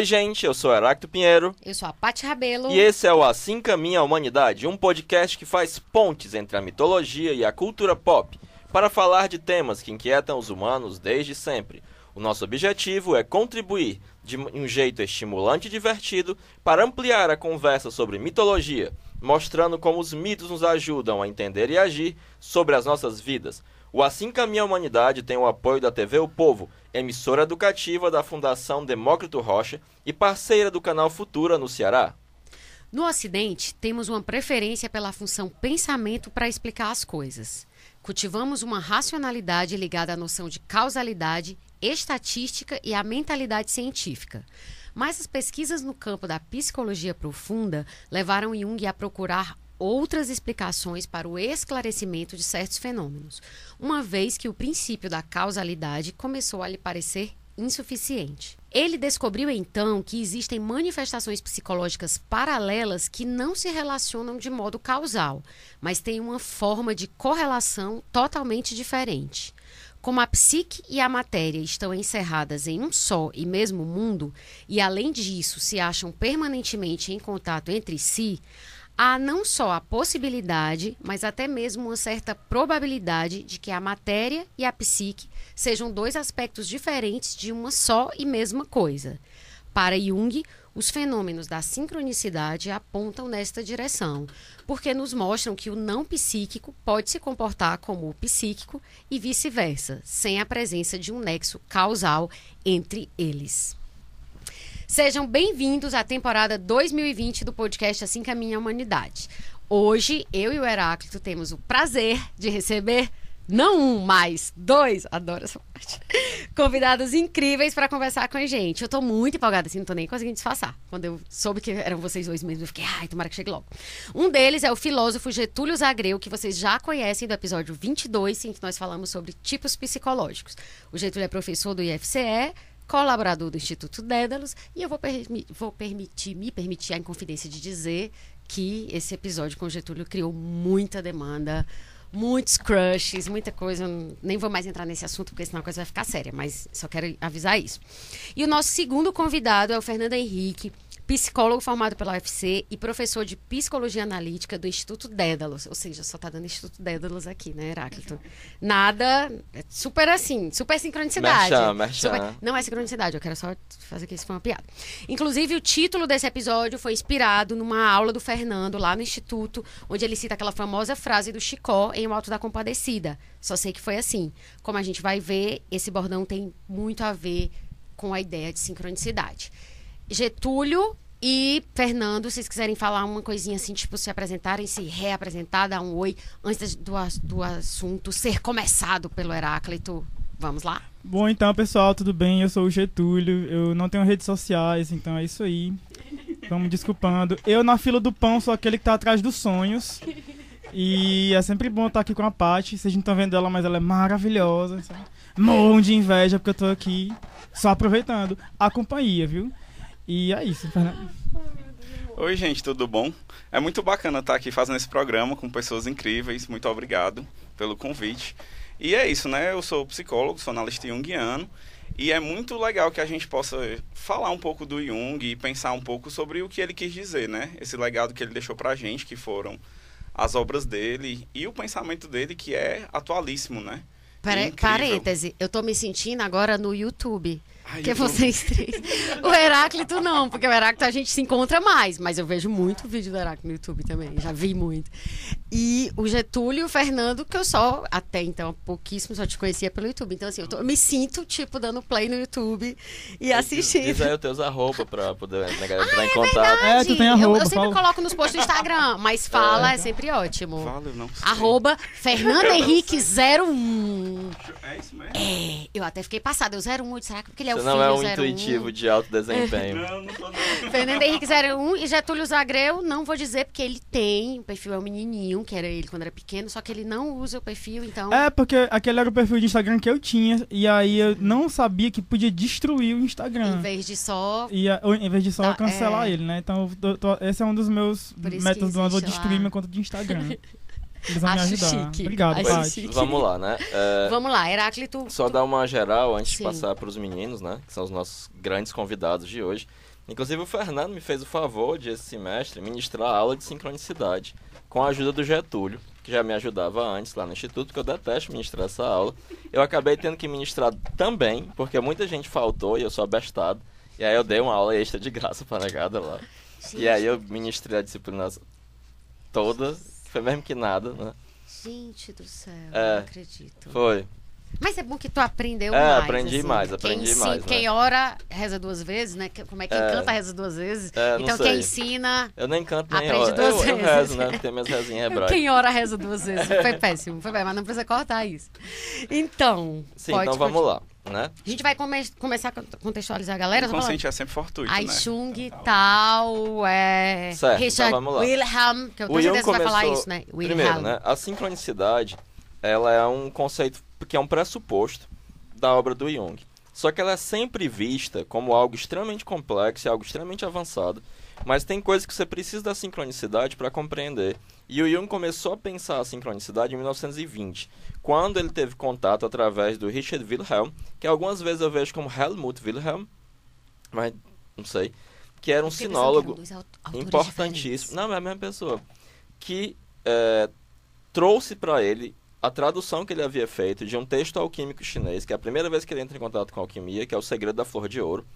Oi, gente, eu sou Heracto Pinheiro. Eu sou a Paty Rabelo. E esse é o Assim Caminha a Humanidade, um podcast que faz pontes entre a mitologia e a cultura pop, para falar de temas que inquietam os humanos desde sempre. O nosso objetivo é contribuir de um jeito estimulante e divertido para ampliar a conversa sobre mitologia, mostrando como os mitos nos ajudam a entender e agir sobre as nossas vidas. O Assim Caminha a Humanidade tem o apoio da TV O Povo, emissora educativa da Fundação Demócrito Rocha e parceira do canal Futura no Ceará. No Ocidente, temos uma preferência pela função pensamento para explicar as coisas. Cultivamos uma racionalidade ligada à noção de causalidade, estatística e à mentalidade científica. Mas as pesquisas no campo da psicologia profunda levaram Jung a procurar outras explicações para o esclarecimento de certos fenômenos, uma vez que o princípio da causalidade começou a lhe parecer insuficiente. Ele descobriu então que existem manifestações psicológicas paralelas que não se relacionam de modo causal, mas têm uma forma de correlação totalmente diferente. Como a psique e a matéria estão encerradas em um só e mesmo mundo, e além disso se acham permanentemente em contato entre si, há não só a possibilidade, mas até mesmo uma certa probabilidade de que a matéria e a psique sejam dois aspectos diferentes de uma só e mesma coisa. Para Jung, os fenômenos da sincronicidade apontam nesta direção, porque nos mostram que o não psíquico pode se comportar como o psíquico e vice-versa, sem a presença de um nexo causal entre eles. Sejam bem-vindos à temporada 2020 do podcast Assim Caminha a Humanidade. Hoje, eu e o Heráclito temos o prazer de receber não um, mas dois, adoro essa parte, convidados incríveis para conversar com a gente. Eu tô muito empolgada, assim, não tô nem conseguindo disfarçar. Quando eu soube que eram vocês dois mesmo, eu fiquei, ai, tomara que chegue logo. Um deles é o filósofo Getúlio Zagreu, que vocês já conhecem do episódio 22, em que nós falamos sobre tipos psicológicos. O Getúlio é professor do IFCE, colaborador do Instituto Dédalos, e eu vou, permi vou permitir, me permitir a inconfidência de dizer que esse episódio com Getúlio criou muita demanda, muitos crushes, muita coisa. Nem vou mais entrar nesse assunto, porque senão a coisa vai ficar séria, mas só quero avisar isso. E o nosso segundo convidado é o Fernando Henrique psicólogo formado pela UFC e professor de psicologia analítica do Instituto Dédalos. Ou seja, só tá dando Instituto Dédalos aqui, né, Heráclito? Nada, é super assim, super sincronicidade. Merchan, merchan. Super, não é sincronicidade, eu quero só fazer que isso foi uma piada. Inclusive, o título desse episódio foi inspirado numa aula do Fernando lá no Instituto, onde ele cita aquela famosa frase do Chicó em O Alto da Compadecida. Só sei que foi assim. Como a gente vai ver, esse bordão tem muito a ver com a ideia de sincronicidade. Getúlio e Fernando, se vocês quiserem falar uma coisinha assim, tipo, se apresentarem, se reapresentar, dar um oi antes do, do assunto ser começado pelo Heráclito. Vamos lá? Bom, então, pessoal, tudo bem? Eu sou o Getúlio. Eu não tenho redes sociais, então é isso aí. Vamos desculpando. Eu, na fila do pão, sou aquele que tá atrás dos sonhos. E é sempre bom estar aqui com a Paty. Vocês não estão vendo ela, mas ela é maravilhosa. Morro de inveja porque eu tô aqui só aproveitando a companhia, viu? E é isso, Fernando. Oi, gente, tudo bom? É muito bacana estar aqui fazendo esse programa com pessoas incríveis. Muito obrigado pelo convite. E é isso, né? Eu sou psicólogo, sou analista junguiano. E é muito legal que a gente possa falar um pouco do Jung e pensar um pouco sobre o que ele quis dizer, né? Esse legado que ele deixou pra gente, que foram as obras dele e o pensamento dele, que é atualíssimo, né? Pare parêntese, eu tô me sentindo agora no YouTube. Ai, que vocês três. O Heráclito não, porque o Heráclito a gente se encontra mais, mas eu vejo muito vídeo do Heráclito no YouTube também, já vi muito. E o Getúlio e o Fernando, que eu só, até então, pouquíssimo, só te conhecia pelo YouTube. Então, assim, eu, tô, eu me sinto, tipo, dando play no YouTube e assistindo. Diz aí os teus arroba pra poder né, entrar ah, em é contato. É, tu tem arroba, eu, eu sempre coloco nos posts do Instagram, mas fala é, é sempre ótimo. Fala, não sei. Arroba Fernando Henrique 01. É isso mesmo? É, eu até fiquei passada. Eu 01, será que porque ele é o Você não é um intuitivo de alto desempenho. não, não tô não. Fernando Henrique 01 e Getúlio Zagreu, não vou dizer porque ele tem, o perfil é um menininho, que era ele quando era pequeno, só que ele não usa o perfil, então... É, porque aquele era o perfil de Instagram que eu tinha, e aí eu não sabia que podia destruir o Instagram. Em vez de só... E, em vez de só tá, cancelar é... ele, né? Então, tô, tô, esse é um dos meus métodos, eu vou destruir lá. minha conta de Instagram. Eles vão me Acho ajudar. chique. Obrigado, Acho Paty. chique. Vamos lá, né? É, Vamos lá, Heráclito. Só dar uma geral antes Sim. de passar para os meninos, né? Que são os nossos grandes convidados de hoje. Inclusive o Fernando me fez o favor de esse semestre ministrar a aula de sincronicidade com a ajuda do Getúlio, que já me ajudava antes lá no instituto, que eu detesto ministrar essa aula. Eu acabei tendo que ministrar também, porque muita gente faltou e eu sou abestado. E aí eu dei uma aula extra de graça para a negada lá. E aí eu ministrei a disciplina toda, foi mesmo que nada, né? Gente do céu, É. não acredito. Foi. Mas é bom que tu aprendeu É, mais. aprendi assim. mais, Quem aprendi ensi- mais, né? Quem ora, reza duas vezes, né? Como é que É. canta, reza duas vezes. É, então sei. quem ensina, Eu nem canto nem Aprende oro. duas eu, eu vezes. rezo, né? Tem minhas rezinhas hebraicas. quem ora, reza duas vezes. Foi péssimo, foi péssimo, mas não precisa cortar isso. Então, Sim, pode então vamos lá, né? A gente vai come- começar a contextualizar a galera. O consciente é sempre fortuito, Ai, né? Chung, tal, é... Certo, Richard então vamos lá. Wilhelm, que eu tenho certeza que vai falar isso, né? Wilhelm. Primeiro, né? A sincronicidade, ela é um conceito que é um pressuposto da obra do Jung. Só que ela é sempre vista como algo extremamente complexo e algo extremamente avançado, mas tem coisas que você precisa da sincronicidade para compreender. E o Jung começou a pensar a sincronicidade em 1920, quando ele teve contato através do Richard Wilhelm, que algumas vezes eu vejo como Helmut Wilhelm, mas não sei, que era um sinólogo importantíssimo. diferentes. Não, é a mesma pessoa. Que é, trouxe para ele a tradução que ele havia feito de um texto alquímico chinês, que é a primeira vez que ele entra em contato com a alquimia, que é o Segredo da Flor de Ouro.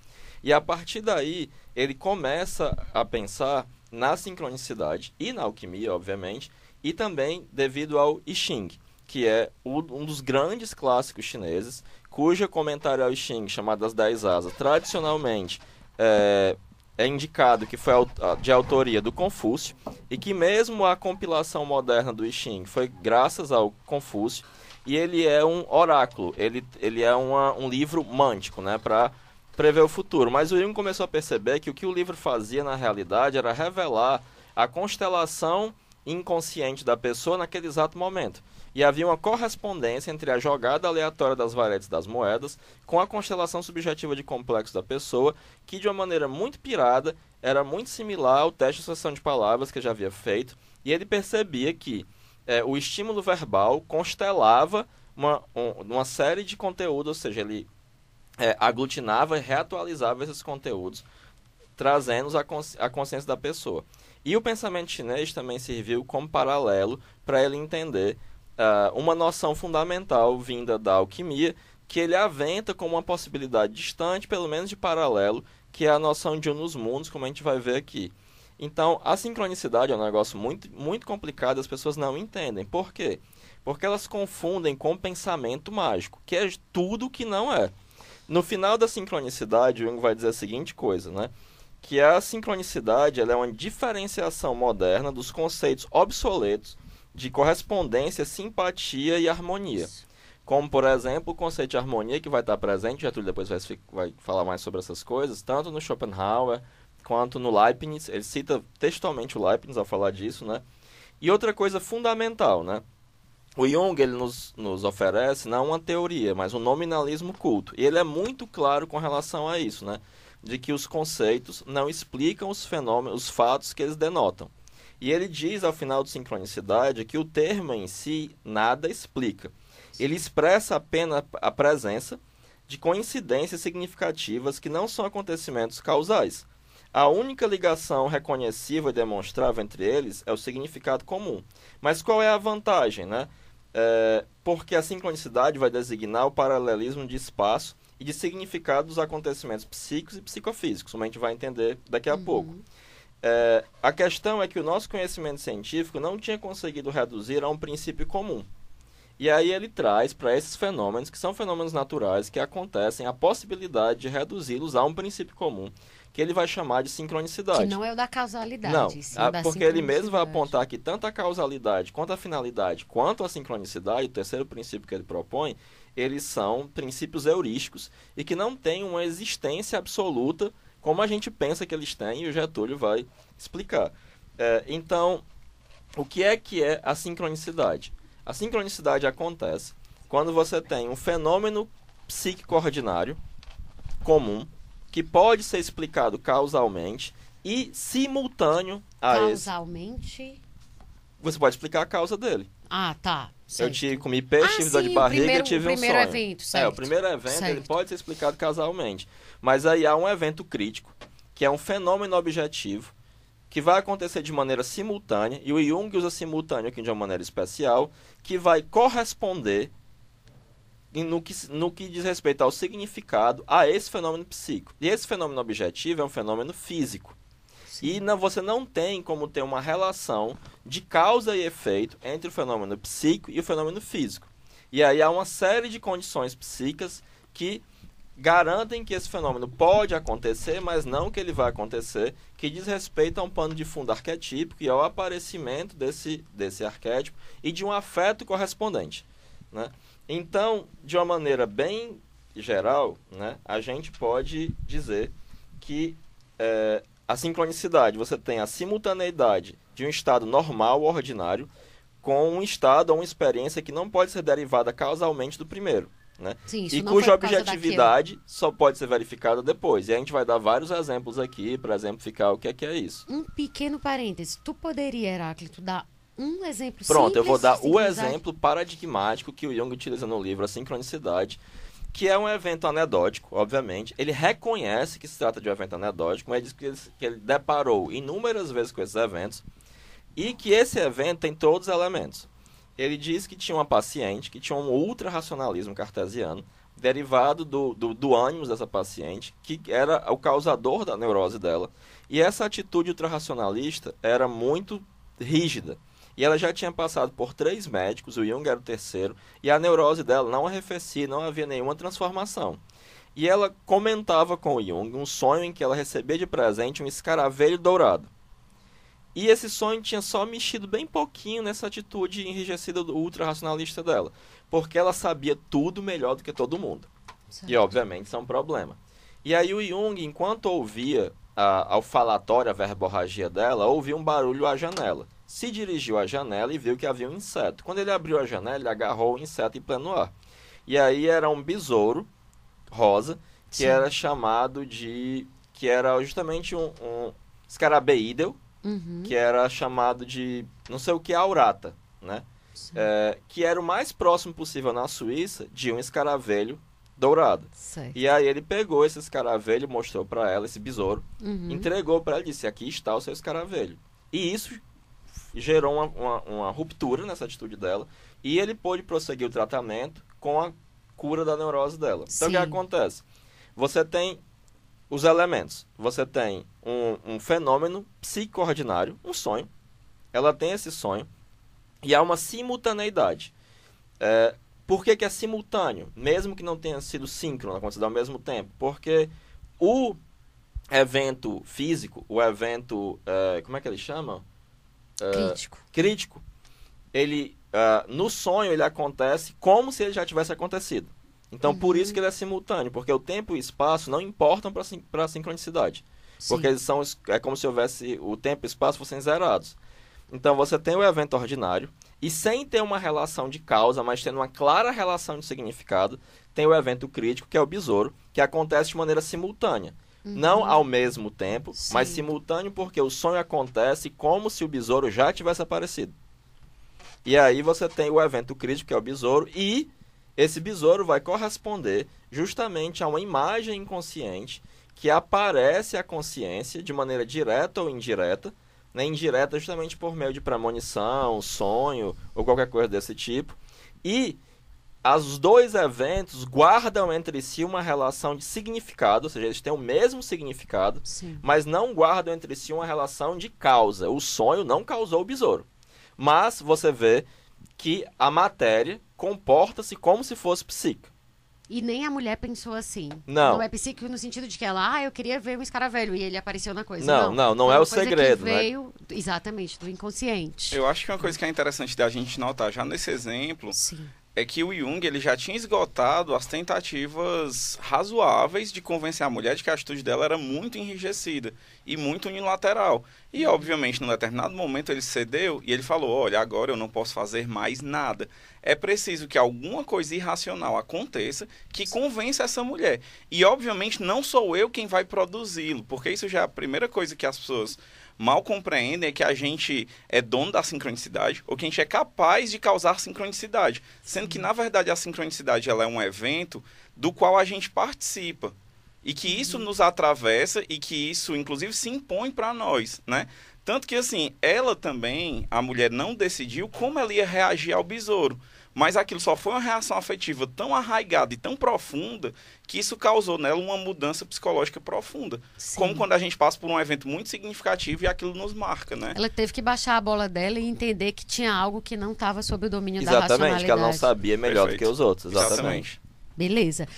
E a partir daí, ele começa a pensar na sincronicidade e na alquimia, obviamente, e também devido ao I Ching, que é um dos grandes clássicos chineses, cujo comentário ao I Ching, chamado As Dez Asas, tradicionalmente é, é indicado que foi de autoria do Confúcio e que mesmo a compilação moderna do I Ching foi graças ao Confúcio e ele é um oráculo, ele, ele é uma, um livro mântico, né, para prever o futuro. Mas o Jung começou a perceber que o que o livro fazia na realidade era revelar a constelação inconsciente da pessoa naquele exato momento. E havia uma correspondência entre a jogada aleatória das varetes das moedas com a constelação subjetiva de complexo da pessoa, que de uma maneira muito pirada era muito similar ao teste de associação de palavras que já havia feito. E ele percebia que eh, o estímulo verbal constelava uma, um- uma série de conteúdos, ou seja, ele eh, aglutinava e reatualizava esses conteúdos, trazendo-os à consci- à consciência da pessoa. E o pensamento chinês também serviu como paralelo para ele entender ah, uma noção fundamental vinda da alquimia, que ele aventa como uma possibilidade distante, pelo menos de paralelo, que é a noção de um nos mundos, como a gente vai ver aqui. Então, a sincronicidade é um negócio muito, muito complicado, as pessoas não entendem. Por quê? Porque elas confundem com pensamento mágico, que é tudo que não é. No final da sincronicidade, o Jung vai dizer a seguinte coisa, né? Que a sincronicidade é uma diferenciação moderna dos conceitos obsoletos de correspondência, simpatia e harmonia. Como, por exemplo, o conceito de harmonia, que vai estar presente, Getúlio depois vai, vai falar mais sobre essas coisas, tanto no Schopenhauer quanto no Leibniz. Ele cita textualmente o Leibniz ao falar disso, né? E outra coisa fundamental, né? O Jung ele nos, nos oferece não uma teoria, mas um nominalismo culto. E ele é muito claro com relação a isso, né? De que os conceitos não explicam os fenômenos, os fatos que eles denotam. E ele diz ao final do sincronicidade que o termo em si nada explica. Ele expressa apenas a presença de coincidências significativas que não são acontecimentos causais. A única ligação reconhecível e demonstrável entre eles é o significado comum. Mas qual é a vantagem, né? É, porque a sincronicidade vai designar o paralelismo de espaço e de significado dos acontecimentos psíquicos e psicofísicos, como a gente vai entender daqui a pouco. É, a questão é que o nosso conhecimento científico não tinha conseguido reduzir a um princípio comum. E aí ele traz para esses fenômenos, que são fenômenos naturais, que acontecem, a possibilidade de reduzi-los a um princípio comum, que ele vai chamar de sincronicidade. Que não é o da causalidade. Não, sim a- porque ele mesmo vai apontar que tanto a causalidade quanto a finalidade, quanto a sincronicidade, o terceiro princípio que ele propõe, eles são princípios heurísticos e que não têm uma existência absoluta como a gente pensa que eles têm, e o Getúlio vai explicar. É, então, o que é que é a sincronicidade? A sincronicidade acontece quando você tem um fenômeno psíquico ordinário comum que pode ser explicado causalmente e simultâneo a esse. Causalmente. Você pode explicar a causa dele. Ah, tá. Eu certo. tive, comi peixe, Ah, tive dor sim, de barriga primeiro- e tive o um primeiro sonho. evento, É, o certo. primeiro evento ele Certo. pode ser explicado casalmente. Mas aí há um evento crítico, que é um fenômeno objetivo, que vai acontecer de maneira simultânea, e o Jung usa simultâneo aqui de uma maneira especial, que vai corresponder no que, no que diz respeito ao significado a esse fenômeno psíquico. E esse fenômeno objetivo é um fenômeno físico. E não, você não tem como ter uma relação de causa e efeito entre o fenômeno psíquico e o fenômeno físico. E aí há uma série de condições psíquicas que garantem que esse fenômeno pode acontecer, mas não que ele vai acontecer, que diz respeito a um pano de fundo arquetípico e ao aparecimento desse, desse arquétipo e de um afeto correspondente. Né? Então, de uma maneira bem geral, né, a gente pode dizer que é, a sincronicidade, você tem a simultaneidade de um estado normal ou ordinário com um estado ou uma experiência que não pode ser derivada causalmente do primeiro. Né? Sim, isso e cuja objetividade só pode ser verificada depois. E a gente vai dar vários exemplos aqui para exemplificar o que é que é isso. Um pequeno parêntese. Tu poderia, Heráclito, dar um exemplo Pronto, eu vou dar o exemplo paradigmático que o Jung utiliza no livro A Sincronicidade, que é um evento anedótico, obviamente. Ele reconhece que se trata de um evento anedótico, mas diz que ele, que ele deparou inúmeras vezes com esses eventos e que esse evento tem todos os elementos. Ele diz que tinha uma paciente que tinha um ultra-racionalismo cartesiano, derivado do, do, do ânimo dessa paciente, que era o causador da neurose dela. E essa atitude ultra-racionalista era muito rígida. E ela já tinha passado por três médicos, o Jung era o terceiro, e a neurose dela não arrefecia, não havia nenhuma transformação. E ela comentava com o Jung um sonho em que ela recebia de presente um escaravelho dourado. E esse sonho tinha só mexido bem pouquinho nessa atitude enrijecida ultra-racionalista dela. Porque ela sabia tudo melhor do que todo mundo. Certo. E obviamente isso é um problema. E aí o Jung, enquanto ouvia a, ao falatório, a verborragia dela, ouviu um barulho à janela. Se dirigiu à janela e viu que havia um inseto. Quando ele abriu a janela, ele agarrou o inseto em pleno ar. E aí era um besouro rosa, que Sim. era chamado de... que era justamente um, um escarabeídeo, Uhum, que era chamado de não sei o que aurata, né? sim. É, que era o mais próximo possível na Suíça de um escaravelho dourado. E aí ele pegou esse escaravelho, mostrou para ela esse besouro, Uhum. entregou para ela e disse: "Aqui está o seu escaravelho". E isso gerou uma, uma, uma ruptura nessa atitude dela e ele pôde prosseguir o tratamento com a cura da neurose dela. Então o que Sim. acontece? Você tem os elementos. Você tem um, um fenômeno psicoordinário, um sonho. Ela tem esse sonho e há uma simultaneidade. É, por que, que é simultâneo? Mesmo que não tenha sido síncrono, acontecido ao mesmo tempo. Porque o evento físico, o evento. é, como é que ele chama? Crítico. Crítico. Ele. ah, no sonho ele acontece como se ele já tivesse acontecido. Então por isso que ele é simultâneo, porque o tempo e o espaço não importam para a sincronicidade. Porque Sim. eles são, é como se houvesse o tempo e o espaço fossem zerados. Então você tem o evento ordinário e sem ter uma relação de causa, mas tendo uma clara relação de significado, tem o evento crítico, que é o besouro, que acontece de maneira simultânea. Não ao mesmo tempo, mas Sim. simultâneo porque o sonho acontece como se o besouro já tivesse aparecido. E aí você tem o evento crítico, que é o besouro, e esse besouro vai corresponder justamente a uma imagem inconsciente que aparece à consciência de maneira direta ou indireta, né? indireta justamente por meio de premonição, sonho ou qualquer coisa desse tipo. E os dois eventos guardam entre si uma relação de significado, ou seja, eles têm o mesmo significado, Sim. mas não guardam entre si uma relação de causa. O sonho não causou o besouro. Mas você vê que a matéria comporta-se como se fosse psíquica. E nem a mulher pensou assim. Não. Não é psíquico no sentido de que ela, ah, eu queria ver um escaravelho e ele apareceu na coisa. Não, não, não Foi é o segredo, que né? veio, exatamente, do inconsciente. Eu acho que uma coisa que é interessante da gente notar já nesse exemplo Sim. É que o Jung ele já tinha esgotado as tentativas razoáveis de convencer a mulher de que a atitude dela era muito enrijecida e muito unilateral. E, obviamente, num determinado momento ele cedeu e ele falou: Olha, agora eu não posso fazer mais nada. É preciso que alguma coisa irracional aconteça que convença essa mulher. E, obviamente, não sou eu quem vai produzi-lo, porque isso já é a primeira coisa que as pessoas mal compreendem é que a gente é dono da sincronicidade ou que a gente é capaz de causar sincronicidade, sendo que na verdade a sincronicidade ela é um evento do qual a gente participa e que isso nos atravessa e que isso inclusive se impõe para nós, né? Tanto que assim, ela também, a mulher não decidiu como ela ia reagir ao besouro. Mas aquilo só foi uma reação afetiva tão arraigada e tão profunda que isso causou nela uma mudança psicológica profunda. Sim. Como quando a gente passa por um evento muito significativo e aquilo nos marca, né? Ela teve que baixar a bola dela e entender que tinha algo que não estava sob o domínio da Exatamente, racionalidade. que ela não sabia melhor do Perfeito. que os outros. Exatamente. Beleza.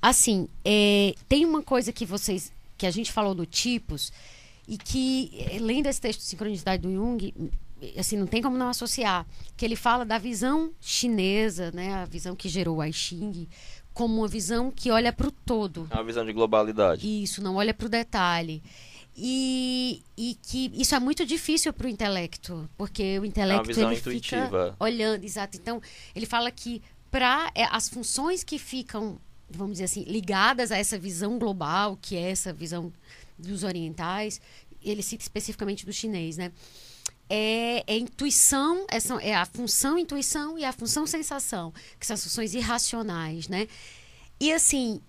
Assim, é, tem uma coisa que vocês, que a gente falou do tipos e que, é, lendo esse texto de sincronicidade do Jung, assim, não tem como não associar, que ele fala da visão chinesa, né, a visão que gerou o I Ching, como uma visão que olha para o todo. É uma visão de globalidade. Isso, não olha para o detalhe. E, e que isso é muito difícil para o intelecto, porque o intelecto visão ele intuitiva. fica olhando, exato. Então, ele fala que para as funções que ficam, vamos dizer assim, ligadas a essa visão global, que é essa visão dos orientais, ele cita especificamente do chinês, né? É, é intuição, é, é a função intuição e a função sensação, que são as funções irracionais, né? E assim,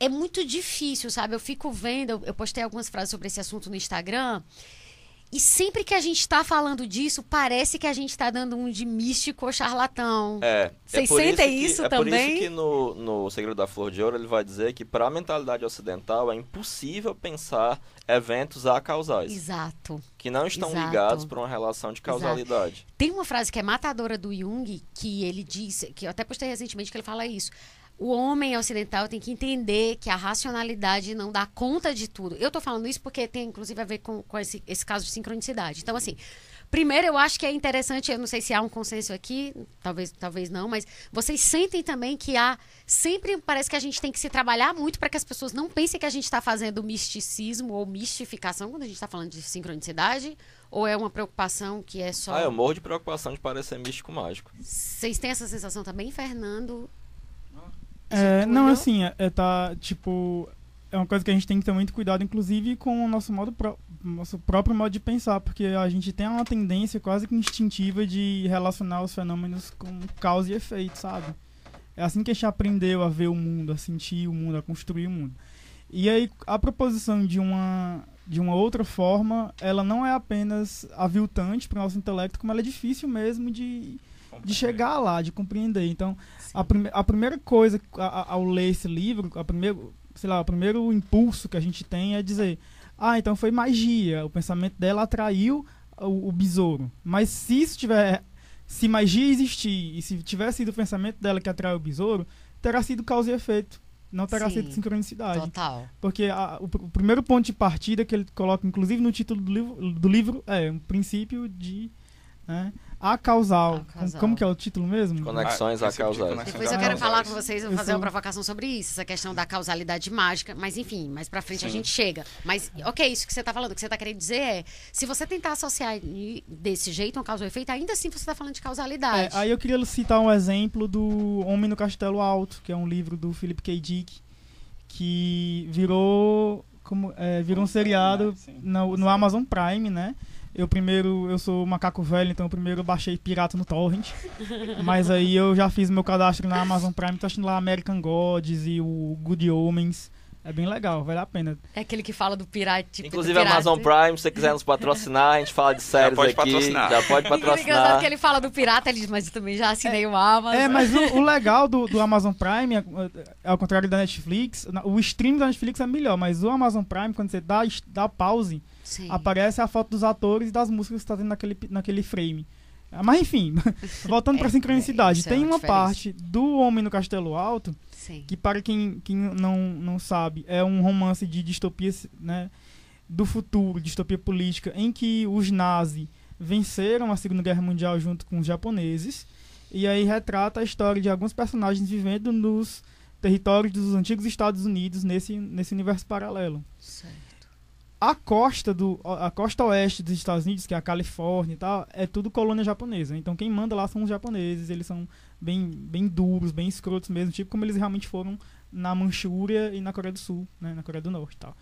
é muito difícil, sabe? Eu fico vendo, eu postei algumas frases sobre esse assunto no Instagram. E sempre que a gente está falando disso, parece que a gente está dando um de místico ou charlatão. É, Vocês é sentem que- isso é também? por isso que no, no Segredo da Flor de Ouro ele vai dizer que para a mentalidade ocidental é impossível pensar eventos acausais, Exato. que não estão Exato. ligados por uma relação de causalidade. Tem uma frase que é matadora do Jung, que ele diz, que eu até postei recentemente que ele fala isso. O homem ocidental tem que entender que a racionalidade não dá conta de tudo. Eu tô falando isso porque tem, inclusive, a ver com, com esse, esse caso de sincronicidade. Então, assim, primeiro eu acho que é interessante, eu não sei se há um consenso aqui, talvez, talvez não, mas vocês sentem também que há. Sempre parece que a gente tem que se trabalhar muito para que as pessoas não pensem que a gente está fazendo misticismo ou mistificação quando a gente está falando de sincronicidade? Ou é uma preocupação que é só. Ah, eu morro de preocupação de parecer místico mágico. Vocês têm essa sensação também, Fernando? É, não, assim, é, é tá, tipo, é uma coisa que a gente tem que ter muito cuidado, inclusive, com o nosso modo pró- nosso próprio modo de pensar, porque a gente tem uma tendência quase que instintiva de relacionar os fenômenos com causa e efeito, sabe? É assim que a gente aprendeu a ver o mundo, a sentir o mundo, a construir o mundo. E aí, a proposição de uma, de uma outra forma, ela não é apenas aviltante para o nosso intelecto, como ela é difícil mesmo de, de chegar lá, de compreender. Então, a, prime a primeira coisa a- a- ao ler esse livro, a primeiro, sei lá, o primeiro impulso que a gente tem é dizer: ah, então foi magia. O pensamento dela atraiu o, o besouro. Mas se isso tiver, se magia existir e se tiver sido o pensamento dela que atraiu o besouro, terá sido causa e efeito. Não terá Sim. sido sincronicidade. Total. Porque a- o, o primeiro ponto de partida que ele coloca, inclusive no título do livro, do livro é um princípio de né, acausal. Acausal. Como, como que é o título mesmo? Conexões Ah, princípio de acausais. conexões Depois eu Ah, quero falar com vocês, vou fazer uma provocação sobre isso, essa questão da causalidade mágica. Mas enfim, mais pra frente a Sim. gente chega. Mas, ok, isso que você tá falando, o que você tá querendo dizer é: se você tentar associar desse jeito uma causa e efeito, ainda assim você tá falando de É, causalidade. aí eu queria citar um exemplo do Homem no Castelo Alto, que é um livro do Philip K. Dick, que virou como é, virou um seriado no, no Amazon Prime, né? Eu primeiro, eu sou macaco velho, então eu primeiro baixei pirata no torrent. mas aí eu já fiz meu cadastro na Amazon Prime, tô assistindo lá American Gods e o Good Omens. É bem legal, vale a pena. É aquele que fala do pirata. Tipo, Inclusive do a pirata. Amazon Prime, se você quiser nos patrocinar, a gente fala de séries pode aqui. patrocinar. Já pode Engraçado patrocinar. que ele fala do pirata, ele diz, mas eu também já assinei o Amazon. É, mas o, o legal do, do Amazon Prime, é- é ao contrário da Netflix, o stream da Netflix é melhor, mas o Amazon Prime, quando você dá, dá pause, Sim. aparece a foto dos atores e das músicas que tá tendo naquele, naquele frame. Ah, Mas enfim, voltando pra É, sincronicidade, é, isso é tem uma uma diferença. parte do Homem no Castelo Alto, Sim. que para quem, quem não, não sabe, é um romance de distopia né, do futuro, distopia política, em que os nazis venceram a Segunda Guerra Mundial junto com os japoneses, e aí retrata a história de alguns personagens vivendo nos territórios dos antigos Estados Unidos nesse, nesse universo paralelo Certo. A costa do a costa oeste dos Estados Unidos, que é a Califórnia e tal, é tudo colônia japonesa. Então quem manda lá são os japoneses, eles são bem bem duros, bem escrotos mesmo, tipo como eles realmente foram na Manchúria e na Coreia do Sul, né, na Coreia do Norte e tal.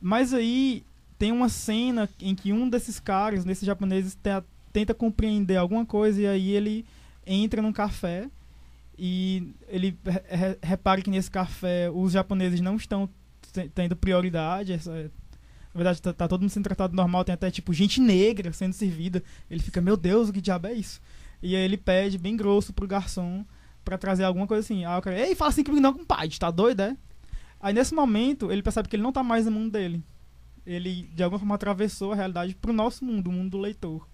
Mas aí tem uma cena em que um desses caras, desses japoneses, te- tenta compreender alguma coisa e aí ele entra num café e ele re- re- repara que nesse café os japoneses não estão te- tendo prioridade. Essa, na verdade, tá, tá todo mundo sendo tratado normal, tem até tipo gente negra sendo servida. Ele fica, meu Deus, o que diabo é isso? E aí ele pede bem grosso pro garçom pra trazer alguma coisa assim. Aí o cara, ei, fala assim comigo não, compadre, tá doido, é? Aí nesse momento ele percebe que ele não tá mais no mundo dele. Ele de alguma forma atravessou a realidade pro nosso mundo, o mundo do leitor.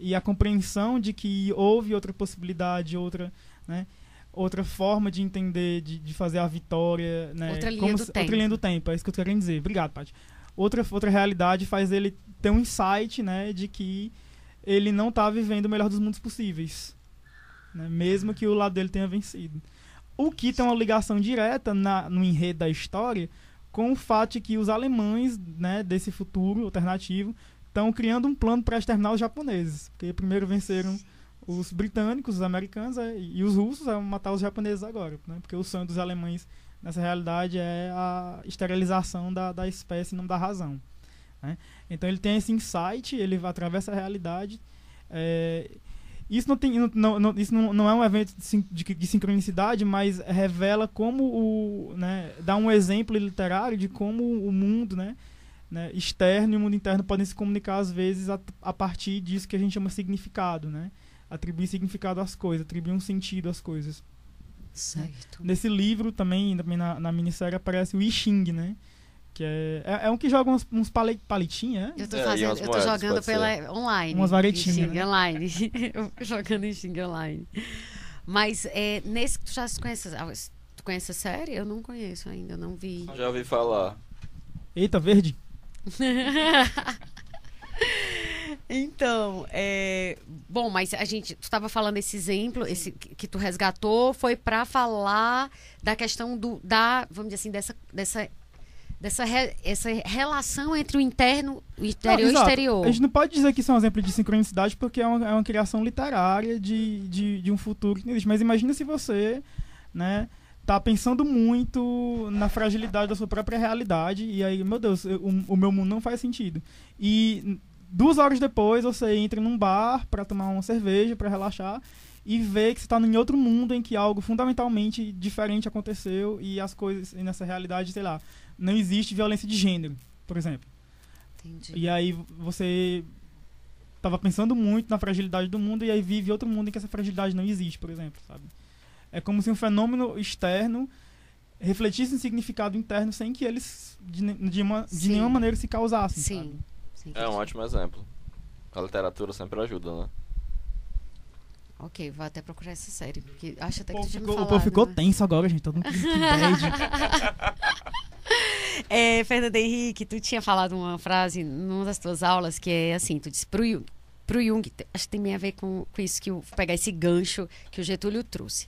E a compreensão de que houve outra possibilidade, outra, né? Outra forma de entender, de, de fazer a vitória, né? Outra linha como do se- tempo. Outra linha do tempo, é isso que eu tô querendo dizer. Obrigado, Paty. Outra, outra realidade faz ele ter um insight, né? De que ele não tá vivendo o melhor dos mundos possíveis. Né? Mesmo que o lado dele tenha vencido. O que tem uma ligação direta na, no enredo da história com o fato de que os alemães né, desse futuro alternativo estão criando um plano para exterminar os japoneses. Porque primeiro venceram os britânicos, os americanos é, e os russos vão matar os japoneses agora. Né? Porque o sonho dos alemães nessa realidade é a esterilização da, da espécie nome da razão. né? Então ele tem esse insight, ele atravessa a realidade. é, isso não, tem, não, não- isso não, não é um evento de, de, de sincronicidade, mas revela como o. Né, dá um exemplo literário de como o mundo né, né, externo e o mundo interno podem se comunicar, às vezes, a, a partir disso que a gente chama significado. Né? Atribuir significado às coisas, atribuir um sentido às coisas. Certo. Nesse livro também, também na, na minissérie, aparece o I Ching, né? Que é, é, é um que joga uns, uns pale- palitinhos, é? Eu tô É, fazendo, umas eu tô moedas, jogando pela online. Umas varetinhas, né? online. Jogando em Xing online. Mas é, nesse tu já conhece, tu conhece a série? Eu não conheço ainda, não vi. Já ouvi falar. Eita, verde. Então, é, bom, mas a gente, tu estava falando esse exemplo, esse que tu resgatou, foi para falar da questão do da, vamos dizer assim, dessa dessa dessa re- essa relação entre o interno, o interior Não, e o exterior. A gente não pode dizer que isso é um exemplo de sincronicidade porque é uma, é uma criação literária de, de, de um futuro que não existe. Mas imagina se você, né, tá pensando muito na fragilidade da sua própria realidade e aí, meu Deus, eu- o, o meu mundo não faz sentido. E duas horas depois você entra num bar para tomar uma cerveja, para relaxar e vê que você está em outro mundo em que algo fundamentalmente diferente aconteceu e as coisas e nessa realidade, sei lá, não existe violência de gênero, por exemplo. Entendi. E aí você tava pensando muito na fragilidade do mundo e aí vive outro mundo em que essa fragilidade não existe, por exemplo, sabe? É como se um fenômeno externo refletisse um significado interno sem que eles de, de, uma, de nenhuma maneira se causassem, Sim. sabe? É um ótimo exemplo. A literatura sempre ajuda, né? Ok, vou até procurar essa série, porque acho até O que povo tu tinha me ficou, o falado. povo ficou né? tenso agora, gente. Todo mundo que bad. É, Fernando Henrique, tu tinha falado uma frase numa das tuas aulas que é assim, tu disse pro Jung, pro Jung acho que tem a ver com, com isso que eu vou pegar esse gancho que o Getúlio trouxe.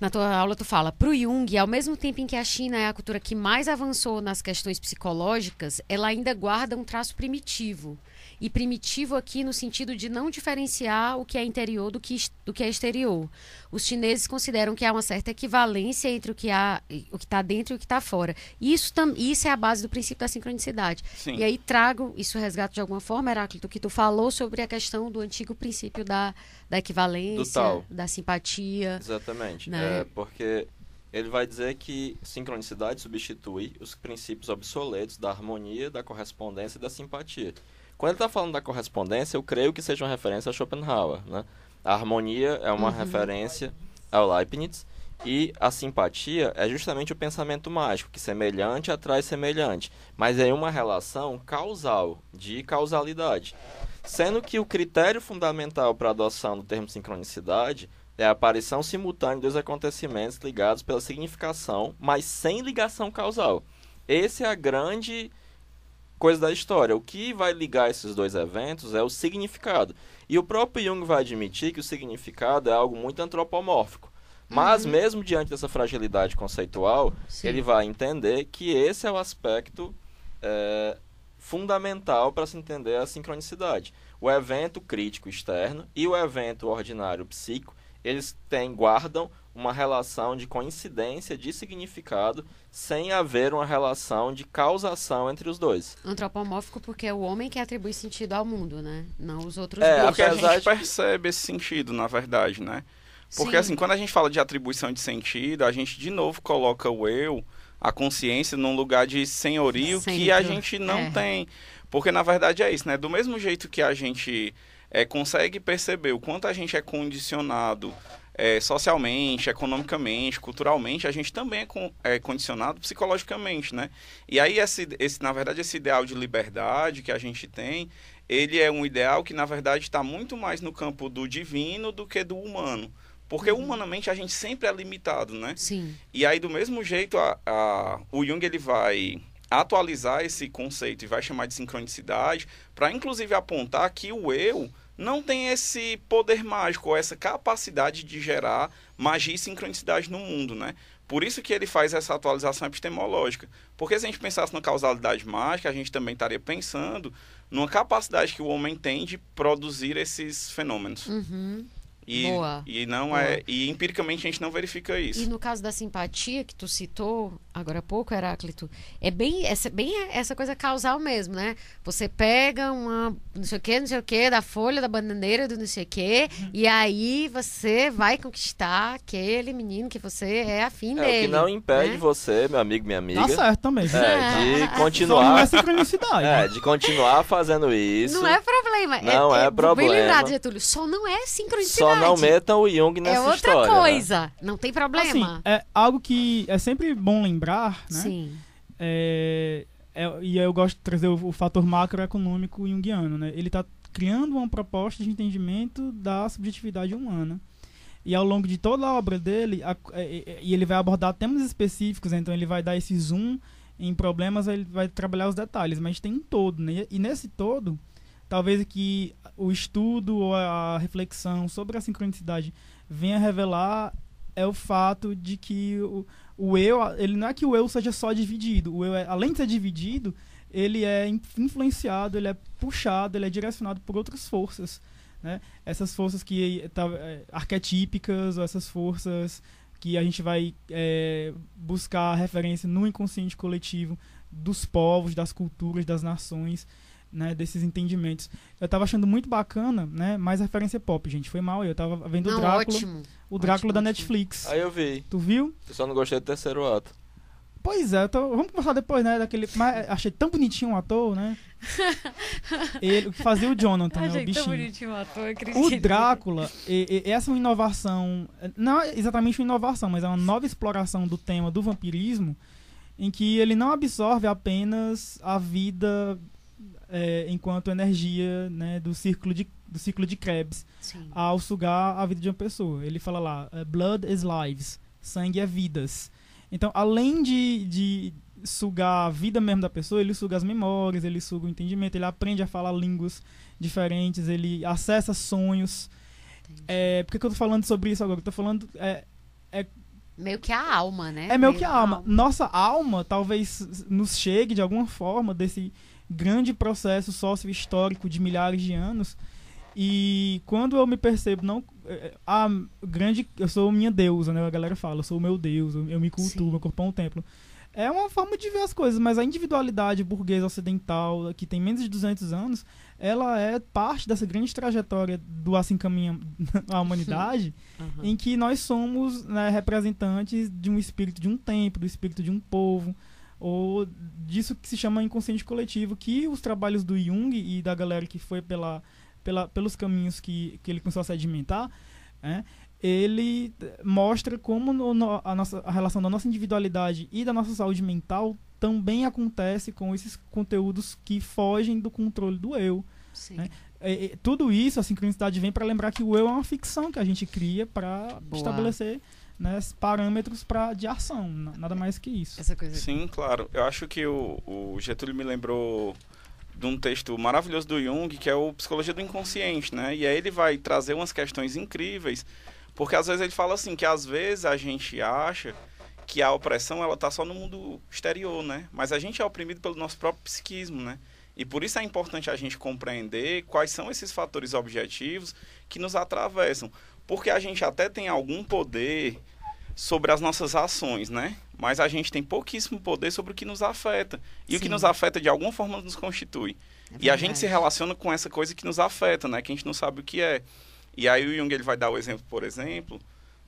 Na tua aula tu fala, pro Jung, ao mesmo tempo em que a China é a cultura que mais avançou nas questões psicológicas, ela ainda guarda um traço primitivo. E primitivo aqui no sentido de não diferenciar o que é interior do que, do que é exterior. Os chineses consideram que há uma certa equivalência entre o que há, o que está dentro e o que está fora. Isso, tam, isso é a base do princípio da sincronicidade. Sim. E aí trago, isso resgato de alguma forma, Heráclito, que tu falou sobre a questão do antigo princípio da, da equivalência, da simpatia. Exatamente. Né? É, porque ele vai dizer que sincronicidade substitui os princípios obsoletos da harmonia, da correspondência e da simpatia. Quando ele está falando da correspondência, eu creio que seja uma referência a Schopenhauer. Né? A harmonia é uma referência ao Leibniz e a simpatia é justamente o pensamento mágico, que semelhante atrai semelhante, mas é uma relação causal, de causalidade. Sendo que o critério fundamental para a adoção do termo sincronicidade é a aparição simultânea dos acontecimentos ligados pela significação, mas sem ligação causal. Essa é a grande coisa da história. O que vai ligar esses dois eventos é o significado. E o próprio Jung vai admitir que o significado é algo muito antropomórfico. Mas, mesmo diante dessa fragilidade conceitual, Sim. ele vai entender que esse é o aspecto é, fundamental para se entender a sincronicidade. O evento crítico externo e o evento ordinário psíquico, eles têm, guardam uma relação de coincidência de significado sem haver uma relação de causação entre os dois. Antropomórfico porque é o homem que atribui sentido ao mundo, né? Não os outros É. Porque a apesar gente de- percebe esse sentido, na verdade, né? Porque Sim. assim, quando a gente fala de atribuição de sentido, a gente de novo coloca o eu, a consciência, num lugar de senhorio que a gente não é. tem. Porque na verdade é isso, né? Do mesmo jeito que a gente é, consegue perceber o quanto a gente é condicionado é, socialmente, economicamente, culturalmente, a gente também é, con- é condicionado psicologicamente, né? E aí, esse, esse, na verdade, esse ideal de liberdade que a gente tem, ele é um ideal que, na verdade, está muito mais no campo do divino do que do humano. Porque humanamente a gente sempre é limitado, né? Sim. E aí, do mesmo jeito, a, a- o Jung ele vai atualizar esse conceito e vai chamar de sincronicidade para, inclusive, apontar que o eu não tem esse poder mágico, essa capacidade de gerar magia e sincronicidade no mundo, né? Por isso que ele faz essa atualização epistemológica. Porque se a gente pensasse na causalidade mágica, a gente também estaria pensando numa capacidade que o homem tem de produzir esses fenômenos. Uhum. E, Boa. e não Boa. é e empiricamente a gente não verifica isso. E no caso da simpatia que tu citou agora há pouco, Heráclito, é bem essa, bem essa coisa causal mesmo, né? Você pega uma não sei o que, não sei o que, da folha, da bananeira, do não sei o que, e aí você vai conquistar aquele menino que você é afim É, dele. o que não impede né? você, meu amigo, minha amiga, Tá certo também. é, de É. Só não é continuar, sincronicidade. é, de continuar fazendo isso. Não é problema. Não é Bem problema. lembrado, Getúlio. Só não é sincronicidade. Só não metam o Jung nessa É outra história. né? coisa. Não tem problema. Assim, é algo que é sempre bom lembrar, né? Sim. É, é- e eu gosto de trazer o, o fator macroeconômico junguiano, né? Ele está criando uma proposta de entendimento da subjetividade humana. E ao longo de toda a obra dele, a- é- é- e ele vai abordar temas específicos, então ele vai dar esse zoom em problemas, ele vai trabalhar os detalhes, mas tem um todo, né? E nesse todo, talvez que o estudo ou a reflexão sobre a sincronicidade venha revelar é o fato de que o, o eu, ele não é que o eu seja só dividido, o eu é, além de ser dividido, ele é in- influenciado, ele é puxado, ele é direcionado por outras forças, né? Essas forças que tá, é, arquetípicas, ou essas forças que a gente vai é, buscar referência no inconsciente coletivo dos povos, das culturas, das nações, né, desses entendimentos. Eu tava achando muito bacana, né, mais referência pop, gente, foi mal, eu tava vendo o Não, Drácula, ótimo. o Drácula ótimo, da ótimo. Netflix. Aí eu vi. Tu viu? Eu só não gostei do terceiro ato. Pois é, tô- vamos conversar depois, né? Daquele. Mas achei tão bonitinho o ator, né? Ele o que fazia o Jonathan, né? O bichinho. bonitinho o ator, O Drácula, e- e- essa é uma inovação. Não é exatamente uma inovação, mas é uma nova exploração do tema do vampirismo, em que ele não absorve apenas a vida é, enquanto energia né, do círculo de do ciclo de Krebs Sim. ao sugar a vida de uma pessoa. Ele fala lá, eh, blood is lives, sangue é vidas. Então, além de, de sugar a vida mesmo da pessoa, ele suga as memórias, ele suga o entendimento, ele aprende a falar línguas diferentes, ele acessa sonhos. É, por que, que eu tô falando sobre isso agora? Eu tô falando. É, Meio que a alma, né? é meio que a alma. Nossa alma talvez nos chegue de alguma forma desse grande processo sócio-histórico de milhares de anos. E quando eu me percebo, não. é, A grande. Eu sou minha deusa, né? A galera fala, eu sou o meu deus, eu, me cultuo, Sim. meu corpo é um templo. É uma forma de ver as coisas, mas a individualidade burguesa ocidental, que tem menos de 200 anos, ela é parte dessa grande trajetória do assim caminha a humanidade Aham. em que nós somos né, representantes de um espírito de um tempo, do espírito de um povo, ou disso que se chama inconsciente coletivo, que os trabalhos do Jung e da galera que foi pela, pela, pelos caminhos que, que ele começou a sedimentar, né, ele mostra como no- no- a, nossa, a relação da nossa individualidade e da nossa saúde mental também acontece com esses conteúdos que fogem do controle do eu. Né? É, é, tudo isso, a sincronicidade vem para lembrar que o eu é uma ficção que a gente cria para estabelecer né, parâmetros pra, de ação, na- nada mais que isso. Essa coisa. Sim, claro. Eu acho que o, o Getúlio me lembrou de um texto maravilhoso do Jung, que é o Psicologia do Inconsciente, né? E aí ele vai trazer umas questões incríveis, porque às vezes ele fala assim, que às vezes a gente acha que a opressão ela tá só no mundo exterior, né? Mas a gente é oprimido pelo nosso próprio psiquismo, né? E por isso é importante a gente compreender quais são esses fatores objetivos que nos atravessam. Porque a gente até tem algum poder sobre as nossas ações, né? Mas a gente tem pouquíssimo poder sobre o que nos afeta. E Sim. o que nos afeta de alguma forma nos constitui. É e a gente se relaciona com essa coisa que nos afeta, né? Que a gente não sabe o que é. E aí o Jung ele vai dar o exemplo, por exemplo,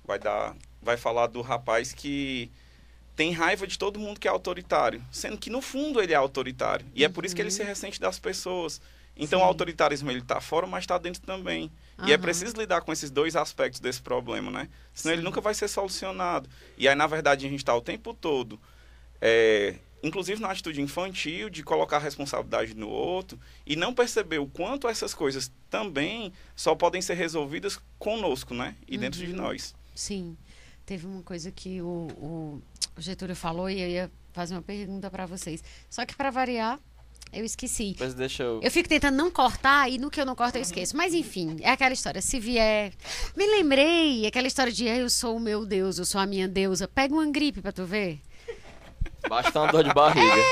vai dar, vai falar do rapaz que tem raiva de todo mundo que é autoritário, sendo que no fundo ele é autoritário. E é por isso que ele se ressente das pessoas. Então Uhum. Sim. o autoritarismo ele tá fora, mas está dentro também. E é preciso lidar com esses dois aspectos desse problema, né? Senão ele nunca vai ser solucionado. E aí, na verdade, a gente está o tempo todo, é, inclusive na atitude infantil, de colocar a responsabilidade no outro e não perceber o quanto essas coisas também só podem ser resolvidas conosco, né? E dentro de Uhum. nós. Sim. Teve uma coisa que o, o Getúlio falou e eu ia fazer uma pergunta para vocês. Só que para variar, eu esqueci. Mas deixa eu. Eu fico tentando não cortar e no que eu não corto eu esqueço. Mas enfim, é aquela história. Se vier. Me lembrei, aquela história de eu sou o meu Deus, eu sou a minha deusa. Pega uma gripe pra tu ver. Basta uma dor de barriga.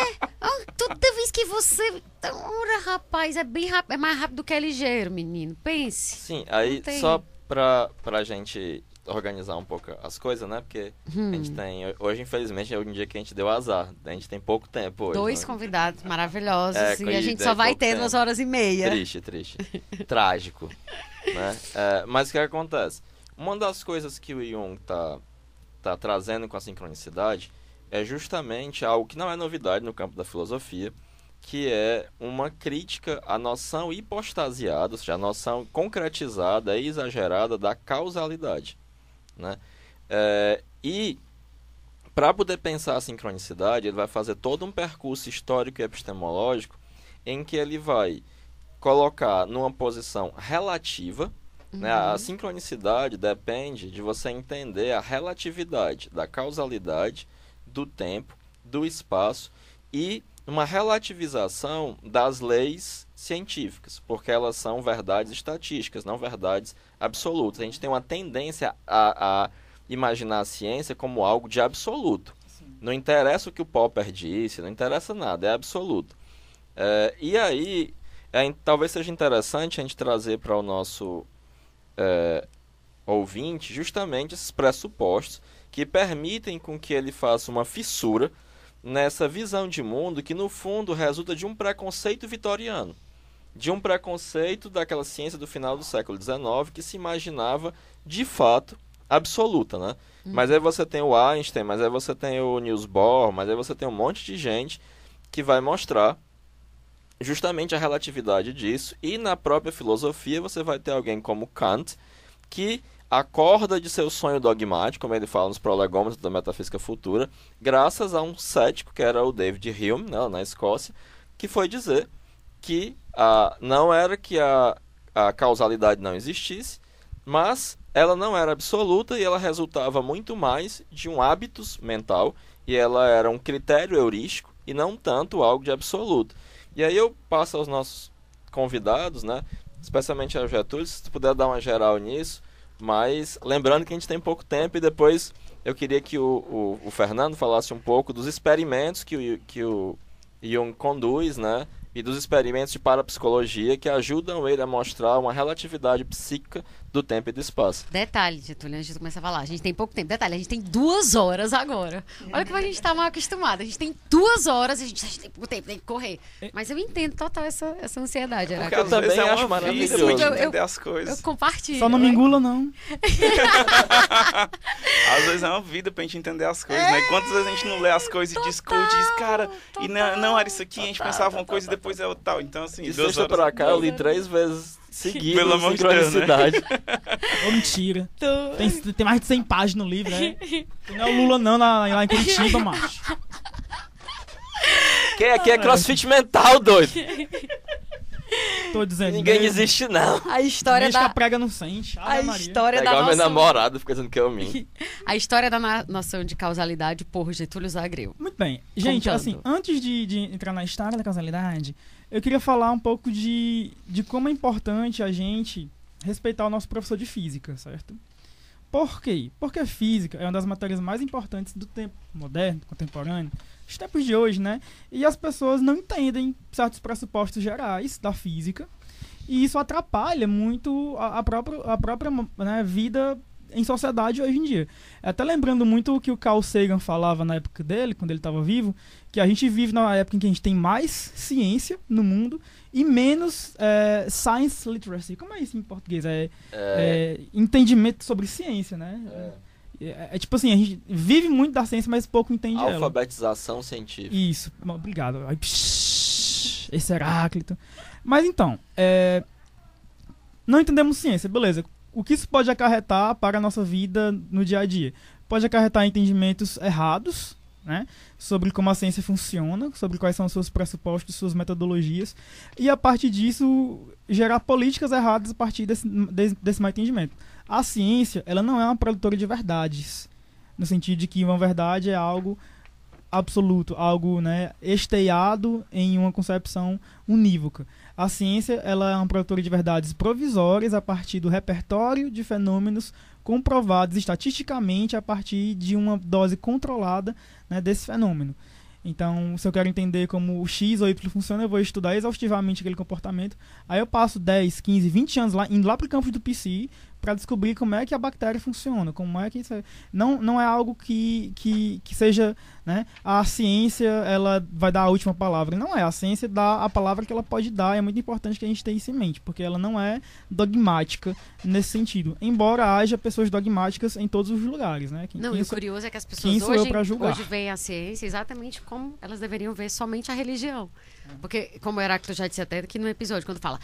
Ah, toda vez que você. Ora, rapaz, é bem rápido, é mais rápido do que é ligeiro, menino. Pense. Sim, aí só pra, pra gente organizar um pouco as coisas, né? Porque Hum. a gente tem. Hoje, infelizmente, é um dia que a gente deu azar. A gente tem pouco tempo hoje. Dois né? convidados maravilhosos É, e a gente só vai pouco ter tempo. duas horas e meia. Triste, triste. Trágico. Né? É, mas o que acontece? Uma das coisas que o Jung tá, tá trazendo com a sincronicidade é justamente algo que não é novidade no campo da filosofia, que é uma crítica à noção hipostasiada, ou seja, a noção concretizada e exagerada da causalidade. Né? É, e para poder pensar a sincronicidade, ele vai fazer todo um percurso histórico e epistemológico em que ele vai colocar numa posição relativa. Né? A sincronicidade depende de você entender a relatividade da causalidade, do tempo, do espaço e uma relativização das leis científicas, porque elas são verdades estatísticas, não verdades absolutas. A gente tem uma tendência a, a imaginar a ciência como algo de absoluto. Não interessa o que o Popper disse, não interessa nada, é absoluto. É, e aí, é, talvez seja interessante a gente trazer para o nosso é, ouvinte justamente esses pressupostos que permitem com que ele faça uma fissura nessa visão de mundo que no fundo resulta de um preconceito vitoriano, de um preconceito daquela ciência do final do século XIX que se imaginava de fato absoluta, né? Mas aí você tem o Einstein, mas aí você tem o Niels Bohr, mas aí você tem um monte de gente que vai mostrar justamente a relatividade disso e na própria filosofia você vai ter alguém como Kant que acorda de seu sonho dogmático, como ele fala nos prolegômenos da metafísica futura, graças a um cético que era o David Hume, né, na Escócia, que foi dizer que ah, não era que a, a causalidade não existisse, mas ela não era absoluta e ela resultava muito mais de um hábitus mental e ela era um critério heurístico e não tanto algo de absoluto. E aí eu passo aos nossos convidados, né, especialmente ao Getúlio, se tu puder dar uma geral nisso, mas lembrando que a gente tem pouco tempo e depois eu queria que o, o, o Fernando falasse um pouco dos experimentos que o, que o Jung conduz, né? E dos experimentos de parapsicologia que ajudam ele a mostrar uma relatividade psíquica do tempo e do espaço. Detalhe, Getúlio, antes de começar a falar, a gente tem pouco tempo. Detalhe, a gente tem duas horas agora. Olha como a gente tá mal acostumado. A gente tem duas horas e a gente, a gente tem pouco tempo, tem que correr. Mas eu entendo total essa, essa ansiedade, Porque às também é acho uma vida maravilhoso. pra gente Eu- eu- entender as Eu coisas. compartilho. Só não me engula, não. Às vezes é uma vida pra gente entender as coisas, né? Quantas vezes a gente não lê as coisas e discute diz, cara, e não, não era isso aqui, a gente pensava uma coisa e depois é outra tal. Então, assim, De duas sexta horas. pra cá eu li três vezes seguidas Pelo amor de Deus, né? Ô, mentira. Tem, tem mais de 100 páginas no livro, né? Não é o Lula, não, lá, lá em Curitiba, macho. Quem aqui é crossfit mental, doido? Tô dizendo. Ninguém né? existe, não. A história que da. a prega não sente. A Maria. história É da igual meu nossa... namorado, fica dizendo que eu minto. A história da na- noção de causalidade por Getúlio Zagreu. Muito bem. Gente, Contando. assim, antes de, de entrar na história da causalidade, eu queria falar um pouco de, de como é importante a gente respeitar o nosso professor de física, certo? Por quê? Porque física é uma das matérias mais importantes do tempo moderno, contemporâneo, dos tempos de hoje, né? E as pessoas não entendem certos pressupostos gerais da física, e isso atrapalha muito a, a própria, a própria né, vida em sociedade hoje em dia. Até lembrando muito o que o Carl Sagan falava na época dele, quando ele estava vivo, que a gente vive na época em que a gente tem mais ciência no mundo e menos é, science literacy. Como é isso em português? É, é... entendimento sobre ciência, né? É, é, tipo assim, a gente vive muito da ciência, mas pouco entende ela. Alfabetização científica. Isso, obrigado. Ai, esse Heráclito. Mas então, é, não entendemos ciência, beleza. O que isso pode acarretar para a nossa vida no dia a dia? Pode acarretar entendimentos errados, né? Sobre como a ciência funciona, sobre quais são os seus pressupostos, suas metodologias, e a partir disso gerar políticas erradas a partir desse, desse, desse mau entendimento. A ciência, ela não é uma produtora de verdades, no sentido de que uma verdade é algo absoluto, algo né, esteiado em uma concepção unívoca. A ciência ela é uma produtora de verdades provisórias a partir do repertório de fenômenos comprovados estatisticamente a partir de uma dose controlada né, desse fenômeno. Então, se eu quero entender como o X ou Y funciona, eu vou estudar exaustivamente aquele comportamento. Aí eu passo 10, 15, 20 anos lá, indo lá para o campus do PC para descobrir como é que a bactéria funciona, como é que isso é. não não é algo que, que, que seja, né, a ciência ela vai dar a última palavra, não é, a ciência dá a palavra que ela pode dar, é muito importante que a gente tenha isso em mente, porque ela não é dogmática nesse sentido, embora haja pessoas dogmáticas em todos os lugares, né? Quem, não, quem e o curioso é que as pessoas hoje, hoje veem a ciência exatamente como elas deveriam ver somente a religião. Porque, como o Heráclito já disse até aqui no episódio, quando fala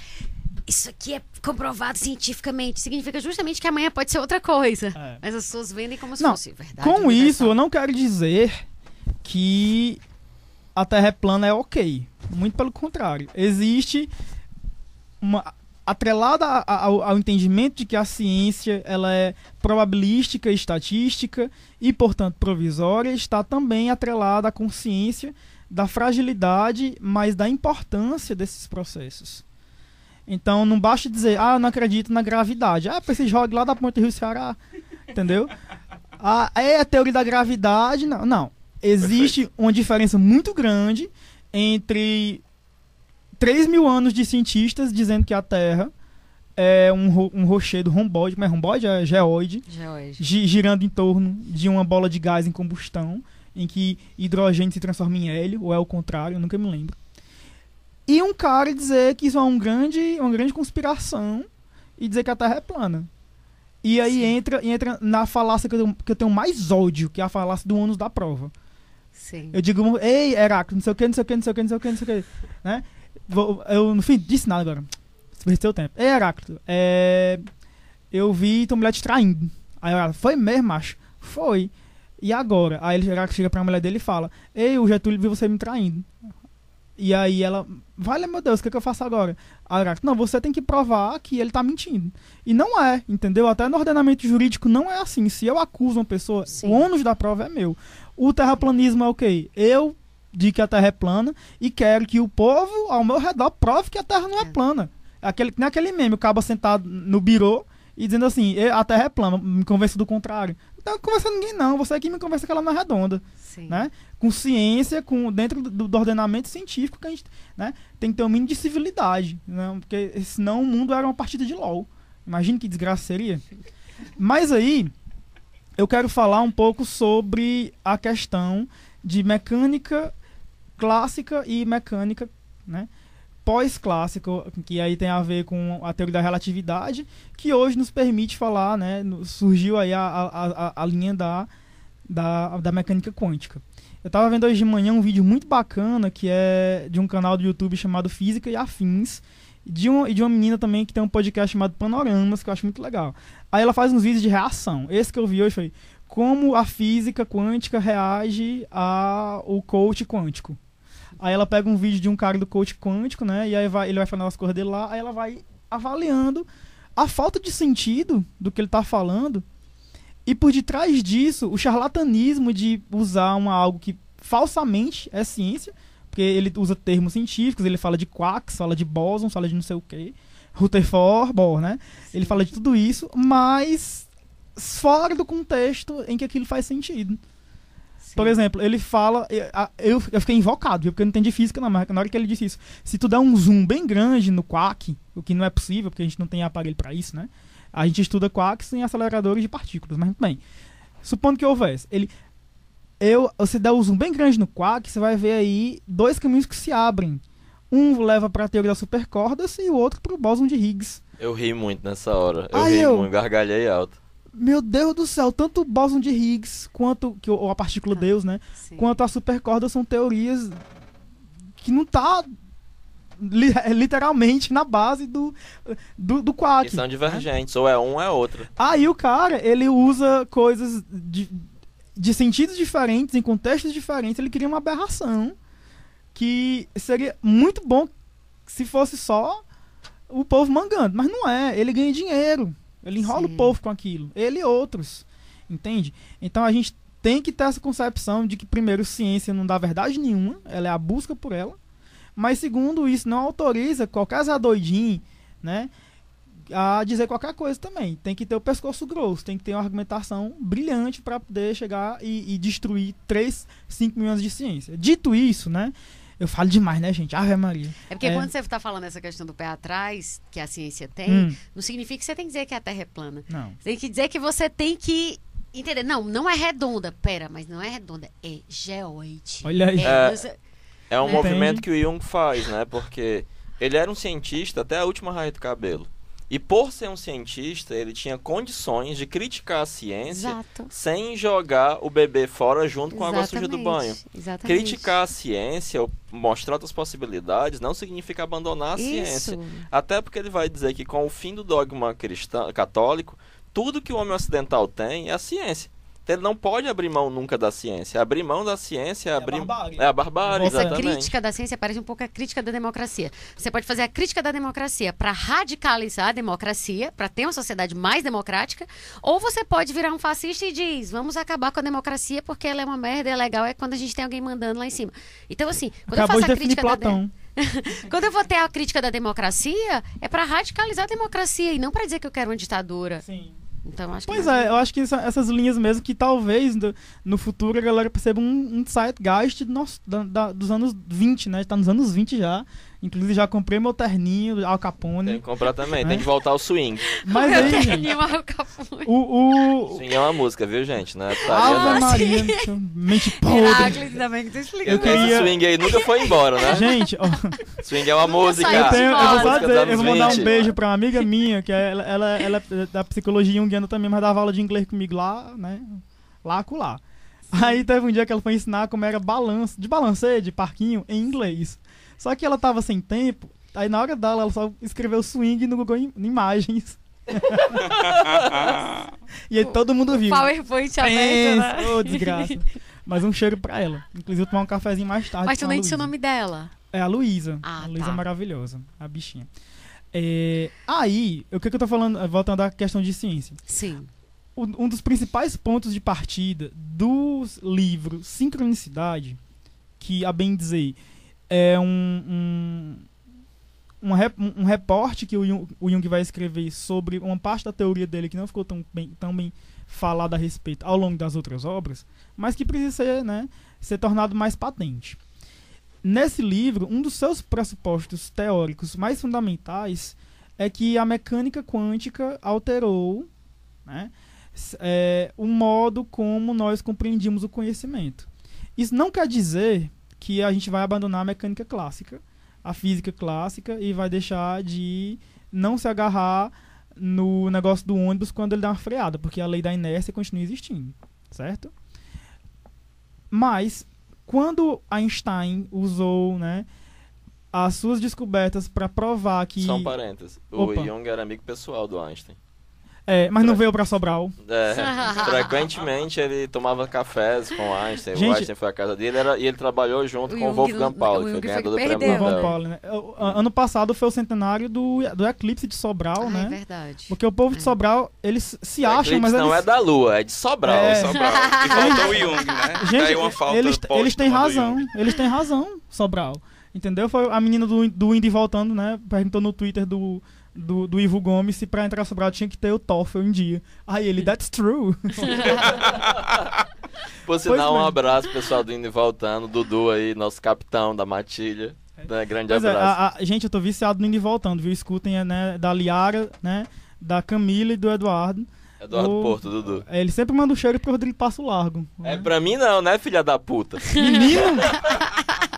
isso aqui é comprovado cientificamente. Significa justamente que amanhã pode ser outra coisa. É. Mas as pessoas vendem como se não, fosse verdade. Com universal. isso, eu não quero dizer que a Terra é plana é ok. Muito pelo contrário. Existe uma atrelada ao, ao, entendimento de que a ciência ela é probabilística, estatística e, portanto, provisória, está também atrelada à consciência da fragilidade, mas da importância desses processos. Então não basta dizer, ah, eu não acredito na gravidade. Ah, você joga lá da Ponte Rio Ceará. Entendeu? Ah, é a teoria da gravidade. Não, não. Existe Perfeito. uma diferença muito grande entre 3 mil anos de cientistas dizendo que a Terra é um, um rochedo romboide, mas romboide é geoide, geoide. girando em torno de uma bola de gás em combustão, em que hidrogênio se transforma em hélio, ou é o contrário, eu nunca me lembro. E um cara dizer que isso é um grande, uma grande conspiração e dizer que a Terra é plana. E aí entra, entra na falácia que eu, que eu tenho mais ódio, que é a falácia do ônus da prova. Sim. Eu digo, ei, Heráclito, não sei o que, não sei o que, não sei o que, não sei o que, não sei o que. Né? Vou, eu, no fim, disse nada agora. Perdeu o tempo. Ei, Heráclito, é, eu vi tua mulher te traindo. Aí ela, foi mesmo, macho? Foi. E agora? Aí ele chega pra mulher dele e fala, ei, o Getúlio viu você me traindo. E aí ela, vale meu Deus, o que, é que eu faço agora? Aí ela, não, você tem que provar que ele tá mentindo. E não é, entendeu? Até no ordenamento jurídico não é assim. Se eu acuso uma pessoa, Sim. o ônus da prova é meu. O terraplanismo é o quê? Eu digo que a Terra é plana e quero que o povo ao meu redor prove que a Terra não é, é. plana. Aquele, nem aquele meme, o cabo sentado no birô e dizendo assim, a Terra é plana, me convence do contrário. Não conversa ninguém não, você aqui me conversa que ela não é redonda. Sim. Né? Com ciência, com, dentro do, do, ordenamento científico que a gente né, tem que ter um mínimo de civilidade. Né? Porque senão o mundo era uma partida de LOL. Imagina que desgraça seria. Mas aí, eu quero falar um pouco sobre a questão de mecânica clássica e mecânica né, pós-clássico, que aí tem a ver com a teoria da relatividade, que hoje nos permite falar, né, surgiu aí a, a, a, linha da, da, da mecânica quântica. Eu estava vendo hoje de manhã um vídeo muito bacana que é de um canal do YouTube chamado Física e Afins, de uma, e de uma menina também que tem um podcast chamado Panoramas, que eu acho muito legal. Aí ela faz uns vídeos de reação. Esse que eu vi hoje foi como a física quântica reage ao coach quântico. Aí ela pega um vídeo de um cara do coach quântico, né? E aí vai, ele vai falar as coisas dele lá, aí ela vai avaliando a falta de sentido do que ele tá falando. E por detrás disso, o charlatanismo de usar uma, algo que falsamente é ciência, porque ele usa termos científicos, ele fala de quarks, fala de bósons, fala de não sei o que, Rutherford, Bohr, né? Sim. Ele fala de tudo isso, mas fora do contexto em que aquilo faz sentido. Por exemplo, ele fala. Eu, eu fiquei invocado, porque eu não entendi física, não, mas na hora que ele disse isso, se tu der um zoom bem grande no quark, o que não é possível, porque a gente não tem aparelho para isso, né? A gente estuda quarks em aceleradores de partículas, mas muito bem. Supondo que houvesse, ele eu, você dá um zoom bem grande no quark, você vai ver aí dois caminhos que se abrem. Um leva para a teoria das supercordas e o outro para o bóson de Higgs. Eu ri muito nessa hora. Eu Ai, ri eu- muito, gargalhei alto. Meu Deus do céu, tanto o bóson de Higgs quanto que, ou a partícula Deus, né? Sim. Quanto a supercorda são teorias que não tá li- literalmente na base do do, do quark. Que são divergentes, ou é um ou é outro. Aí o cara, ele usa coisas de, de sentidos diferentes, em contextos diferentes, ele cria uma aberração que seria muito bom se fosse só o povo mangando, mas não é, ele ganha dinheiro, ele enrola Sim. o povo com aquilo, ele e outros, entende? Então a gente tem que ter essa concepção de que primeiro ciência não dá verdade nenhuma, ela é a busca por ela, mas segundo isso não autoriza qualquer Zé doidinho, né, a dizer qualquer coisa também. Tem que ter o pescoço grosso, tem que ter uma argumentação brilhante para poder chegar e, e destruir 3, 5 milhões de ciência. Dito isso, né? Eu falo demais, né, gente? Ave Maria. É porque É. quando você está falando essa questão do pé atrás, que a ciência tem, Hum, não significa que você tem que dizer que a Terra é plana. não. Você tem que dizer que você tem que entender. Não, não é redonda. Pera, mas não é redonda. É geoide. Olha aí. É, É. É um Né? movimento que o Jung faz, né? Porque ele era um cientista até a última raia do cabelo. E por ser um cientista, ele tinha condições de criticar a ciência Exato. sem jogar o bebê fora junto com a água suja do banho. Exatamente. Criticar a ciência, ou mostrar outras possibilidades, não significa abandonar a ciência. Isso. Até porque ele vai dizer que com o fim do dogma cristão, católico, tudo que o homem ocidental tem é a ciência. Então ele não pode abrir mão nunca da ciência. Abrir mão da ciência é É a abrir barbárie. é a barbárie, Essa Essa exatamente. crítica da ciência parece um pouco a crítica da democracia. Você pode fazer a crítica da democracia para radicalizar a democracia, para ter uma sociedade mais democrática, ou você pode virar um fascista e diz: vamos acabar com a democracia porque ela é uma merda e é legal é quando a gente tem alguém mandando lá em cima. Então, assim, quando Acabou eu de faço a crítica da Platão. quando eu vou ter a crítica da democracia, é para radicalizar a democracia e não para dizer que eu quero uma ditadura. Sim. Então, acho que Pois não- é, eu acho que essa- essas linhas mesmo que talvez no, no futuro a galera perceba um, um zeitgeist do nosso- da- da- dos anos 20, né? Tá nos anos 20 já. Inclusive já comprei meu terninho Al Capone. Tem que comprar também, É. tem que voltar ao swing. Mas Meu aí, terninho Al Capone. o, o, Swing é uma música, viu, gente? Não é não. Maria, mente podre. Heráclito, bem que tu explica. Eu queria- Esse swing aí nunca foi embora, né? Gente, ó, Swing é uma música. eu, tenho, eu vou dizer, dos eu vou mandar um 20. beijo pra uma amiga minha, que é- ela, ela, ela é da psicologia junguiana também, mas dava aula de inglês comigo lá, né? Lá com lá. Aí teve um dia que ela foi ensinar como era balanço, de balanceio, de parquinho, em inglês. Só que ela tava sem tempo, aí na hora dela ela só escreveu swing no Google Im- Imagens. e aí todo mundo viu. PowerPoint aberto, né? Ô, desgraça. Mas um cheiro pra ela. Inclusive, eu tomar um cafezinho mais tarde. Mas tu nem disse o nome dela. É a Luísa. Ah, a Luísa tá. é maravilhosa, a bichinha. É, aí, o que, que eu tô falando, voltando à questão de ciência. Sim. O- um dos principais pontos de partida do livro Sincronicidade, que, a bem dizer, é um, um, um, rep- um reporte que o Jung, o Jung vai escrever sobre uma parte da teoria dele que não ficou tão bem, tão bem falada a respeito ao longo das outras obras, mas que precisa ser, né, ser tornado mais patente. Nesse livro, um dos seus pressupostos teóricos mais fundamentais é que a mecânica quântica alterou né, é, o modo como nós compreendíamos o conhecimento. Isso não quer dizer que a gente vai abandonar a mecânica clássica, a física clássica, e vai deixar de não se agarrar no negócio do ônibus quando ele dá uma freada, porque a lei da inércia continua existindo, certo? Mas quando Einstein usou, né, as suas descobertas para provar que um parênteses. O Opa. Jung era amigo pessoal do Einstein. É, mas não veio para Sobral. É, frequentemente ele tomava cafés com o Einstein. Gente- o Einstein foi à casa dele era, e ele trabalhou junto O com o Wolfgang não- Pauli, o que foi ganhador do prêmio Nobel. Pauli, né? A- Ano passado foi o centenário do, do eclipse de Sobral, Ah, é né? verdade. Porque o povo de É. Sobral, eles se O acham, mas não eles... é da Lua, é de Sobral. É. Sobral. E faltou o Jung, né? Gente, Daí uma falta eles, eles têm razão, eles têm razão, Sobral. Entendeu? Foi a menina do, do Indy voltando, né? Perguntou no Twitter do, do, do Ivo Gomes se pra entrar Sobral tinha que ter o TOEFL em dia. Aí ele, that's true. Por sinal, um abraço pessoal do Indo e Voltando. Dudu aí, nosso capitão da matilha. Né, grande Pois é, abraço. a- a- gente, eu tô viciado no Indy voltando, viu? Escutem, é, né? Da Liara, né? da Camila e do Eduardo. Eduardo O- Porto, Dudu. É, Ele sempre manda o cheiro pro Rodrigo Passo Largo. É né? pra mim não, né, filha da puta? Menino!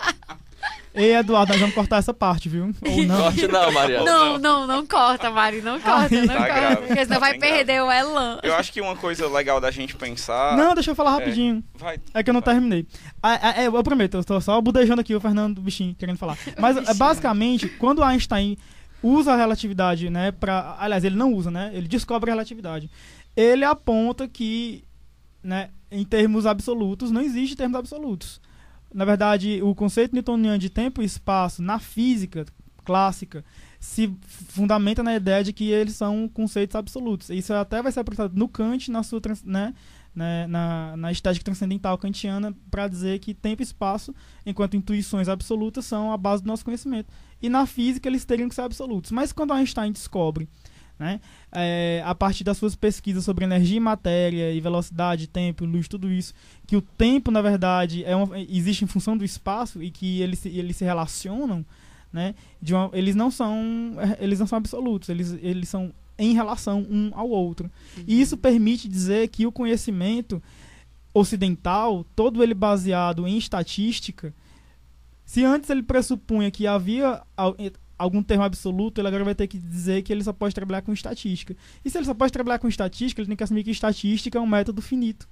Ei, Eduardo, nós vamos cortar essa parte, viu? Ou não. Corte não, Mariana. Não, não, não corta, Mari, não corta, Ai. não Tá corta. grave, Porque senão tá vai perder o Elan. Eu acho que uma coisa legal da gente pensar. Não, deixa eu falar rapidinho. Vai. É que eu não vai. terminei. Ah, é, eu prometo, eu tô só budejando aqui o Fernando bichinho querendo falar. Mas é, bichinho. basicamente, quando Einstein usa a relatividade, né, para, aliás, ele não usa, né? Ele descobre a relatividade. Ele aponta que, né, em termos absolutos, não existe termos absolutos. Na verdade, o conceito newtoniano de tempo e espaço na física clássica se fundamenta na ideia de que eles são conceitos absolutos. Isso até vai ser apresentado no Kant na sua né, né, na, na estética transcendental kantiana para dizer que tempo e espaço, enquanto intuições absolutas, são a base do nosso conhecimento. E na física eles teriam que ser absolutos. Mas quando Einstein descobre, né, é, a partir das suas pesquisas sobre energia e matéria, e velocidade, tempo, luz, tudo isso, que o tempo, na verdade, é uma- existe em função do espaço e que eles se, eles se relacionam, né, de uma- eles, não são, eles não são absolutos, eles, eles são em relação um ao outro. E isso permite dizer que o conhecimento ocidental, todo ele baseado em estatística, se antes ele pressupunha que havia algum termo absoluto, ele agora vai ter que dizer que ele só pode trabalhar com estatística. E se ele só pode trabalhar com estatística, ele tem que assumir que estatística é um método finito.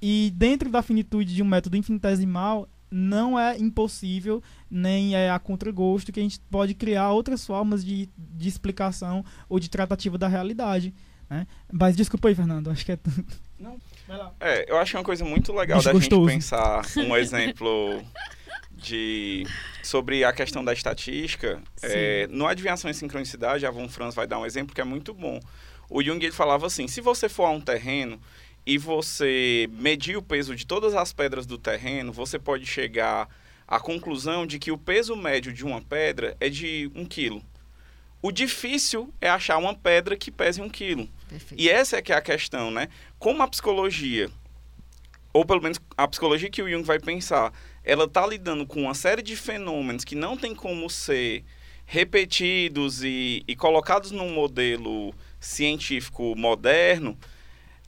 E dentro da finitude de um método infinitesimal, não é impossível, nem é a contragosto que a gente pode criar outras formas de, de explicação ou de tratativa da realidade. Né? Mas desculpa aí, Fernando, acho que é tudo. Não. Vai lá. É, eu acho uma coisa muito legal da gente pensar um exemplo de sobre a questão da estatística. É, no Adivinhação e Sincronicidade, a Von Franz vai dar um exemplo que é muito bom. O Jung ele falava assim: se você for a um terreno e você medir o peso de todas as pedras do terreno, você pode chegar à conclusão de que o peso médio de uma pedra é de um quilo. O difícil é achar uma pedra que pese um quilo. Perfeito. E essa é que é a questão, né? Como a psicologia, ou pelo menos a psicologia que o Jung vai pensar, ela está lidando com uma série de fenômenos que não tem como ser repetidos e, e colocados num modelo científico moderno,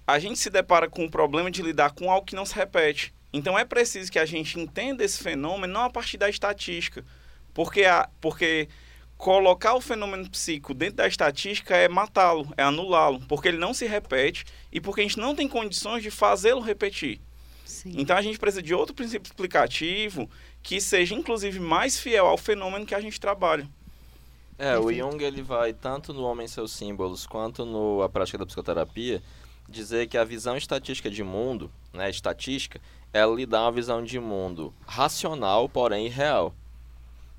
a gente se depara com o problema de lidar com algo que não se repete. Então é preciso que a gente entenda esse fenômeno não a partir da estatística, porque, a, porque colocar o fenômeno psíquico dentro da estatística é matá-lo, é anulá-lo, porque ele não se repete e porque a gente não tem condições de fazê-lo repetir. Sim. Então a gente precisa de outro princípio explicativo que seja inclusive mais fiel ao fenômeno que a gente trabalha. É, o Perfeito. Jung ele vai tanto no Homem e seus símbolos quanto no a prática da psicoterapia dizer que a visão estatística de mundo, né, estatística, ela lhe dá uma visão de mundo racional, porém irreal.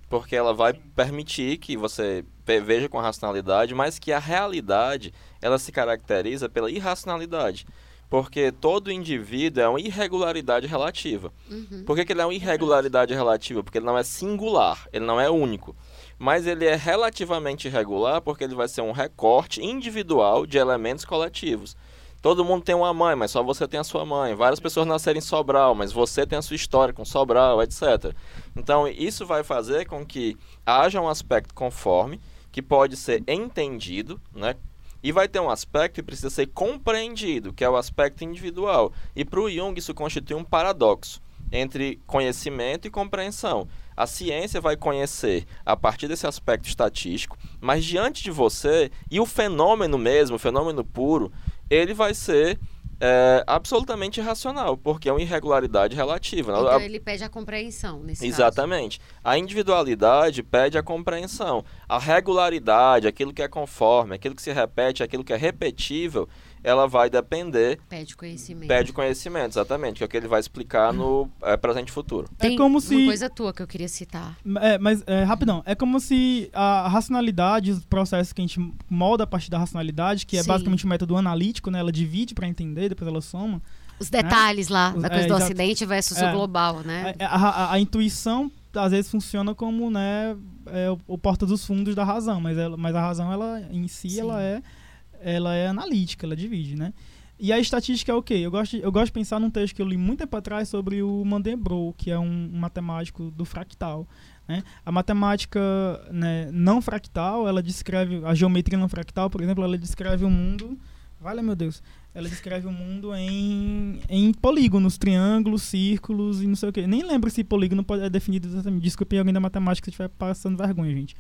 Porque ela vai permitir que você veja com racionalidade, mas que a realidade, ela se caracteriza pela irracionalidade. Porque todo indivíduo é uma irregularidade relativa. Uhum. Por que, que ele é uma irregularidade relativa? Porque ele não é singular, ele não é único. Mas ele é relativamente irregular porque ele vai ser um recorte individual de elementos coletivos. Todo mundo tem uma mãe, mas só você tem a sua mãe. Várias pessoas nascerem em Sobral, mas você tem a sua história com Sobral, etc. Então, isso vai fazer com que haja um aspecto conforme, que pode ser entendido, né? E vai ter um aspecto que precisa ser compreendido, que é o aspecto individual. E para o Jung isso constitui um paradoxo entre conhecimento e compreensão. A ciência vai conhecer a partir desse aspecto estatístico, mas diante de você, e o fenômeno mesmo, o fenômeno puro, ele vai ser é, absolutamente irracional, porque é uma irregularidade relativa. né? Então A- ele pede a compreensão nesse Exatamente. A individualidade pede a compreensão. A regularidade, aquilo que é conforme, aquilo que se repete, aquilo que é repetível, ela vai depender. Pede conhecimento. pede conhecimento, exatamente, que é o que ele vai explicar no é, presente e futuro. Tem É como uma se- coisa tua que eu queria citar. É, mas, é, rapidão, é como se a racionalidade, os processos que a gente molda a partir da racionalidade, que é Sim. basicamente um método analítico, né? Ela divide para entender, depois ela soma. Os detalhes lá, da é, coisa do exato. Ocidente versus É. o global, né? A, a- a- a intuição, às vezes, funciona como, né, é, o, o porta dos fundos da razão, mas, ela, mas a razão, ela em si, Sim. ela é, ela é analítica, ela divide, né? E a estatística é o quê? Eu gosto, de, eu gosto de pensar num texto que eu li muito tempo atrás sobre o Mandelbrot, que é um, matemático do fractal. Né? A matemática né, não fractal, ela descreve, a geometria não fractal, por exemplo, ela descreve o mundo, vale meu Deus, ela descreve o mundo em, em polígonos, triângulos, círculos e não sei o que. Nem lembro se polígono pode, é definido exatamente. Desculpe alguém da matemática se estiver passando vergonha, gente.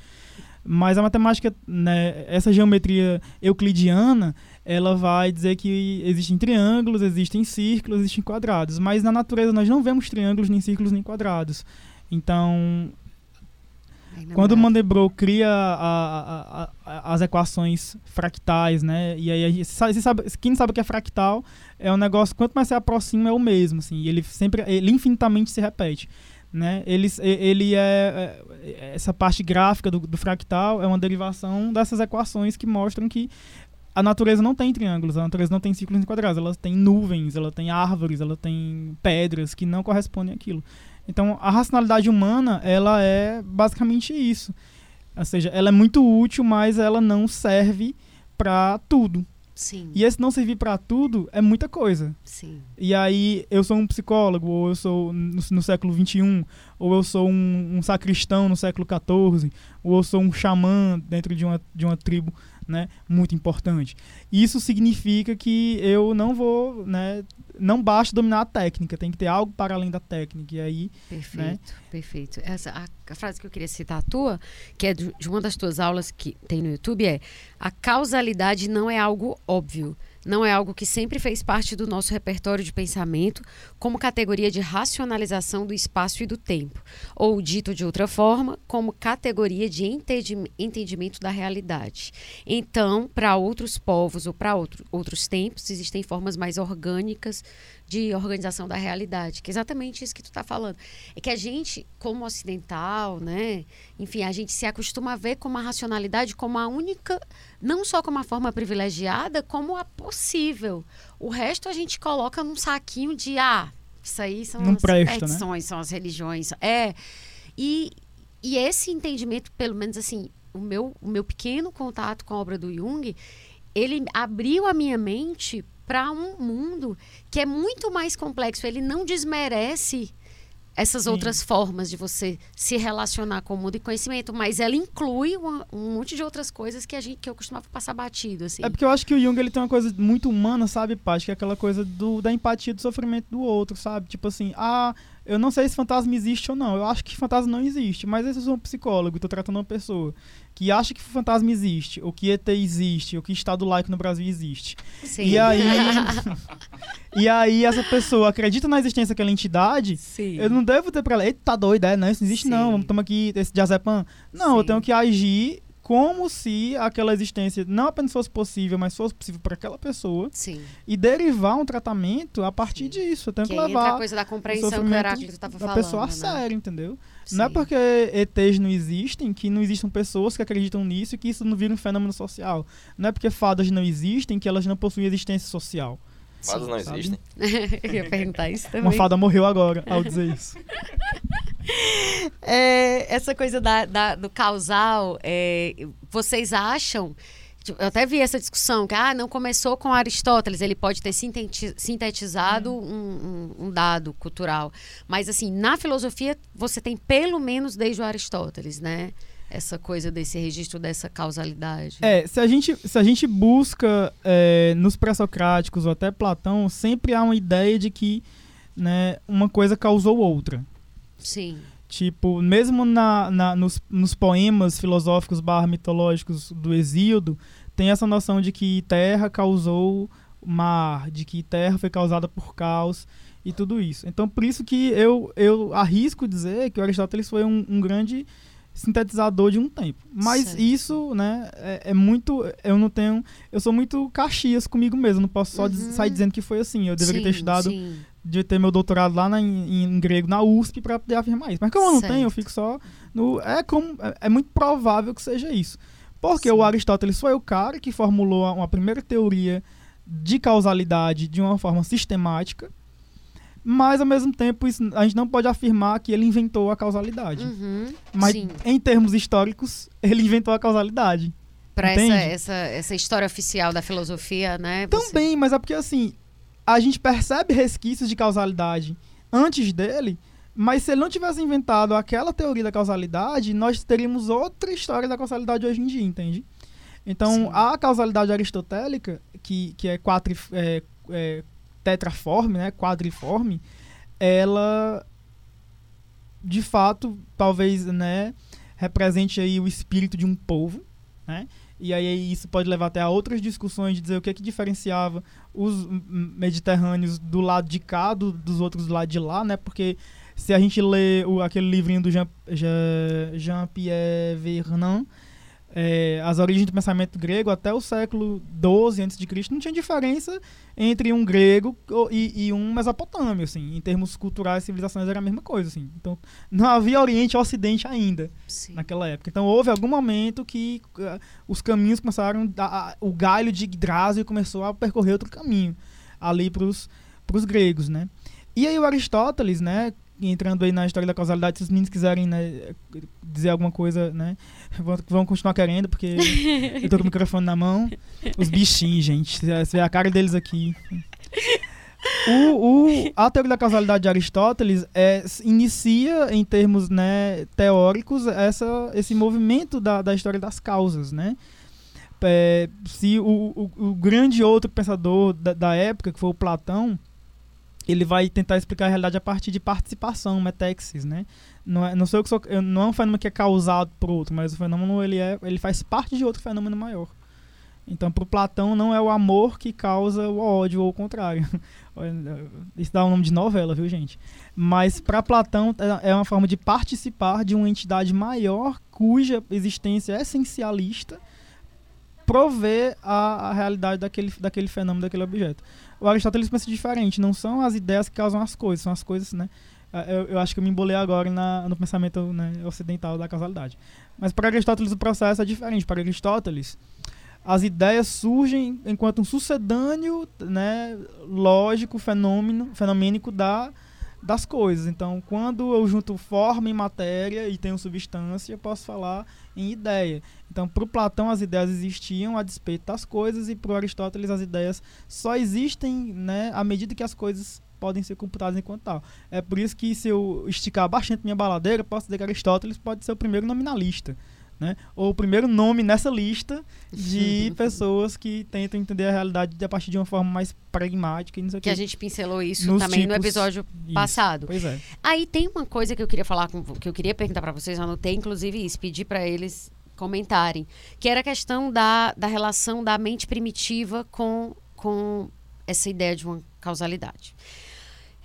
Mas a matemática, né, essa geometria euclidiana, ela vai dizer que existem triângulos, existem círculos, existem quadrados. Mas na natureza nós não vemos triângulos, nem círculos, nem quadrados. Então, quando o Mandelbrot cria a, a, a, as equações fractais, né? E aí, sabe, quem sabe o que é fractal é um negócio, quanto mais você aproxima, é o mesmo, assim. ele sempre, ele infinitamente se repete. Né? Ele, ele é, é essa parte gráfica do, do, fractal é uma derivação dessas equações que mostram que a natureza não tem triângulos, a natureza não tem círculos quadrados, ela tem nuvens, ela tem árvores, ela tem pedras que não correspondem àquilo. Então, a racionalidade humana, ela é basicamente isso. Ou seja, ela é muito útil, mas ela não serve para tudo. Sim. E esse não servir para tudo é muita coisa. Sim. E aí eu sou um psicólogo, ou eu sou no, no século XXI, ou eu sou um, um, sacristão no século XIV, ou eu sou um xamã dentro de uma, de uma tribo né, muito importante. Isso significa que eu não vou, né, não basta dominar a técnica, tem que ter algo para além da técnica. E aí, perfeito, né? perfeito. Essa a, a, frase que eu queria citar a tua, que é de uma das tuas aulas que tem no YouTube é: a causalidade não é algo óbvio não é algo que sempre fez parte do nosso repertório de pensamento como categoria de racionalização do espaço e do tempo, ou dito de outra forma, como categoria de entendimento da realidade. Então, para outros povos ou para outro, outros tempos, existem formas mais orgânicas de organização da realidade, que é exatamente isso que tu está falando. É que a gente, como ocidental, né, enfim, a gente se acostuma a ver como a racionalidade como a única, não só como a forma privilegiada, como a possível. O resto a gente coloca num saquinho de, ah, isso aí são não as presta, né? são as religiões. É. E, e esse entendimento, pelo menos assim, o meu, o meu pequeno contato com a obra do Jung, ele abriu a minha mente para um mundo que é muito mais complexo. Ele não desmerece essas Sim. outras formas de você se relacionar com o mundo e conhecimento, mas ela inclui uma, um monte de outras coisas que a gente que eu costumava passar batido assim. É porque eu acho que o Jung ele tem uma coisa muito humana, sabe, Paty, que é aquela coisa do, da empatia do sofrimento do outro, sabe? Tipo assim, ah, eu não sei se fantasma existe ou não. Eu acho que fantasma não existe, mas eu sou um psicólogo, estou tratando uma pessoa que acha que fantasma existe, ou que ET existe, ou que Estado laico no Brasil existe. Sim. E aí, e aí essa pessoa acredita na existência daquela entidade, Sim. eu não devo ter para ela, eita, tá doida, é, não, isso não existe Sim. não, vamos tomar aqui esse diazepam. Não, Sim. eu tenho que agir como se aquela existência não apenas fosse possível, mas fosse possível para aquela pessoa. Sim. E derivar um tratamento a partir Sim. disso. Tenho que, que levar a coisa da compreensão que o Heráclito estava falando. A pessoa a né? sério, entendeu? Sim. Não é porque ETs não existem que não existam pessoas que acreditam nisso e que isso não vira um fenômeno social. Não é porque fadas não existem que elas não possuem existência social. Fadas não sabe? existem? Eu ia perguntar isso também. Uma fada morreu agora ao dizer isso. É, essa coisa da, da do causal, é, vocês acham eu até vi essa discussão que ah, não começou com Aristóteles, ele pode ter sintetizado hum. um, um, um, dado cultural. Mas, assim, na filosofia, você tem pelo menos desde o Aristóteles, né? Essa coisa desse registro dessa causalidade. É, se a gente, se a gente busca é, nos pré-socráticos ou até Platão, sempre há uma ideia de que né, uma coisa causou outra. Sim. Tipo, mesmo na, na nos, nos, poemas filosóficos barra mitológicos do Exíodo, tem essa noção de que terra causou mar, de que terra foi causada por caos e tudo isso. Então, por isso que eu, eu arrisco dizer que o Aristóteles foi um, um grande sintetizador de um tempo. Mas certo. isso, né, é, é, muito. Eu não tenho. Eu sou muito caxias comigo mesmo. Não posso só uhum. sair dizendo que foi assim. Eu deveria sim, ter estudado sim de ter meu doutorado lá na, em, em, grego na USP para poder afirmar isso. Mas como eu não tenho, eu fico só no. É, como, é, é muito provável que seja isso. Porque Sim. o Aristóteles foi o cara que formulou uma primeira teoria de causalidade de uma forma sistemática, mas ao mesmo tempo isso, a gente não pode afirmar que ele inventou a causalidade. Uhum. Mas Sim. em termos históricos, ele inventou a causalidade. Para essa, essa, essa história oficial da filosofia, né? você- Também, mas é porque assim, a gente percebe resquícios de causalidade antes dele, mas se ele não tivesse inventado aquela teoria da causalidade, nós teríamos outra história da causalidade hoje em dia, entende? Então, Sim. a causalidade aristotélica, que, que é, quatri, é, é tetraforme, né, quadriforme, ela, de fato, talvez, né, represente aí o espírito de um povo, né? E aí isso pode levar até a outras discussões de dizer o que é que diferenciava os mediterrâneos do lado de cá do- dos outros do lado de lá, né? Porque se a gente lê o, aquele livrinho do Jean- Jean- Jean-Pierre Vernant, é, as origens do pensamento grego até o século XII a.C. não tinha diferença entre um grego e, e um mesopotâmio, assim, em termos culturais, civilizações era a mesma coisa, assim. Então, não havia Oriente e Ocidente ainda Sim. naquela época. Então houve algum momento que uh, os caminhos começaram, a, a- o galho de Yggdrasil começou a percorrer outro caminho ali para os gregos, né? E aí o Aristóteles, né? Entrando aí na história da causalidade, se os meninos quiserem né, dizer alguma coisa, né? Vão, continuar querendo, porque eu tô com o microfone na mão. Os bichinhos, gente. Você vê a cara deles aqui. O, o- a teoria da causalidade de Aristóteles é, inicia, em termos né, teóricos, essa, esse movimento da, da história das causas. Né? É, se o, o, o grande outro pensador da, da época, que foi o Platão, ele vai tentar explicar a realidade a partir de participação, metexis, né? Não, é, não, sei o que sou, não é um fenômeno que é causado por outro, mas o fenômeno ele, é, ele faz parte de outro fenômeno maior. Então, para Platão, não é o amor que causa o ódio, ou o contrário. Isso dá o nome de novela, viu, gente? Mas, para Platão, é é uma forma de participar de uma entidade maior cuja existência é essencialista prover a, a realidade daquele, daquele fenômeno, daquele objeto. O Aristóteles pensa diferente, não são as ideias que causam as coisas, são as coisas, né? Ah, Eu, eu acho que eu me embolei agora na, no pensamento né, ocidental da causalidade. Mas para Aristóteles o processo é diferente. Para Aristóteles, as ideias surgem enquanto um sucedâneo né, lógico, fenômeno, fenomênico da, das coisas. Então, quando eu junto forma e matéria e tenho substância, eu posso falar em ideia. Então, para o Platão, as ideias existiam a despeito das coisas, e para Aristóteles, as ideias só existem né, à medida que as coisas podem ser computadas enquanto tal. É por isso que, se eu esticar bastante minha baladeira, eu posso dizer que Aristóteles pode ser o primeiro nominalista. Né? Ou o primeiro nome nessa lista de pessoas que tentam entender a realidade a partir de uma forma mais pragmática e não sei o Que quê. a gente pincelou isso Nos também no tipos- episódio Isso. passado. Pois é. Aí tem uma coisa que eu queria falar com que eu queria perguntar para vocês, eu anotei inclusive isso, pedir para eles comentarem, que era a questão da, da relação da mente primitiva com, com essa ideia de uma causalidade.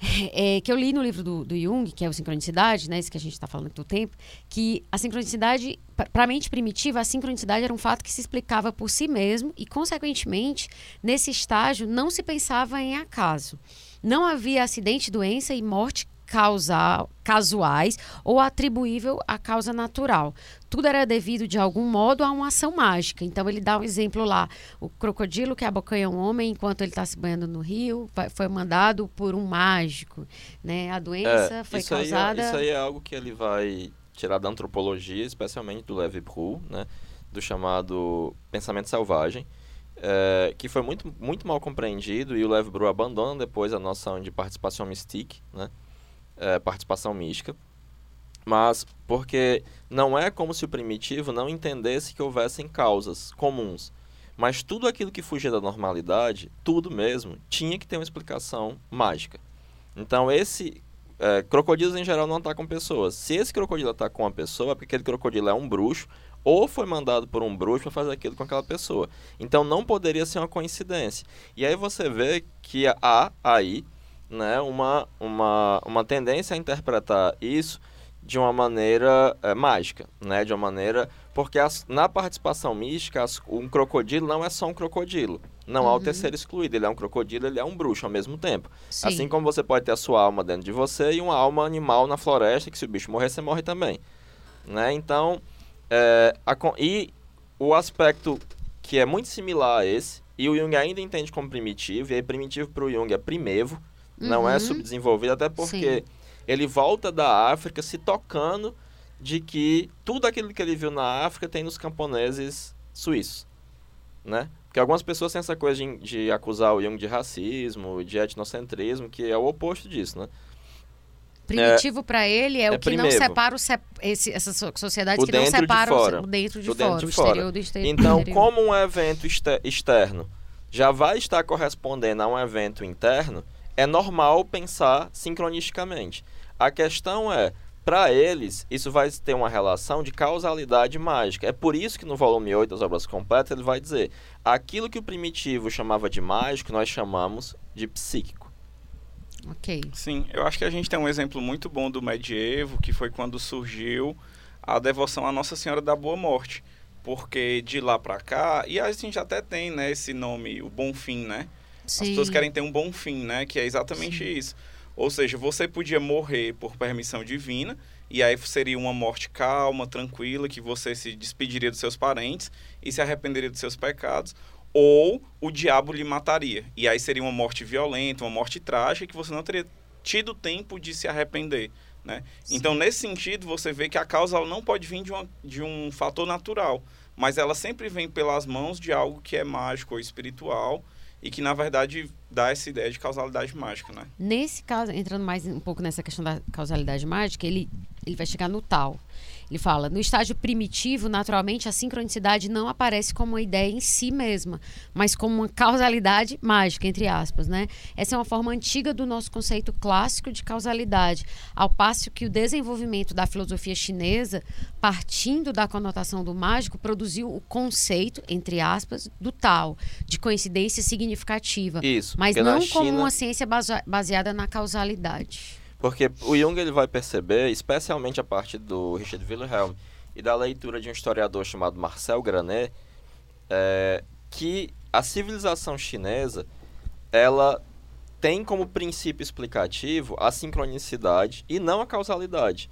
É, que eu li no livro do, do Jung, que é o Sincronicidade, né, esse que a gente está falando do tempo, que a sincronicidade, para a mente primitiva, a sincronicidade era um fato que se explicava por si mesmo e, consequentemente, nesse estágio não se pensava em acaso. Não havia acidente, doença e morte causal, casuais ou atribuível à causa natural. Tudo era devido, de algum modo, a uma ação mágica. Então, ele dá um exemplo lá. O crocodilo que abocanha um homem enquanto ele está se banhando no rio foi mandado por um mágico. Né? A doença foi isso, aí causada... é, isso aí é algo que ele vai tirar da antropologia, especialmente do Levi Brou, né? Do chamado pensamento selvagem, é, que foi muito, muito mal compreendido e o Levi Brou abandona depois a noção de participação mystique, né? É, participação mística. Mas porque não é como se o primitivo não entendesse que houvessem causas comuns. Mas tudo aquilo que fugia da normalidade, tudo mesmo, tinha que ter uma explicação mágica. Então esse é, crocodilos em geral não atacam pessoas. Se esse crocodilo ataca uma pessoa, é porque aquele crocodilo é um bruxo ou foi mandado por um bruxo para fazer aquilo com aquela pessoa. Então não poderia ser uma coincidência. E aí você vê que há aí né, uma, uma, uma tendência a interpretar isso de uma maneira é, mágica, né, de uma maneira porque as- na participação mística as- um crocodilo não é só um crocodilo, não há o Uhum. terceiro excluído, ele é um crocodilo, ele é um bruxo ao mesmo tempo. Sim. Assim como você pode ter a sua alma dentro de você e uma alma animal na floresta, que se o bicho morrer, você morre também. Né? Então, é, a e o aspecto que é muito similar a esse, e o Jung ainda entende como primitivo, e aí primitivo para o Jung é primevo, não é Uhum. subdesenvolvido, até porque ele volta da África se tocando de que tudo aquilo que ele viu na África tem nos camponeses suíços, né? Porque algumas pessoas têm essa coisa de, de acusar o Jung de racismo, de etnocentrismo, que é o oposto disso, né? Primitivo para ele é, é o que não primeiro. separa o sep esse, essa so- sociedade O que não dentro de separa o, fora. o dentro de O dentro fora, de o fora. exterior do exterior. Então, como um evento exter- externo já vai estar correspondendo a um evento interno, é normal pensar sincronisticamente. A questão é, para eles, isso vai ter uma relação de causalidade mágica. É por isso que no volume 8 das obras completas ele vai dizer: aquilo que o primitivo chamava de mágico, nós chamamos de psíquico. Ok. Sim, eu acho que a gente tem um exemplo muito bom do medievo, que foi quando surgiu a devoção à Nossa Senhora da Boa Morte. Porque de lá pra cá, e a gente até tem, né, esse nome, o Bom Fim, né? As Sim. pessoas querem ter um bom fim, né? Que é exatamente isso. Ou seja, você podia morrer por permissão divina, e aí seria uma morte calma, tranquila, que você se despediria dos seus parentes e se arrependeria dos seus pecados, ou o diabo lhe mataria. E aí seria uma morte violenta, uma morte trágica, que você não teria tido tempo de se arrepender. Né? Então, nesse sentido, você vê que a causa não pode vir de, uma, de um fator natural, mas ela sempre vem pelas mãos de algo que é mágico ou espiritual e que, na verdade, dá essa ideia de causalidade mágica. Né? Nesse caso, entrando mais um pouco nessa questão da causalidade mágica, ele, ele vai chegar no tal. Ele fala: no estágio primitivo, naturalmente, a sincronicidade não aparece como uma ideia em si mesma, mas como uma causalidade mágica, entre aspas. Né? Essa é uma forma antiga do nosso conceito clássico de causalidade, ao passo que o desenvolvimento da filosofia chinesa, partindo da conotação do mágico, produziu o conceito, entre aspas, do tal, de coincidência significativa. Isso, Mas não como China- uma ciência base- baseada na causalidade. Porque o Jung ele vai perceber, especialmente a partir do Richard Wilhelm e da leitura de um historiador chamado Marcel Granet, é, que a civilização chinesa ela tem como princípio explicativo a sincronicidade e não a causalidade.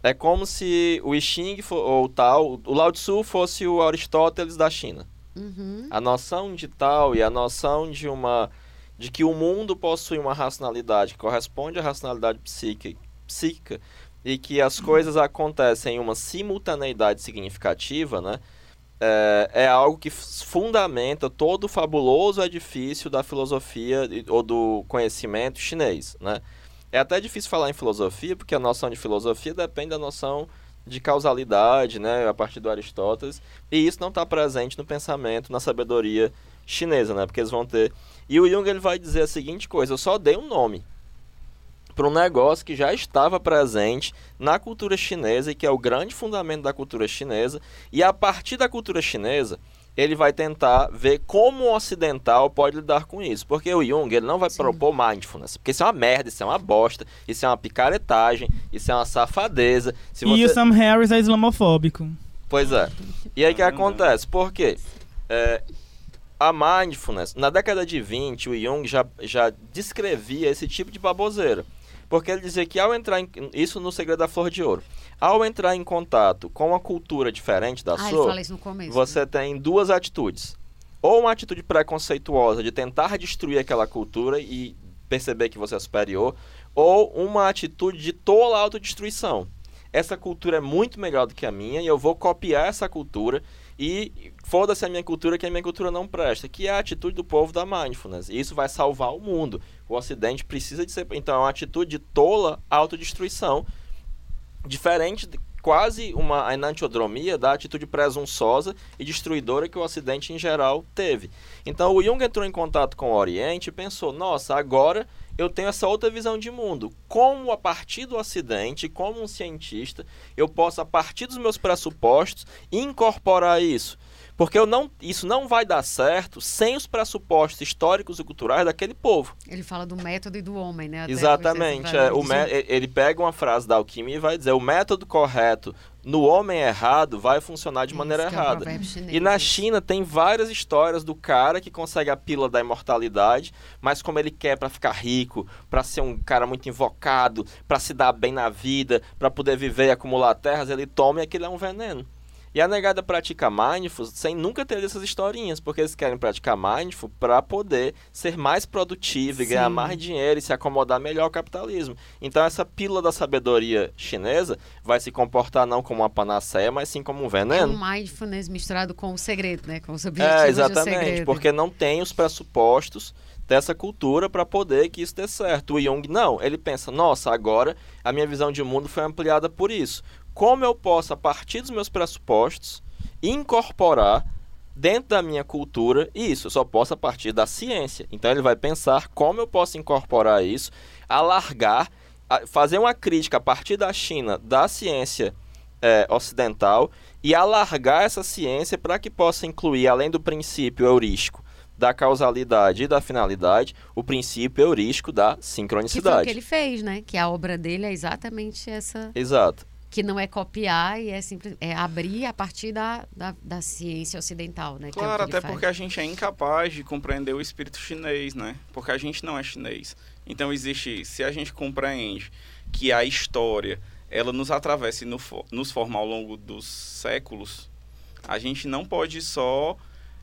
É como se o I Ching fo- ou tal, o Lao Tzu fosse o Aristóteles da China. Uhum. A noção de tal e a noção de uma de que o mundo possui uma racionalidade que corresponde à racionalidade psíquica, psíquica e que as coisas acontecem em uma simultaneidade significativa, né? É, é algo que fundamenta todo o fabuloso edifício da filosofia ou do conhecimento chinês, né? É até difícil falar em filosofia, porque a noção de filosofia depende da noção de causalidade, né, a partir do Aristóteles, e isso não está presente no pensamento, na sabedoria chinesa, né, porque eles vão ter... E o Jung ele vai dizer a seguinte coisa, eu só dei um nome para um negócio que já estava presente na cultura chinesa e que é o grande fundamento da cultura chinesa, e a partir da cultura chinesa, ele vai tentar ver como o ocidental pode lidar com isso. Porque o Jung ele não vai Sim. propor mindfulness. Porque isso é uma merda, isso é uma bosta, isso é uma picaretagem, isso é uma safadeza. Se E o. Sam Harris é islamofóbico. Pois é. E aí o que acontece? Por quê? É, a mindfulness, na década de 20, o Jung já, já descrevia esse tipo de baboseira. Porque ele dizia que ao entrar em, isso no segredo da flor de ouro, ao entrar em contato com uma cultura diferente da Ah, sua, começo. você tem duas atitudes. Ou uma atitude preconceituosa de tentar destruir aquela cultura e perceber que você é superior, ou uma atitude de tola autodestruição. Essa cultura é muito melhor do que a minha e eu vou copiar essa cultura e foda-se a minha cultura que a minha cultura não presta, que é a atitude do povo da mindfulness. E isso vai salvar o mundo. O ocidente precisa de ser, então é uma atitude de tola autodestruição diferente de quase uma enantiodromia da atitude presunçosa e destruidora que o Ocidente em geral teve. Então o Jung entrou em contato com o Oriente e pensou: nossa, agora eu tenho essa outra visão de mundo. Como a partir do Ocidente, como um cientista, eu posso, a partir dos meus pressupostos, incorporar isso? Porque eu não, isso não vai dar certo sem os pressupostos históricos e culturais daquele povo. Ele fala do método e do homem, né? Até Exatamente. é, o ele pega uma frase da alquimia e vai dizer: o método correto no homem errado vai funcionar de maneira é errada. chinês, E na. China tem várias histórias do cara que consegue a pílula da imortalidade, mas como ele quer pra ficar rico, pra ser um cara muito invocado, pra se dar bem na vida, pra poder viver e acumular terras, ele toma e aquilo é um veneno. E a negada pratica mindful sem nunca ter essas historinhas, porque eles querem praticar mindful para poder ser mais produtivo e Sim. ganhar mais dinheiro e se acomodar melhor ao capitalismo. Então essa pílula da sabedoria chinesa vai se comportar não como uma panaceia, mas sim como um É veneno. um mindfulness misturado com o segredo, né? Com os objetivos É, exatamente, porque não tem os pressupostos dessa cultura para poder que isso dê certo. O Jung não, ele pensa, nossa, agora a minha visão de mundo foi ampliada por isso. Como eu posso, a partir dos meus pressupostos, incorporar dentro da minha cultura isso? Eu só posso a partir da ciência. Então ele vai pensar como eu posso incorporar isso, alargar, fazer uma crítica a partir da China, da ciência é, ocidental e alargar essa ciência para que possa incluir, além do princípio heurístico da causalidade e da finalidade, o princípio heurístico da Que foi o sincronicidade. que ele fez, né? Que a obra dele é exatamente essa. Exato. Que não é copiar e é simples, é abrir a partir da, da, da ciência ocidental, né? é Claro, ele até faz. porque a gente é incapaz de compreender o espírito chinês, né? Porque a gente não é chinês. Então existe, se a gente compreende que a história ela nos atravessa e no nos forma ao longo dos séculos, a gente não pode só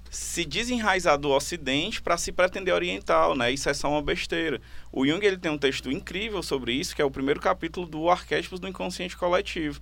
se desenraizar do Ocidente para se pretender oriental, né? Isso é só uma besteira. O Jung ele tem um texto incrível sobre isso, que é o primeiro capítulo do Arquétipos do Inconsciente Coletivo.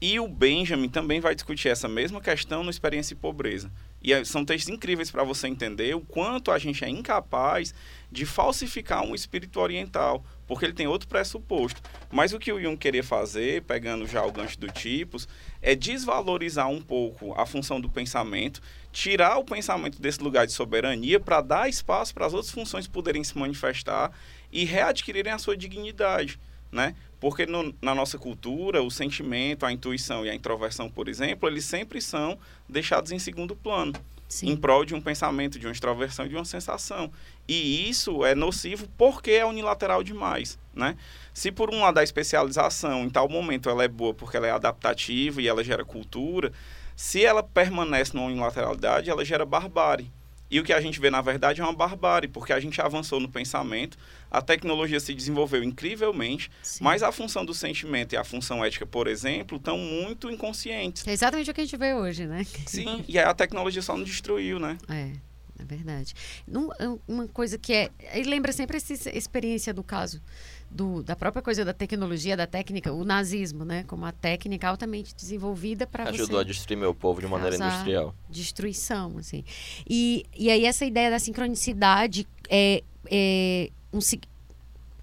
E o Benjamin também vai discutir essa mesma questão no Experiência e Pobreza. E é- são textos incríveis para você entender o quanto a gente é incapaz de falsificar um espírito oriental, porque ele tem outro pressuposto. Mas o que o Jung queria fazer, pegando já o gancho do tipos, é desvalorizar um pouco a função do pensamento, tirar o pensamento desse lugar de soberania para dar espaço para as outras funções poderem se manifestar e readquirirem a sua dignidade, né? Porque no- na nossa cultura, o sentimento, a intuição e a introversão, por exemplo, eles sempre são deixados em segundo plano Sim. em prol de um pensamento, de uma extroversão, de uma sensação. E isso é nocivo porque é unilateral demais, né? Se por um lado a especialização, em tal momento, ela é boa porque ela é adaptativa e ela gera cultura, se ela permanece numa unilateralidade, ela gera barbárie. E o que a gente vê, na verdade, é uma barbárie, porque a gente avançou no pensamento, a tecnologia se desenvolveu incrivelmente, Sim. mas a função do sentimento e a função ética, por exemplo, estão muito inconscientes. É exatamente o que a gente vê hoje, né? Sim, e aí a tecnologia só nos destruiu, né? É, é verdade. É uma coisa que é. Ele lembra sempre essa experiência do caso. Do, da própria coisa da tecnologia, da técnica, o nazismo, né? Como a técnica altamente desenvolvida para você Ajudou a destruir meu povo de maneira industrial. destruição, assim. E, e aí essa ideia da sincronicidade é, é um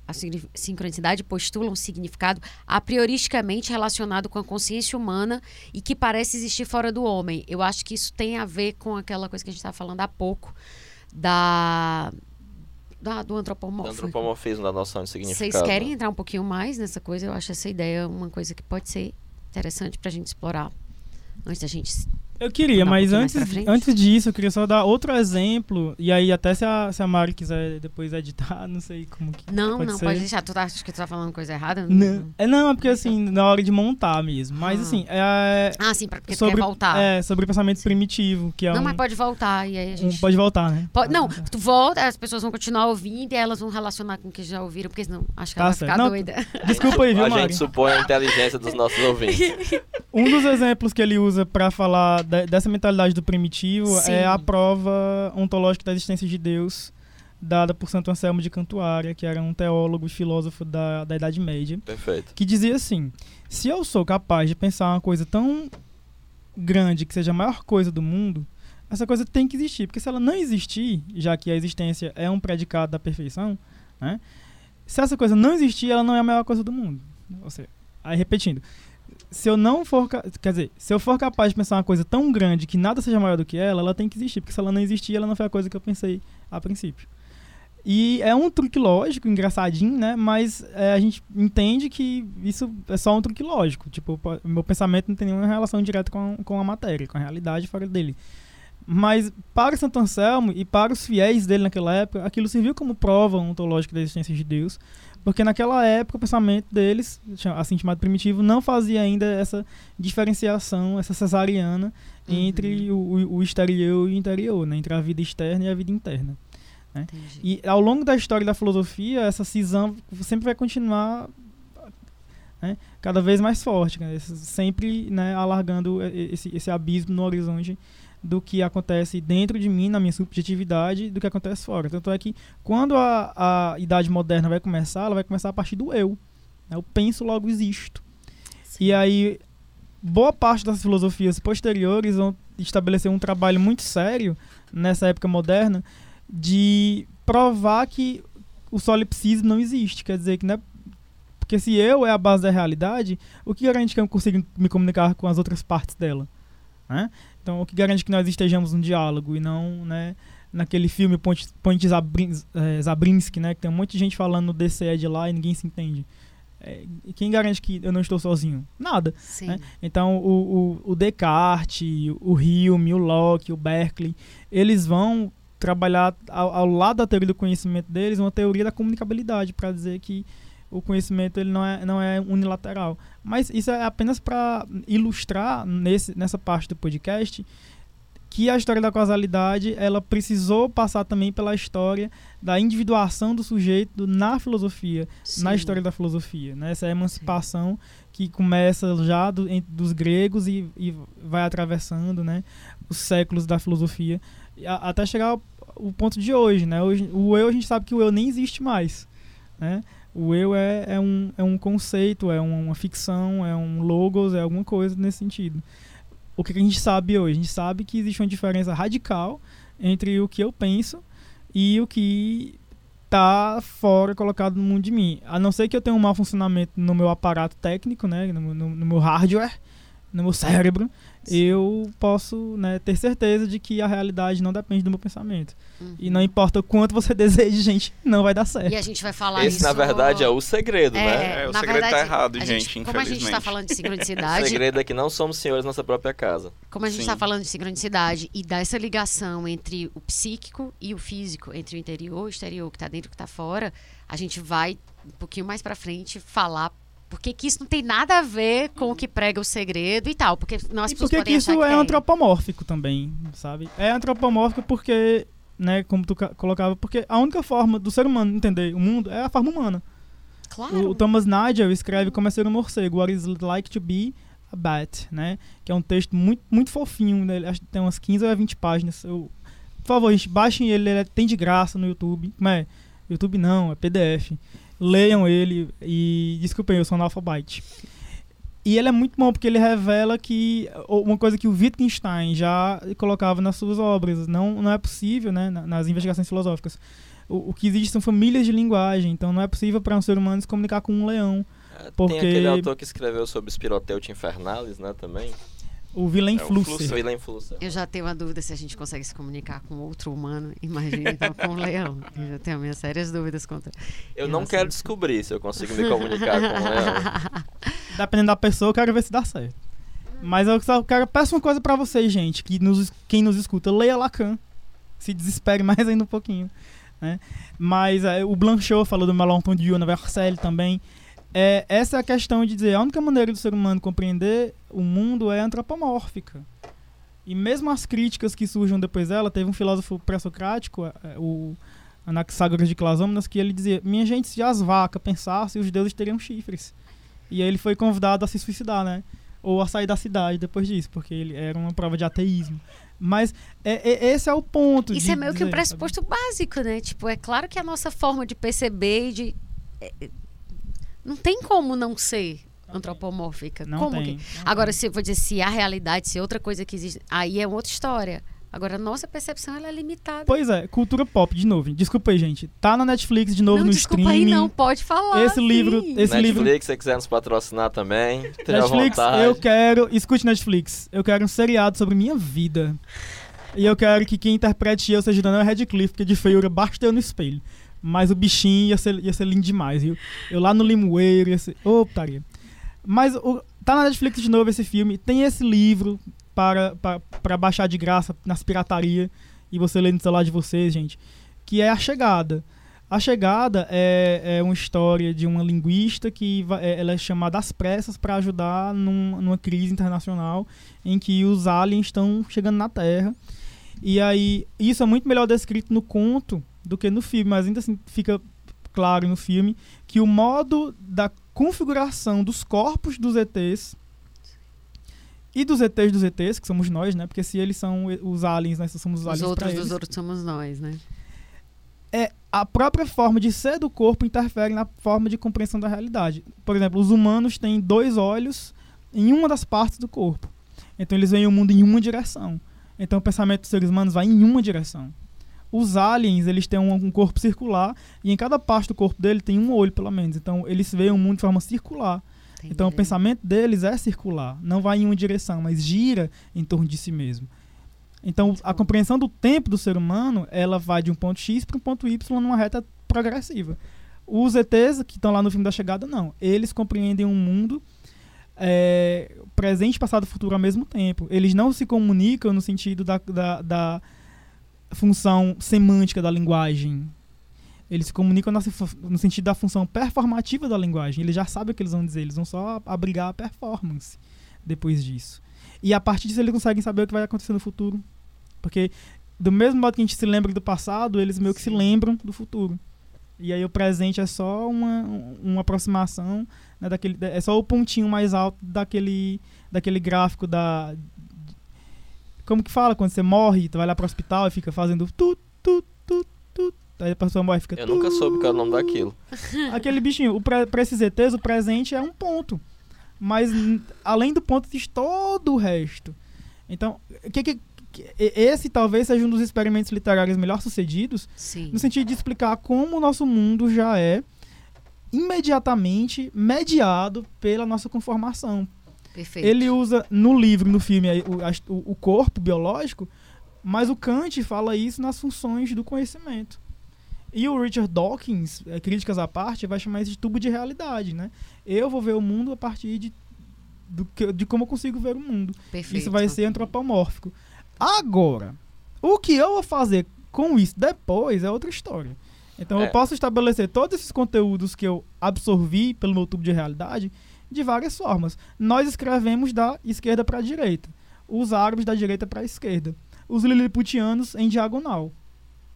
a sincronicidade postula um significado a prioristicamente relacionado com a consciência humana e que parece existir fora do homem. Eu acho que isso tem a ver com aquela coisa que a gente estava falando há pouco da, da do O antropomorfo. antropomorfismo da noção de significado. Vocês querem entrar um pouquinho mais nessa coisa? Eu acho essa ideia uma coisa que pode ser interessante para a gente explorar antes da gente Eu queria, um mas mais antes, antes disso, eu queria só dar outro exemplo. E aí, até se a, se a Mari quiser depois editar, não sei como que. Não, pode não, ser. pode deixar. Tu tá, acho que tu tá falando coisa errada? Não, é, não, é porque assim, na hora de montar mesmo. Mas Ah. assim, é. Ah, sim, pra- porque tu sobre, quer voltar. É, sobre o pensamento primitivo, que é não, um, mas pode voltar. E aí a um- gente. Pode voltar, né? Pode- não, tu volta, as pessoas vão continuar ouvindo e elas vão relacionar com o que já ouviram, porque senão acho que Tá ela vai ficar Não, doida. Desculpa aí, viu, A Mari? gente supõe a inteligência dos nossos ouvintes. Um dos exemplos que ele usa pra falar de- dessa mentalidade do primitivo Sim. é a prova ontológica da existência de Deus, dada por Santo Anselmo de Cantuária, que era um teólogo e filósofo da, da Idade Média, Perfeito. que dizia assim: se eu sou capaz de pensar uma coisa tão grande que seja a maior coisa do mundo, essa coisa tem que existir, porque se ela não existir, já que a existência é um predicado da perfeição, né? Se essa coisa não existir, ela não é a maior coisa do mundo. Ou seja, aí repetindo, se eu não for, quer dizer, se eu for capaz de pensar uma coisa tão grande que nada seja maior do que ela, ela tem que existir, porque se ela não existir, ela não foi a coisa que eu pensei a princípio. E é um truque lógico, engraçadinho, né? Mas é, a gente entende que isso é só um truque lógico. Tipo, po- meu pensamento não tem nenhuma relação direta com, com a matéria, com a realidade fora dele. Mas para Santo Anselmo e para os fiéis dele naquela época, aquilo serviu como prova ontológica da existência de Deus, porque naquela época o pensamento deles, assim chamado primitivo, não fazia ainda essa diferenciação, essa cesariana Uhum. entre o, o, exterior e o interior, né? entre a vida externa e a vida interna. Entendi. E ao longo da história da filosofia, essa cisão sempre vai continuar né, cada vez mais forte, né, sempre né, alargando esse, esse abismo no horizonte do que acontece dentro de mim, na minha subjetividade, do que acontece fora. Tanto é que quando a, a idade moderna vai começar, ela vai começar a partir do eu. Né? Eu penso, logo existo. Sim. E aí, boa parte das filosofias posteriores vão estabelecer um trabalho muito sério, nessa época moderna, de provar que o solipsismo não existe. Quer dizer que não é porque se eu é a base da realidade, o que garante que eu consigo me comunicar com as outras partes dela? Né? Então, o que garante que nós estejamos num diálogo e não né, naquele filme Ponte, Ponte é, Zabrinski, né, que tem um monte de gente falando no DCE de lá e ninguém se entende. É, quem garante que eu não estou sozinho? Nada. Né? Então, o, o, o, Descartes, o Hume, o Locke, o Berkeley, eles vão trabalhar ao, ao lado da teoria do conhecimento deles uma teoria da comunicabilidade para dizer que o conhecimento ele não é, não é unilateral. Mas isso é apenas para ilustrar nesse, nessa parte do podcast que a história da causalidade ela precisou passar também pela história da individuação do sujeito na filosofia, Sim. na história da filosofia. Né? Essa emancipação Sim. que começa já do, dos gregos e, e, vai atravessando né, os séculos da filosofia a, até chegar ao, ao, ponto de hoje. Né? hoje. O eu, a gente sabe que o eu nem existe mais. Né? O eu é, é, um, é um conceito, é uma ficção, é um logos, é alguma coisa nesse sentido. O que a gente sabe hoje? A gente sabe que existe uma diferença radical entre o que eu penso e o que está fora, colocado no mundo de mim. A não ser que eu tenha um mau funcionamento no meu aparato técnico, né, no, no, no meu hardware, no meu cérebro, eu posso né, ter certeza de que a realidade não depende do meu pensamento. Uhum. E não importa o quanto você deseje, gente, não vai dar certo. E a gente vai falar Esse, isso... na verdade, é o segredo, é, né? É, o segredo verdade, tá errado, gente, gente, Como a gente está falando de sincronicidade... o segredo é que não somos senhores da nossa própria casa. Como a gente está falando de sincronicidade e dessa ligação entre o psíquico e o físico, entre o interior e o exterior, que está dentro e que está fora, a gente vai, um pouquinho mais para frente, falar porque que isso não tem nada a ver com o que prega o segredo e tal. Porque nós e porque que isso é antropomórfico também, sabe? É antropomórfico porque, né, como tu colocava, porque a única forma do ser humano entender o mundo é a forma humana. Claro. O, Thomas Nigel escreve como é ser um morcego, What is like to be a bat, né? Que é um texto muito, muito fofinho, né? acho que tem umas 15 ou 20 páginas. Eu, por favor, gente, baixem ele, ele é, tem de graça no YouTube. Como é? YouTube não, é PDF leiam ele e desculpem, eu sou analfabete. E ele é muito bom porque ele revela que uma coisa que o Wittgenstein já colocava nas suas obras, não, não é possível, né, nas investigações filosóficas. O, o que existe são famílias de linguagem, então não é possível para um ser humano se comunicar com um leão. Porque... Tem aquele autor que escreveu sobre Spiroteute Infernalis, né, também. O Willem é, Flusser. Eu já tenho uma dúvida se a gente consegue se comunicar com outro humano. Imagina então com um leão. Eu já tenho minhas sérias dúvidas contra. Eu não quero descobrir se eu consigo me comunicar com um leão. Dependendo da pessoa, eu quero ver se dá certo. Mas eu só quero peço uma coisa para vocês, gente, que nos, quem nos escuta, leia Lacan. Se desespere mais ainda um pouquinho. Né? Mas é, o Blanchot falou do Melanchthon na Versailles também é, essa é a questão de dizer a única maneira do ser humano compreender o mundo é antropomórfica. E mesmo as críticas que surgem depois dela, teve um filósofo pré-socrático, é, o Anaxágoras de Clasômenas, que ele dizia: Minha gente, se as vacas pensassem, os deuses teriam chifres. E aí ele foi convidado a se suicidar, né? Ou a sair da cidade depois disso, porque ele era uma prova de ateísmo. Mas é, é, esse é o ponto. Isso é meio dizer, que um pressuposto sabe? básico, né? Tipo, é claro que a nossa forma de perceber e de é, não tem como não ser antropomórfica. Não como tem. Que? Agora, se eu vou dizer se a realidade, se é outra coisa que existe, aí é outra história. Agora, nossa percepção ela é limitada. Pois é, cultura pop, de novo. Desculpa aí, gente. Tá na Netflix de novo não, no desculpa streaming. Aí não, pode falar. Esse sim. livro. Esse Netflix, livro... se quiser nos patrocinar também. Netflix, eu quero. Escute Netflix. Eu quero um seriado sobre minha vida. E eu quero que quem interprete eu seja Daniel Radcliffe, porque de feiura basta eu no espelho. Mas o bichinho ia ser, ia ser lindo demais, viu? Eu lá no Limoeiro ia ser. Ô, oh, putaria. Mas o, tá na Netflix de novo esse filme. Tem esse livro para, para, para baixar de graça nas piratarias e você ler no celular de vocês, gente. Que é A Chegada. A Chegada é, é uma história de uma linguista que é, ela é chamada às pressas para ajudar num, numa crise internacional em que os aliens estão chegando na Terra. E aí, isso é muito melhor descrito no conto do que no filme, mas ainda assim fica claro no filme que o modo da configuração dos corpos dos ETs e dos ETs dos ETs, que somos nós, né? Porque se eles são os aliens, nós somos os, Os aliens pra outros eles. dos outros somos nós, né? é a própria forma de ser do corpo interfere na forma de compreensão da realidade. Por exemplo, os humanos têm dois olhos em uma das partes do corpo. Então eles veem o mundo em uma direção. Então o pensamento dos seres humanos vai em uma direção. Os aliens, eles têm um, um corpo circular e em cada parte do corpo dele tem um olho, pelo menos. Então eles veem o mundo de forma circular. Então o Entendi. pensamento deles é circular, não vai em uma direção, mas gira em torno de si mesmo. Então a compreensão do tempo do ser humano, ela vai de um ponto X para um ponto Y numa reta progressiva. Os ETs que estão lá no filme da chegada, não. Eles compreendem um mundo é, presente, passado e futuro ao mesmo tempo. Eles não se comunicam no sentido da, da, da função semântica da linguagem. Eles se comunicam no sentido da função performativa da linguagem. Eles já sabem o que eles vão dizer, eles vão só abrigar a performance depois disso. E a partir disso eles conseguem saber o que vai acontecer no futuro. Porque, do mesmo modo que a gente se lembra do passado, eles meio que se lembram do futuro. E aí o presente é só uma, uma aproximação, né, daquele, é só o pontinho mais alto daquele, daquele gráfico da. Como que fala quando você morre, tu vai lá pro hospital e fica fazendo tu, tu, tu, tu. Aí a pessoa morre e fica Eu nunca soube qual era o nome daquilo. aquele bichinho. O pre, pra esses ETs, o presente é um ponto. Mas além do ponto existe todo o resto. Então, que, que, que- esse talvez seja um dos experimentos literários melhor sucedidos, Sim. no sentido de explicar como o nosso mundo já é imediatamente mediado pela nossa conformação. Perfeito. Ele usa no livro, no filme, o, o- o corpo biológico, mas o Kant fala isso nas funções do conhecimento. E o Richard Dawkins, eh, críticas à parte, vai chamar isso de tubo de realidade, né? Eu vou ver o mundo a partir de, do que- de como eu consigo ver o mundo. Perfeito. Isso vai ser antropomórfico. Agora, o que eu vou fazer com isso depois é outra história. Então É. eu posso estabelecer todos esses conteúdos que eu absorvi pelo meu tubo de realidade de várias formas. Nós escrevemos da esquerda para a direita, os árabes da direita para a esquerda, os liliputianos em diagonal.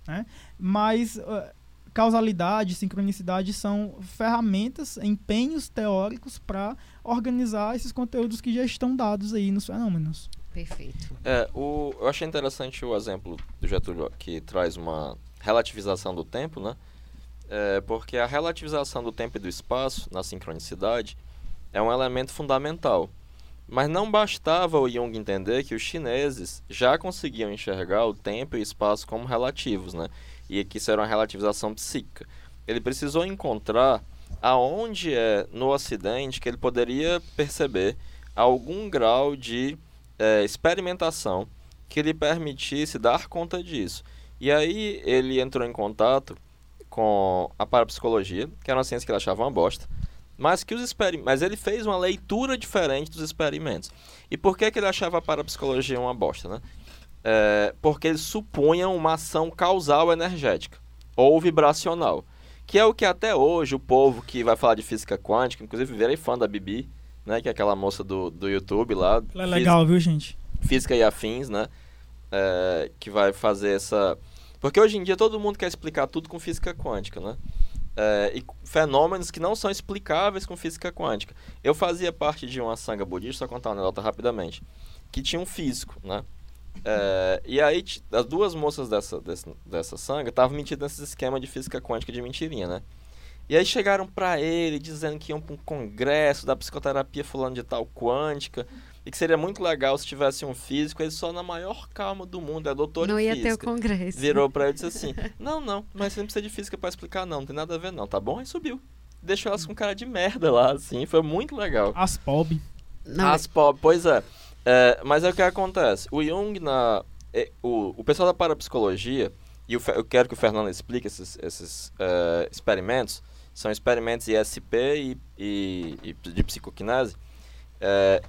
Né? Mas uh, causalidade, sincronicidade são ferramentas, empenhos teóricos para organizar esses conteúdos que já estão dados aí nos fenômenos. Perfeito. É, o, eu achei interessante o exemplo do Getúlio que traz uma relativização do tempo, né? É, porque a relativização do tempo e do espaço na sincronicidade é um elemento fundamental. Mas não bastava o Jung entender que os chineses já conseguiam enxergar o tempo e espaço como relativos, né? E que isso era uma relativização psíquica. Ele precisou encontrar aonde é no Ocidente que ele poderia perceber algum grau de é, experimentação que lhe permitisse dar conta disso. E aí ele entrou em contato com a parapsicologia, que era uma ciência que ele achava uma bosta, mas que os experi- mas ele fez uma leitura diferente dos experimentos. E por que, que ele achava a parapsicologia uma bosta, né? É, porque eles supunham uma ação causal energética ou vibracional, que é o que até hoje o povo que vai falar de física quântica, inclusive virei fã da Bibi, né, que é aquela moça do, do YouTube lá, Ela é física- legal, viu, gente? física e afins, né? É, que vai fazer essa. Porque hoje em dia todo mundo quer explicar tudo com física quântica, né? É, e fenômenos que não são explicáveis com física quântica. Eu fazia parte de uma sanga budista, só contar uma anedota rapidamente, que tinha um físico, né? É, e aí as duas moças dessa, dessa, dessa sanga estavam mentindo nesse esquema de física quântica de mentirinha, né? E aí chegaram pra ele dizendo que iam pra um congresso da psicoterapia fulano de tal quântica e que seria muito legal se tivesse um físico, ele só na maior calma do mundo, é doutor não em ia ter o física. congresso. Virou pra ele e disse assim: Não, não, mas você não precisa de física pra explicar, não, não tem nada a ver, não, tá bom? Aí subiu. Deixou elas com cara de merda lá, assim, foi muito legal. As POB. Não, As pop, pois é. É, Mas é o que acontece. O Jung, na, é, o, o pessoal da parapsicologia, e eu quero que o Fernando explique esses, esses é, experimentos, são experimentos ISP e, e, e de psicoquinese. É,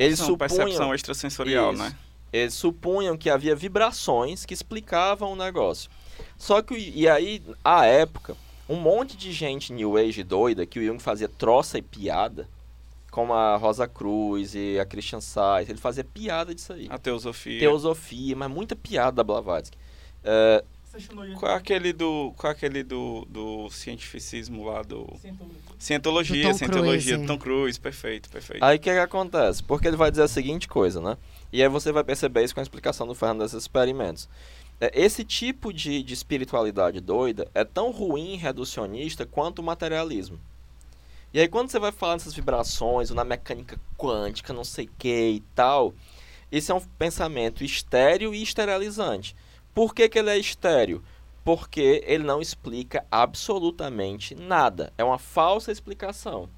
eles supunham, percepção extrasensorial, Isso. né? eles supunham que havia vibrações que explicavam o negócio. Só que, e aí, à época, um monte de gente New Age doida, que o Jung fazia troça e piada, como a Rosa Cruz e a Christian Sais, ele fazia piada disso aí. A teosofia. Teosofia, mas muita piada da Blavatsky. É, Qual é aquele do. Qual é aquele do, do cientificismo lá do. Cientologia, Do Tom cientologia Cruise. do Tom Cruise, perfeito, perfeito. Aí o que, que acontece? Porque ele vai dizer a seguinte coisa, né? E aí você vai perceber isso com a explicação do Fernando desses experimentos. É, Esse tipo de, de espiritualidade doida é tão ruim e reducionista quanto o materialismo. E aí quando você vai falar nessas vibrações, ou na mecânica quântica, não sei o que e tal, isso é um pensamento estéreo e esterilizante. Por que, que ele é estéreo? Porque ele não explica absolutamente nada. É uma falsa explicação.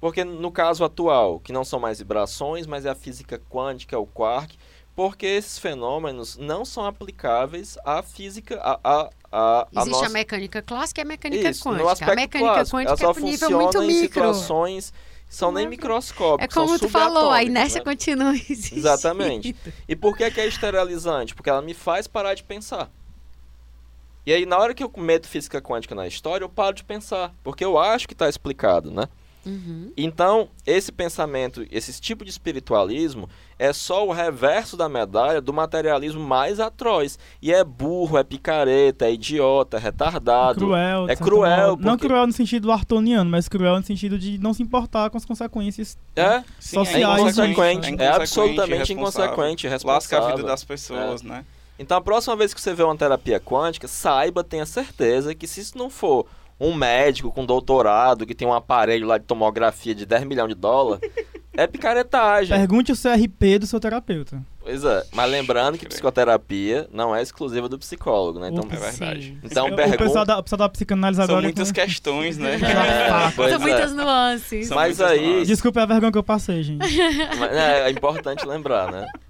Porque no caso atual, que não são mais vibrações, mas é a física quântica, é o quark, porque esses fenômenos não são aplicáveis à física, a, a, a Existe nossa... a mecânica clássica e a mecânica Isso, quântica. A mecânica clássico, quântica é nível muito em micro. situações são nem É microscópicas, como são tu falou, a inércia né? continua existindo. Exatamente. E por que, que é esterilizante? Porque ela me faz parar de pensar. E aí, na hora que eu meto física quântica na história, eu paro de pensar. Porque eu acho que está explicado, né? Uhum. Então, esse pensamento, esse tipo de espiritualismo é só o reverso da medalha do materialismo mais atroz. E é burro, é picareta, é idiota, é retardado. Cruel. É cruel, modo. Não porque- cruel no sentido artoniano, mas cruel no sentido de não se importar com as consequências. É, Sim, sociais, é inconsequente, inconsequente, é absolutamente inconsequente, Lasca a vida das pessoas, né? Então, a próxima vez que você vê uma terapia quântica, saiba, tenha certeza que se isso não for um médico com doutorado que tem um aparelho lá de tomografia de 10 milhões de dólares, é picaretagem. Pergunte o CRP do seu terapeuta. Pois é, mas lembrando que psicoterapia não é exclusiva do psicólogo, né? Então, Opa. É verdade. Sim. então o pergunta... pessoal da, o pessoal da psicanálise São agora. muitas com- questões, né? É, pois São é. muitas nuances. São Mas muitas aí- nuances. Desculpa a vergonha que eu passei, gente. Mas, é, é importante lembrar, né?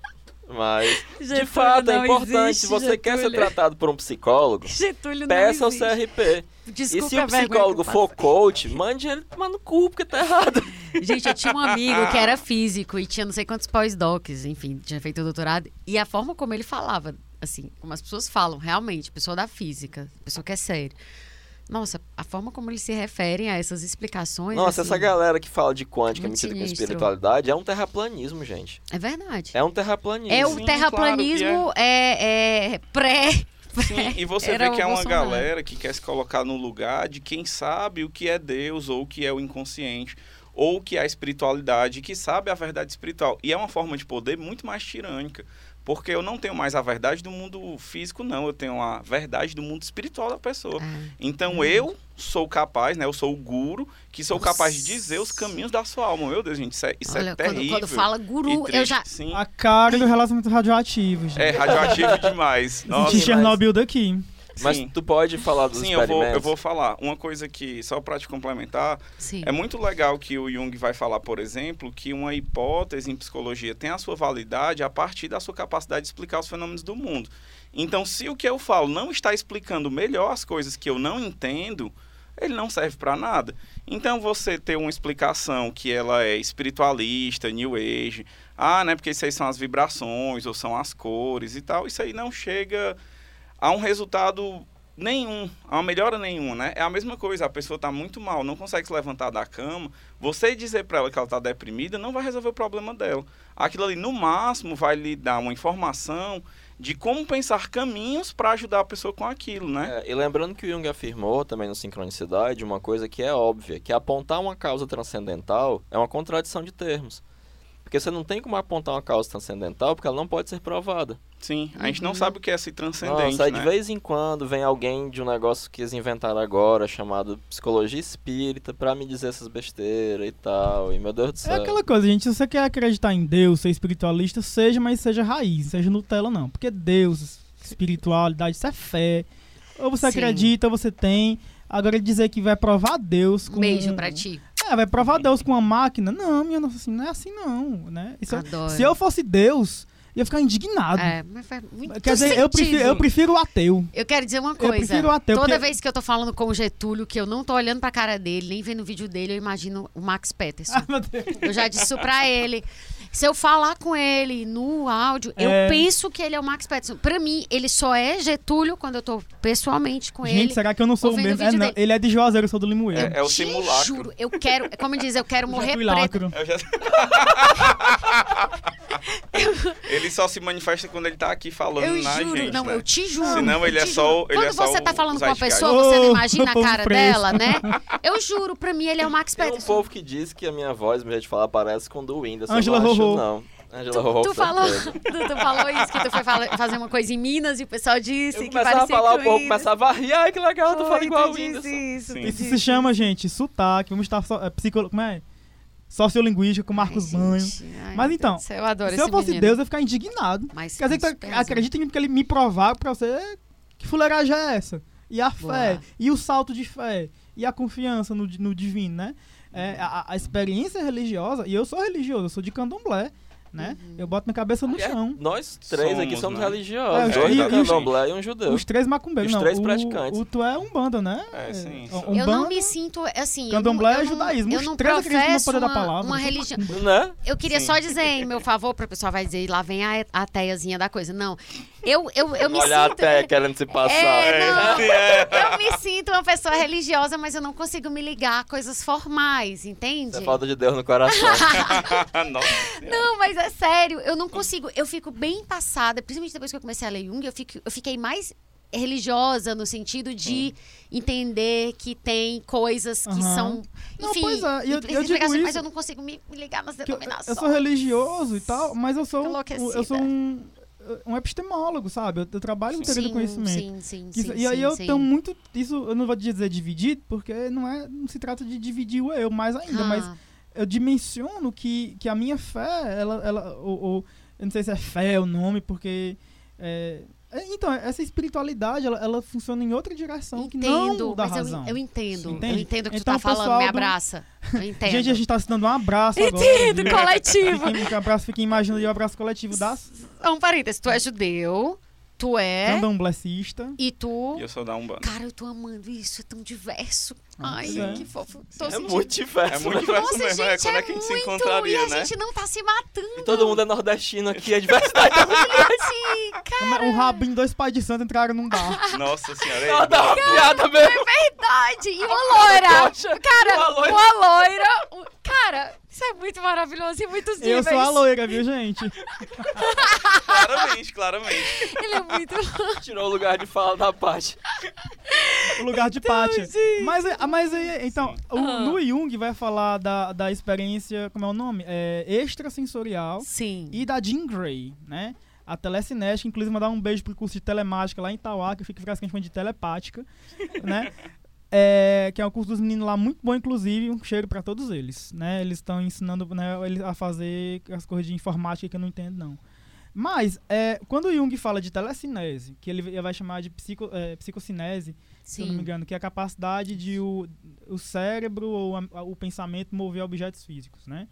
Mas, de Getúlio fato, é importante. existe, se você quer ser Getúlio. tratado por um psicólogo, Getúlio peça existe. CRP. Desculpa e se o psicólogo for coach, mande ele tomar no cu, porque tá errado. Gente, eu tinha um amigo que era físico e tinha não sei quantos pós-docs, enfim, tinha feito doutorado. E a forma como ele falava, assim, como as pessoas falam, realmente, pessoa da física, pessoa que é séria. Nossa, a forma como eles se referem a essas explicações. Nossa, assim, essa galera que fala de quântica metida com espiritualidade é um terraplanismo, gente. É verdade. É um terraplanismo. É, o Sim, terraplanismo é, é pré. Sim, e você Era vê que é uma Bolsonaro. galera que quer se colocar no lugar de quem sabe o que é Deus ou o que é o inconsciente ou o que é a espiritualidade, que sabe a verdade espiritual. E é uma forma de poder muito mais tirânica, porque eu não tenho mais a verdade do mundo físico, não, eu tenho a verdade do mundo espiritual da pessoa. É. Então eu sou capaz, né? Eu sou o guru que sou capaz de dizer os Nossa. caminhos da sua alma. Meu Deus, gente, isso é, isso Olha, é quando, terrível. quando fala guru, eu já. Sim. A cara do relacionamento radioativo, gente. É radioativo demais. Nossa, de Chernobyl daqui. Mas sim. tu pode falar dos Sim, eu vou, eu vou falar. Uma coisa que, só para te complementar, Sim. é muito legal que o Jung vai falar, por exemplo, que uma hipótese em psicologia tem a sua validade a partir da sua capacidade de explicar os fenômenos do mundo. Então, se o que eu falo não está explicando melhor as coisas que eu não entendo, ele não serve para nada. Então, você ter uma explicação que ela é espiritualista, New Age, ah, né, porque isso aí são as vibrações ou são as cores e tal, isso aí não chega a um resultado nenhum, a uma melhora nenhuma, né? É a mesma coisa, a pessoa está muito mal, não consegue se levantar da cama, você dizer para ela que ela está deprimida não vai resolver o problema dela. Aquilo ali, no máximo, vai lhe dar uma informação de como pensar caminhos para ajudar a pessoa com aquilo, né? É, e lembrando que o Jung afirmou também no Sincronicidade uma coisa que é óbvia, que apontar uma causa transcendental é uma contradição de termos. Porque você não tem como apontar uma causa transcendental porque ela não pode ser provada. Sim, a gente não Uhum. sabe o que é esse transcendente, Nossa, né? de vez em quando vem alguém de um negócio que eles inventaram agora, chamado psicologia espírita, pra me dizer essas besteiras e tal. E meu Deus do É céu. aquela coisa, gente. Se você quer acreditar em Deus, ser espiritualista, seja, mas seja raiz, não seja Nutella, não. Porque Deus, espiritualidade, isso é fé. Ou você Sim. acredita, ou você tem. Agora dizer que vai provar Deus com. Beijo pra ti. É, vai provar Deus com uma máquina. Não, minha nossa, assim, não é assim, não. Né? Isso- Adoro. se eu fosse Deus, ia ficar indignado. É, mas faz muito Quer dizer, eu prefiro, eu prefiro o ateu. Eu quero dizer uma coisa. prefiro o ateu, Toda porque- vez que eu tô falando com o Getúlio, que eu não tô olhando pra cara dele, nem vendo o vídeo dele, eu imagino o Max Peterson. Ah. Eu já disse isso pra ele. Se eu falar com ele no áudio, eu É. penso que ele é o Max Peterson. Pra mim, ele só é Getúlio quando eu tô pessoalmente com Gente, ele. será que eu não sou o mesmo? É, não, ele é de Juazeiro, eu sou do Limoeiro. É, é o Te simulacro. Juro, eu quero, como diz, eu quero morrer. Eu já... Ele só se manifesta quando ele tá aqui falando Eu na juro, gente, não, né? eu te juro. Senão ele eu é só ele Quando é só você tá falando com uma pessoa, você não imagina a cara dela, né? Eu juro, pra mim ele é o Max Tem um Peterson. povo que diz que a minha voz, meu jeito de falar, parece com o do Whindersson. Ângela eu não não. Ângela Rorô, Tu falou, tu, tu falou isso, que tu foi fala- fazer uma coisa em Minas e o pessoal disse Eu que começava a parecia falar, com o povo Whindersson. começava a rir. Ai, que legal, tu fala Foi, igual tu isso, tu Isso disse se chama, gente, sotaque. Vamos estar é, psicolo, como é? Sociolinguística com Marcos Ai, Banho. gente, ai, Mas então, céu, eu adoro Se eu fosse menino. Deus, eu ia ficar indignado. Mas Quer dizer que tu pesa. acredita em mim porque ele me provava pra você que fuleiragem é essa. E a fé, Boa. e o salto de fé, e a confiança no, no divino, né? É, a, a experiência religiosa, e eu sou religioso, eu sou de candomblé, né? Uhum. Eu boto minha cabeça no É, chão. Nós três aqui Somos, somos né? religiosos. É, dois da e candomblé e um judeu. Os três macumbeiros, Os não. três o, praticantes. O, tu é um banda, né? É, sim, É, sim. um Eu não me sinto assim. eu Candomblé não- é eu não- judaísmo. Eu Os não três acreditam no professo poder da uma, palavra. uma religião. Né? Eu queria Sim. só dizer em meu favor, para o pessoal vai dizer, lá vem a, a teiazinha da coisa. Não, eu, eu, eu me Olhar sinto... até querendo se passar. É, não. Sim, é. Eu me sinto uma pessoa religiosa, mas eu não consigo me ligar a coisas formais, entende? Isso é falta de Deus no coração. Não, mas é sério, eu não consigo. Eu fico bem passada, principalmente depois que eu comecei a ler Jung, eu, fico, eu fiquei mais religiosa no sentido de entender que tem coisas que Aham. são. Não, Enfim, pois é, eu- eu digo mas isso eu não consigo me, me ligar nas Que eu, denominações. eu sou religioso e tal, mas eu sou, eu sou um, um epistemólogo, sabe? Eu, eu trabalho no teoria do conhecimento. sim, sim, Que sim, e aí sim, eu sim. tenho muito. Isso eu não vou dizer dividido, porque não, é, não se trata de dividir o eu mais ainda, mas Ah, eu dimensiono que, que a minha fé, ela. ela ou, ou- eu não sei se é fé o nome, porque. é, é, então, essa espiritualidade, ela, ela funciona em outra direção que não entendo, da mas eu, razão. eu entendo. Entende? Eu entendo o que Então, tu tá falando, me do- abraça. Eu entendo. Gente, a gente tá se dando um abraço agora. Entendo, viu? coletivo. Fiquem, um abraço, fiquem imaginando o abraço coletivo das Um parênteses, tu é judeu, tu é, candomblessista. e tu... E eu sou da Umbanda. Cara, eu tô amando isso, é tão diverso. Ah, Ai, é. que fofo. Tô É sentindo- muito diverso. É muito né? diverso Nossa, mesmo. gente, é, quando é que a gente se encontraria, e a né? gente não tá se matando. Todo mundo é nordestino aqui, a diversidade é Gente, Um rabinho, dois pais de santo entraram num bar. Nossa senhora. Ela é- dá uma piada mesmo. verdade. E uma loira. Cara, uma loira. Cara, isso é muito maravilhoso em muitos Eu níveis. sou a loira, viu, gente? Claramente, claramente. Ele é muito... Tirou o lugar de fala da parte. O lugar de Pátia. Mas, é- mas é- então, o, no Jung vai falar da, da experiência, como é o nome? É, extrasensorial Sim. e da Jean Grey, né? A telecinética, inclusive mandar um beijo pro curso de telemática lá em Itauá, que eu fico frescamente falando de telepática, né? É, que é um curso dos meninos lá muito bom, inclusive, um cheiro pra todos eles, né? Eles estão ensinando né, eles a fazer as coisas de informática que eu não entendo, não. Mas, é, quando o Jung fala de telecinese, que ele vai chamar de psico, é, psicocinese, se eu não me Sim. engano, que é a capacidade de o, o cérebro ou a- o pensamento mover objetos físicos, né?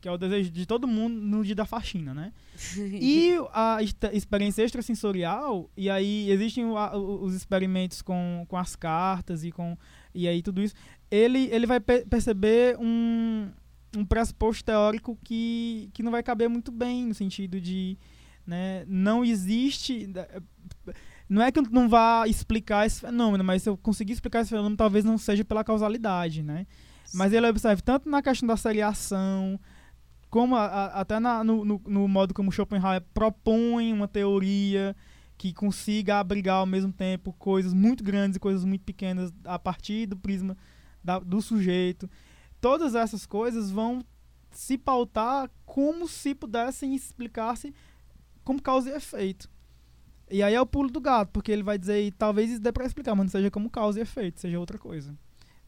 Que é o desejo de todo mundo no dia da faxina, né? E a experiência extrasensorial, e aí existem os experimentos com, com as cartas e com e aí tudo isso, ele, ele vai pe- perceber um, um pressuposto teórico que, que não vai caber muito bem, no sentido de né, não existe. Não é que eu não vá explicar esse fenômeno, mas se eu conseguir explicar esse fenômeno, talvez não seja pela causalidade, né? Mas ele observa tanto na questão da seriação, como a- a- até na- no, no- no modo como Schopenhauer propõe uma teoria que consiga abrigar ao mesmo tempo coisas muito grandes e coisas muito pequenas a partir do prisma da- do sujeito. Todas essas coisas vão se pautar como se pudessem explicar-se como causa e efeito. E aí é o pulo do gato, porque ele vai dizer, talvez isso dê pra explicar, mas não seja como causa e efeito, seja outra coisa.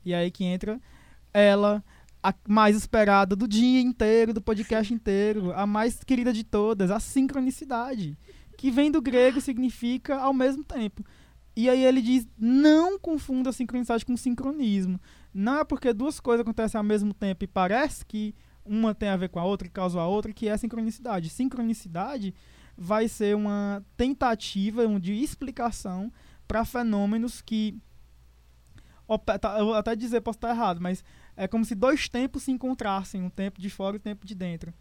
E aí que entra ela, a mais esperada do dia inteiro, do podcast inteiro, a mais querida de todas, a sincronicidade, que vem do grego significa ao mesmo tempo. E aí ele diz: não confunda sincronicidade com sincronismo. Não é porque duas coisas acontecem ao mesmo tempo e parece que uma tem a ver com a outra e causa a outra que é sincronicidade. Sincronicidade vai ser uma tentativa de explicação para fenômenos que tá, eu até dizer, posso estar errado, mas é como se dois tempos se encontrassem, um tempo de fora e um tempo de dentro.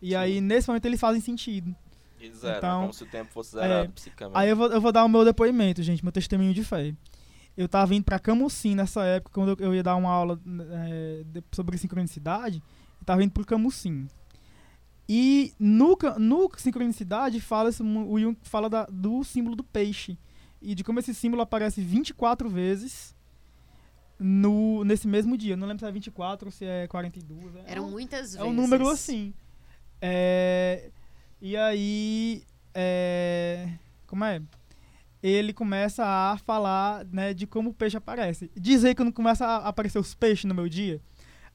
E aí, nesse momento, eles fazem sentido. E zero, Então, como se o tempo fosse zerado é, psicamente. Aí eu vou, eu vou dar o meu depoimento, gente, meu testemunho de fé. Eu tava indo pra Camusim nessa época, quando eu, eu ia dar uma aula é, de- sobre sincronicidade, eu tava indo pro Camusim. E no, no sincronicidade fala o Jung fala da- do símbolo do peixe e de como esse símbolo aparece 24 vezes no nesse mesmo dia. Não lembro se é 24 ou se é 42. É Eram um- muitas vezes. é um número assim. É, e aí. é, como é? Ele começa a falar né, de como o peixe aparece. Dizer que não começa a aparecer os peixes no meu dia.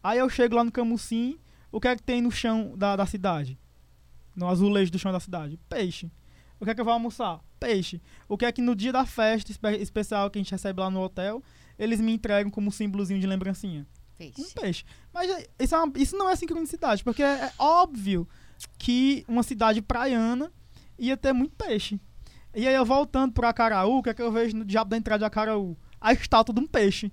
Aí eu chego lá no Camusim, o que é que tem no chão da, da cidade? No azulejo do chão da cidade? Peixe. O que é que eu vou almoçar? Peixe. O que é que no dia da festa espe- especial que a gente recebe lá no hotel, eles me entregam como símbolozinho de lembrancinha? Peixe. Um peixe. Mas é- isso, é uma- isso não é sincronicidade, porque é, é óbvio que uma cidade praiana ia ter muito peixe. E aí eu voltando pro Acaraú, o que é que eu vejo no diabo da entrada de Acaraú? A estátua de um peixe.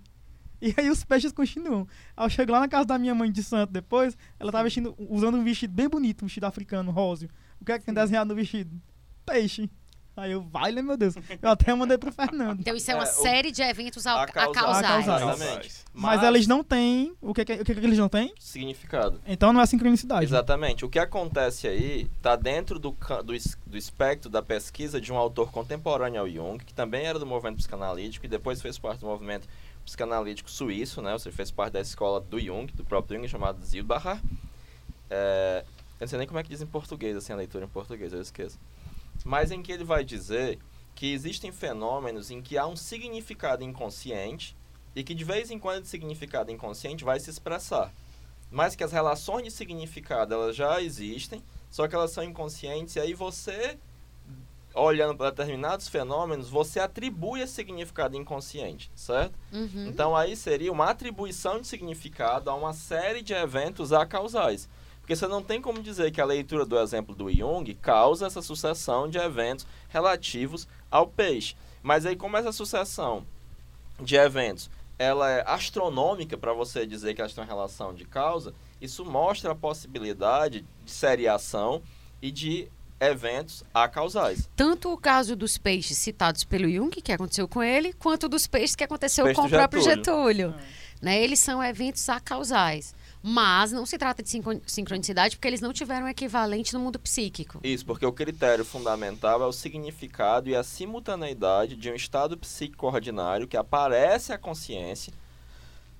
E aí os peixes continuam. Eu chego lá na casa da minha mãe de santo depois, ela tá vestindo, usando um vestido bem bonito, um vestido africano, róseo. O que é que tem desenhado no vestido? Peixe. Aí eu, vai, né, meu Deus. Eu até mandei pro Fernando. Então isso é uma É, o- série de eventos a, a Acausais. causais. Acausais. Exatamente. Mas, eles não têm. O que, que, o que, que eles não têm? Significado. Então não é sincronicidade. Exatamente. O que acontece aí está dentro do, do, do espectro da pesquisa de um autor contemporâneo ao Jung, que também era do movimento psicanalítico e depois fez parte do movimento psicanalítico suíço, né? Ou seja, fez parte da escola do Jung, do próprio Jung, chamado Zilbacher. É, eu não sei nem como é que diz em português, assim, a leitura em português, eu esqueço. Mas em que ele vai dizer que existem fenômenos em que há um significado inconsciente e que de vez em quando esse significado inconsciente vai se expressar. Mas que as relações de significado elas já existem, só que elas são inconscientes e aí você olhando para determinados fenômenos, você atribui esse significado inconsciente, certo? Uhum. Então aí seria uma atribuição de significado a uma série de eventos acausais. Porque você não tem como dizer que a leitura do exemplo do Jung causa essa sucessão de eventos relativos ao peixe. Mas aí como essa sucessão de eventos ela é astronômica para você dizer que elas têm uma relação de causa, isso mostra a possibilidade de seriação e de eventos acausais. Tanto o caso dos peixes citados pelo Jung, que aconteceu com ele, quanto dos peixes que aconteceu Peixe com o próprio Getúlio. Getúlio. Né? Eles são eventos acausais. Mas não se trata de sincro- sincronicidade porque eles não tiveram equivalente no mundo psíquico. Isso, porque o critério fundamental é o significado e a simultaneidade de um estado psíquico ordinário que aparece à consciência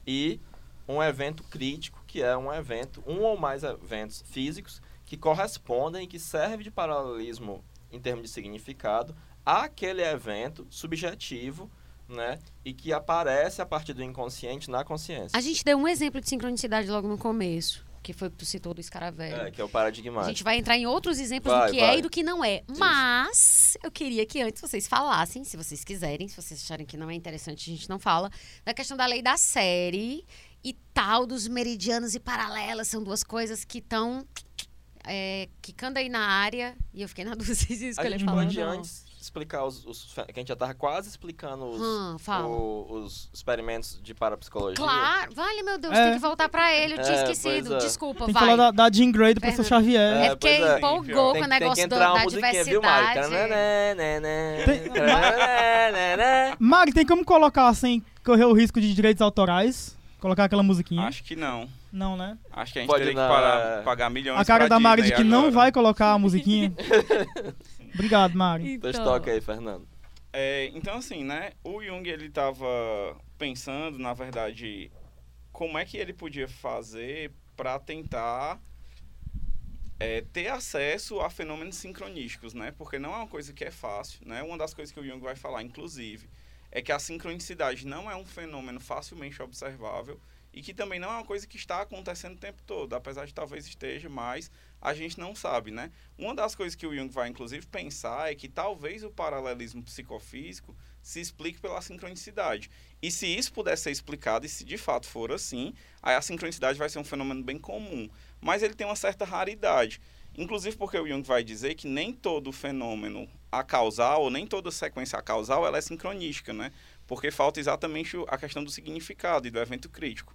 e um evento crítico, que é um evento, um ou mais eventos físicos que correspondem e que serve de paralelismo em termos de significado àquele evento subjetivo, né, e que aparece a partir do inconsciente na consciência. A gente deu um exemplo de sincronicidade logo no começo, que foi o que tu citou do escaravelho. É, que é o A paradigmático. gente vai entrar em outros exemplos Vai, do que vai. é e do que não é. Mas eu queria que antes vocês falassem, se vocês quiserem, se vocês acharem que não é interessante, a gente não fala, da questão da lei da série e tal dos meridianos e paralelas. São duas coisas que estão é, quicando aí na área. E eu fiquei na dúvida se A escolher gente falar pode ou não. antes explicar os, os que a gente já tava quase explicando os, Hum, o- os experimentos de parapsicologia. Claro, vale, meu Deus, É. tem que voltar pra ele. Eu tinha É, esquecido. é. Desculpa, Tem que vai. falar da, da Jean Grey do professor Fernando. Xavier. É É, porque é. empolgou Tem, com o tem negócio que do- entrar uma da musiquinha, viu, Mari? diversidade. Tem como colocar sem correr o risco de direitos autorais? Colocar aquela musiquinha? Acho que não. Não, né? Acho que a gente Pode teria que na- parar, pagar milhões A cara pra da Mari de que não agora. vai colocar a musiquinha. Obrigado, Mari. Pois Então, toca aí, Fernando. É, então, assim, né? O Jung, ele tava pensando, na verdade, como é que ele podia fazer para tentar é, ter acesso a fenômenos sincronísticos, né? Porque não é uma coisa que é fácil, né? Uma das coisas que o Jung vai falar, inclusive, é que a sincronicidade não é um fenômeno facilmente observável e que também não é uma coisa que está acontecendo o tempo todo, apesar de talvez esteja, mas a gente não sabe, né? Uma das coisas que o Jung vai, inclusive, pensar é que talvez o paralelismo psicofísico se explique pela sincronicidade. E se isso puder ser explicado, e se de fato for assim, aí a sincronicidade vai ser um fenômeno bem comum. Mas ele tem uma certa raridade. Inclusive porque o Jung vai dizer que nem todo fenômeno acausal, ou nem toda sequência acausal, ela é sincronística, né? Porque falta exatamente a questão do significado e do evento crítico.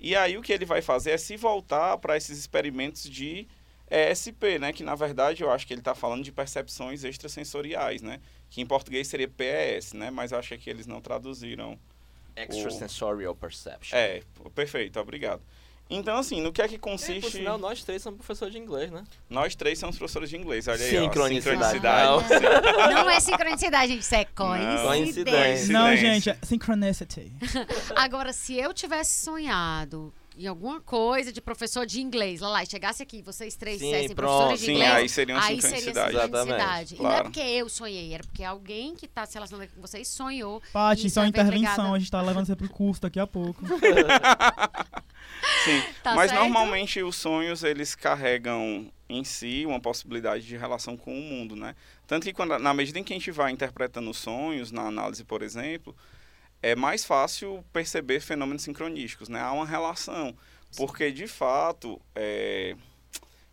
E aí o que ele vai fazer é se voltar para esses experimentos de ESP, né? Que na verdade eu acho que ele está falando de percepções extrasensoriais, né? Que em português seria PES, né? Mas eu acho que eles não traduziram. Extrasensorial Perception. É, perfeito, obrigado. Então, assim, no que é que É, por consiste... sinal, nós três somos professores de inglês, né? Nós três somos professores de inglês, olha aí, ó, Sincronicidade. sincronicidade. Não é sincronicidade, gente, isso é coincidência. Coincidência. Não, Coincidência. gente, é synchronicity. Agora, se eu tivesse sonhado em alguma coisa de professor de inglês, lá, lá, e chegasse aqui, vocês três Sim, dissessem pronto. professores de Sim, inglês, aí seria uma aí seria sincronicidade. sincronicidade. E não é Claro. porque eu sonhei, era porque alguém que está se relacionando com vocês sonhou. Paty, Isso é uma é intervenção, a gente tá levando você pro curso daqui a pouco. Sim, Tá mas certo? normalmente os sonhos, eles carregam em si uma possibilidade de relação com o mundo, né? Tanto que quando, na medida em que a gente vai interpretando os sonhos, na análise, por exemplo, é mais fácil perceber fenômenos sincronísticos, né? Há uma relação, porque de fato, é,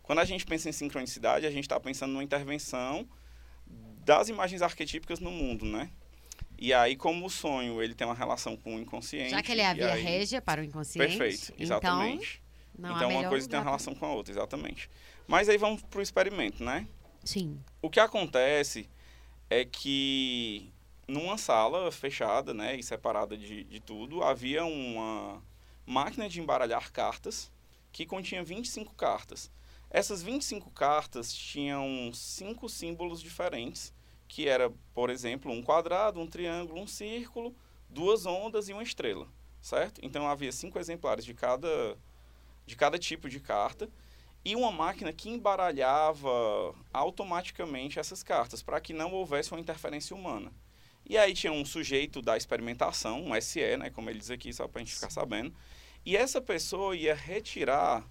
quando a gente pensa em sincronicidade, a gente está pensando numa intervenção das imagens arquetípicas no mundo, né? E aí, como o sonho ele tem uma relação com o inconsciente... Já que ele é a via aí- régia para o inconsciente. Perfeito, Então, exatamente. não há então uma coisa tem uma relação com a outra, exatamente. Mas aí vamos pro experimento, né? Sim. O que acontece é que numa sala fechada, né, e separada de, de tudo, havia uma máquina de embaralhar cartas que continha 25 cartas. Essas 25 cartas tinham cinco símbolos diferentes, que era, por exemplo, um quadrado, um triângulo, um círculo, duas ondas e uma estrela, certo? Então havia cinco exemplares de cada de cada tipo de carta e uma máquina que embaralhava automaticamente essas cartas para que não houvesse uma interferência humana. E aí tinha um sujeito da experimentação, um SE, né, como ele diz aqui, só para a gente ficar sabendo. E essa pessoa ia retirar.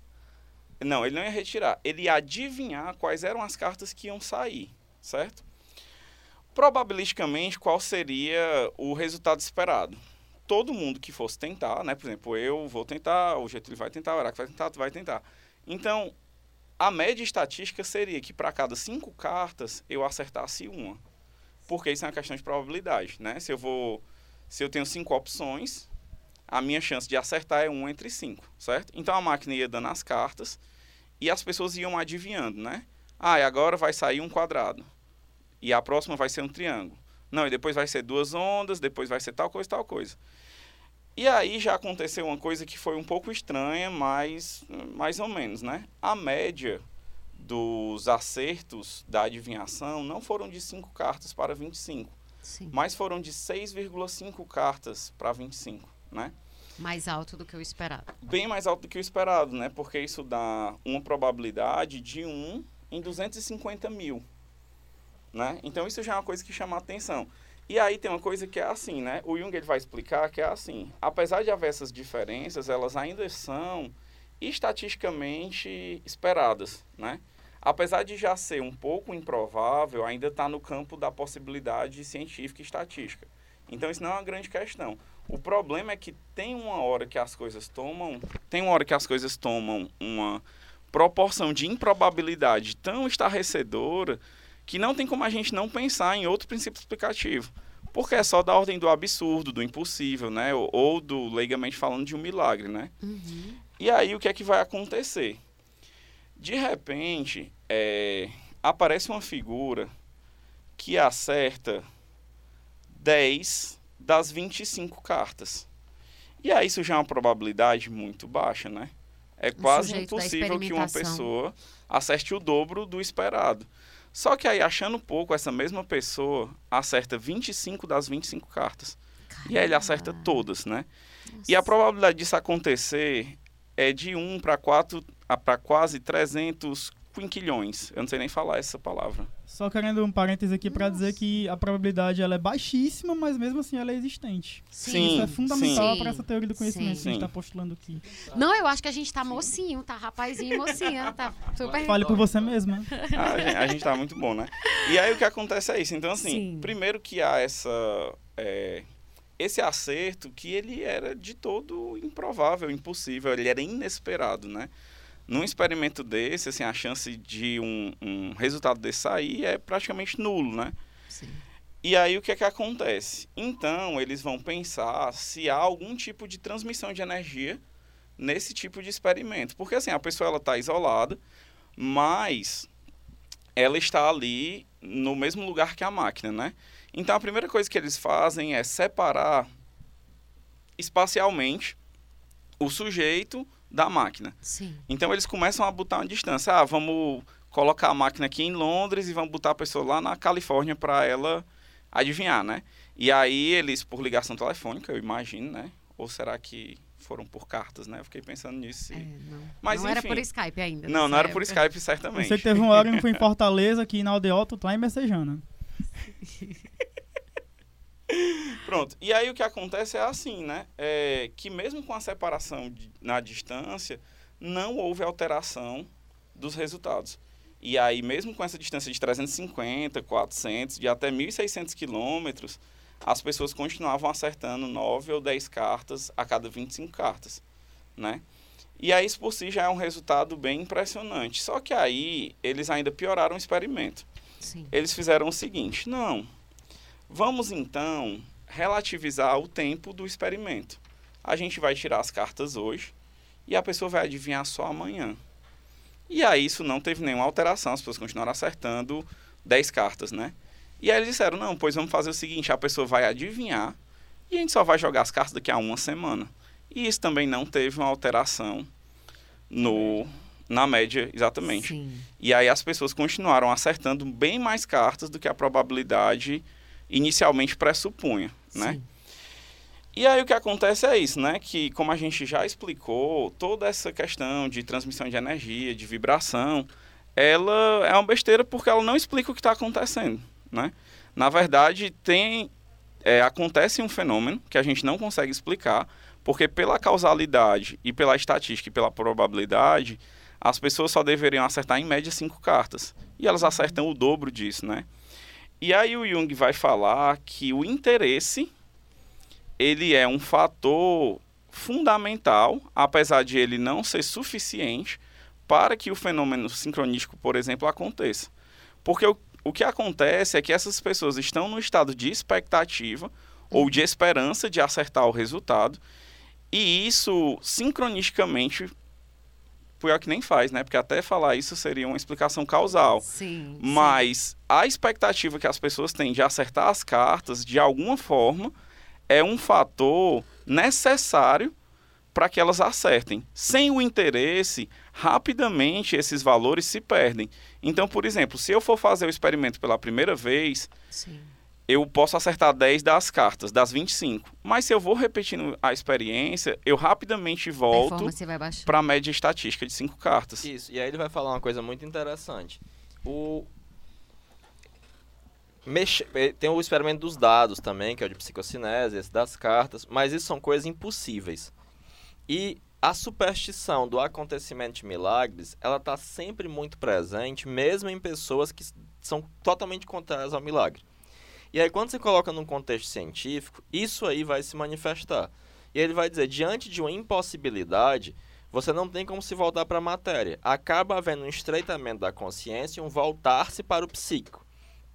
Não, ele não ia retirar, ele ia adivinhar quais eram as cartas que iam sair, certo? Probabilisticamente, qual seria o resultado esperado? Todo mundo que fosse tentar, né? Por exemplo, eu vou tentar, o Getúlio vai tentar, o Araque vai tentar, tu vai tentar. Então, a média estatística seria que para cada cinco cartas eu acertasse uma. Porque isso é uma questão de probabilidade, né? Se eu vou. Se eu tenho cinco opções, a minha chance de acertar é um entre cinco, certo? Então a máquina ia dando as cartas e as pessoas iam adivinhando, né? Ah, e agora vai sair um quadrado. E a próxima vai ser um triângulo. Não, e depois vai ser duas ondas, depois vai ser tal coisa, tal coisa. E aí já aconteceu uma coisa que foi um pouco estranha, mas mais ou menos, né? A média dos acertos da adivinhação não foram de 5 cartas para 25, Sim. mas foram de 6,5 cartas para 25, né? Mais alto do que o esperado. Bem mais alto do que o esperado, né? Porque isso dá uma probabilidade de 1 em 250 mil, né? Então isso já é uma coisa que chama a atenção. E aí tem uma coisa que é assim, né? O Jung ele vai explicar que é assim. Apesar de haver essas diferenças, elas ainda são estatisticamente esperadas, né? Apesar de já ser um pouco improvável, ainda está no campo da possibilidade científica e estatística. Então isso não é uma grande questão. O problema é que tem uma hora que as coisas tomam, tem uma hora que as coisas tomam uma proporção de improbabilidade tão estarrecedora que não tem como a gente não pensar em outro princípio explicativo. Porque é só da ordem do absurdo, do impossível, né? Ou, ou do, leigamente falando, de um milagre, né? Uhum. E aí o que é que vai acontecer? De repente, é, aparece uma figura que acerta 10 das 25 cartas. E aí isso já é uma probabilidade muito baixa, né? É quase impossível que uma pessoa acerte o dobro do esperado. Só que aí, achando pouco, essa mesma pessoa acerta 25 das 25 cartas. E aí ele acerta todas, né? E a probabilidade disso acontecer é de 1 para 4 para quase 300 quinquilhões. Eu não sei nem falar essa palavra. Só querendo um parêntese aqui pra dizer que a probabilidade ela é baixíssima, mas mesmo assim ela é existente. Sim. Isso é fundamental para essa teoria do conhecimento Sim. que a gente está postulando aqui. Não, eu acho que a gente tá mocinho, tá rapazinho e mocinha, tá super... Fale por você mesma. A gente, a gente tá muito bom, né? E aí o que acontece é isso. Então, assim, Sim. primeiro que há essa. é, esse acerto que ele era de todo improvável, impossível, ele era inesperado, né? Num experimento desse, assim, a chance de um, um resultado desse sair é praticamente nulo, né? Sim. E aí o que é que acontece? Então, eles vão pensar se há algum tipo de transmissão de energia nesse tipo de experimento. Porque assim, a pessoa ela está isolada, mas ela está ali no mesmo lugar que a máquina, né? Então a primeira coisa que eles fazem é separar espacialmente o sujeito da máquina. Sim. Então eles começam a botar uma distância. Ah, vamos colocar a máquina aqui em Londres e vamos botar a pessoa lá na Califórnia para ela adivinhar, né? E aí eles, por ligação telefônica, eu imagino, né? Ou será que foram por cartas, né? Eu fiquei pensando nisso. É, não Mas, não era enfim. por Skype ainda. Não, não era por época. Skype, certamente. Que teve um órgão que foi em Fortaleza, aqui na Aldeota, tu tá em Messejana. Pronto. E aí o que acontece é assim, né? É que mesmo com a separação de- na distância, não houve alteração dos resultados. E aí, mesmo com essa distância de 350, 400, de até 1.600 quilômetros, as pessoas continuavam acertando 9 ou 10 cartas a cada 25 cartas, né? E aí, isso por si já é um resultado bem impressionante. Só que aí, eles ainda pioraram o experimento Sim. eles fizeram o seguinte: não, vamos então relativizar o tempo do experimento. A gente vai tirar as cartas hoje e a pessoa vai adivinhar só amanhã. E aí isso não teve nenhuma alteração, as pessoas continuaram acertando 10 cartas, né? E aí eles disseram: não, pois vamos fazer o seguinte: a pessoa vai adivinhar e a gente só vai jogar as cartas daqui a uma semana. E isso também não teve uma alteração no, na média, exatamente. Sim. E aí as pessoas continuaram acertando bem mais cartas do que a probabilidade inicialmente pressupunha, né? Sim. E aí o que acontece é isso, né? Que como a gente já explicou, toda essa questão de transmissão de energia, de vibração, ela é uma besteira porque ela não explica o que está acontecendo, né? Na verdade, tem é, acontece um fenômeno que a gente não consegue explicar, porque pela causalidade e pela estatística e pela probabilidade, as pessoas só deveriam acertar em média cinco cartas. E elas acertam o dobro disso, né? E aí o Jung vai falar que o interesse ele é um fator fundamental, apesar de ele não ser suficiente para que o fenômeno sincronístico, por exemplo, aconteça. Porque o, o que acontece é que essas pessoas estão no estado de expectativa ou de esperança de acertar o resultado, e isso sincronisticamente pior que nem faz, né? Porque até falar isso seria uma explicação causal. Sim. sim. Mas a expectativa que as pessoas têm de acertar as cartas, de alguma forma, é um fator necessário para que elas acertem. Sem o interesse, rapidamente esses valores se perdem. Então, por exemplo, se eu for fazer o experimento pela primeira vez, Sim. Eu posso acertar 10 das cartas, das 25. Mas se eu vou repetindo a experiência, eu rapidamente volto para a média estatística de 5 cartas. Isso, e aí ele vai falar uma coisa muito interessante. O. Mexe... eh, Tem o experimento dos dados também, que é o de psicocinese, esse das cartas, mas isso são coisas impossíveis. E a superstição do acontecimento de milagres, ela está sempre muito presente, mesmo em pessoas que são totalmente contrárias ao milagre. E aí, quando você coloca num contexto científico, isso aí vai se manifestar. E ele vai dizer, diante de uma impossibilidade, você não tem como se voltar para a matéria. Acaba havendo um estreitamento da consciência e um voltar-se para o psíquico.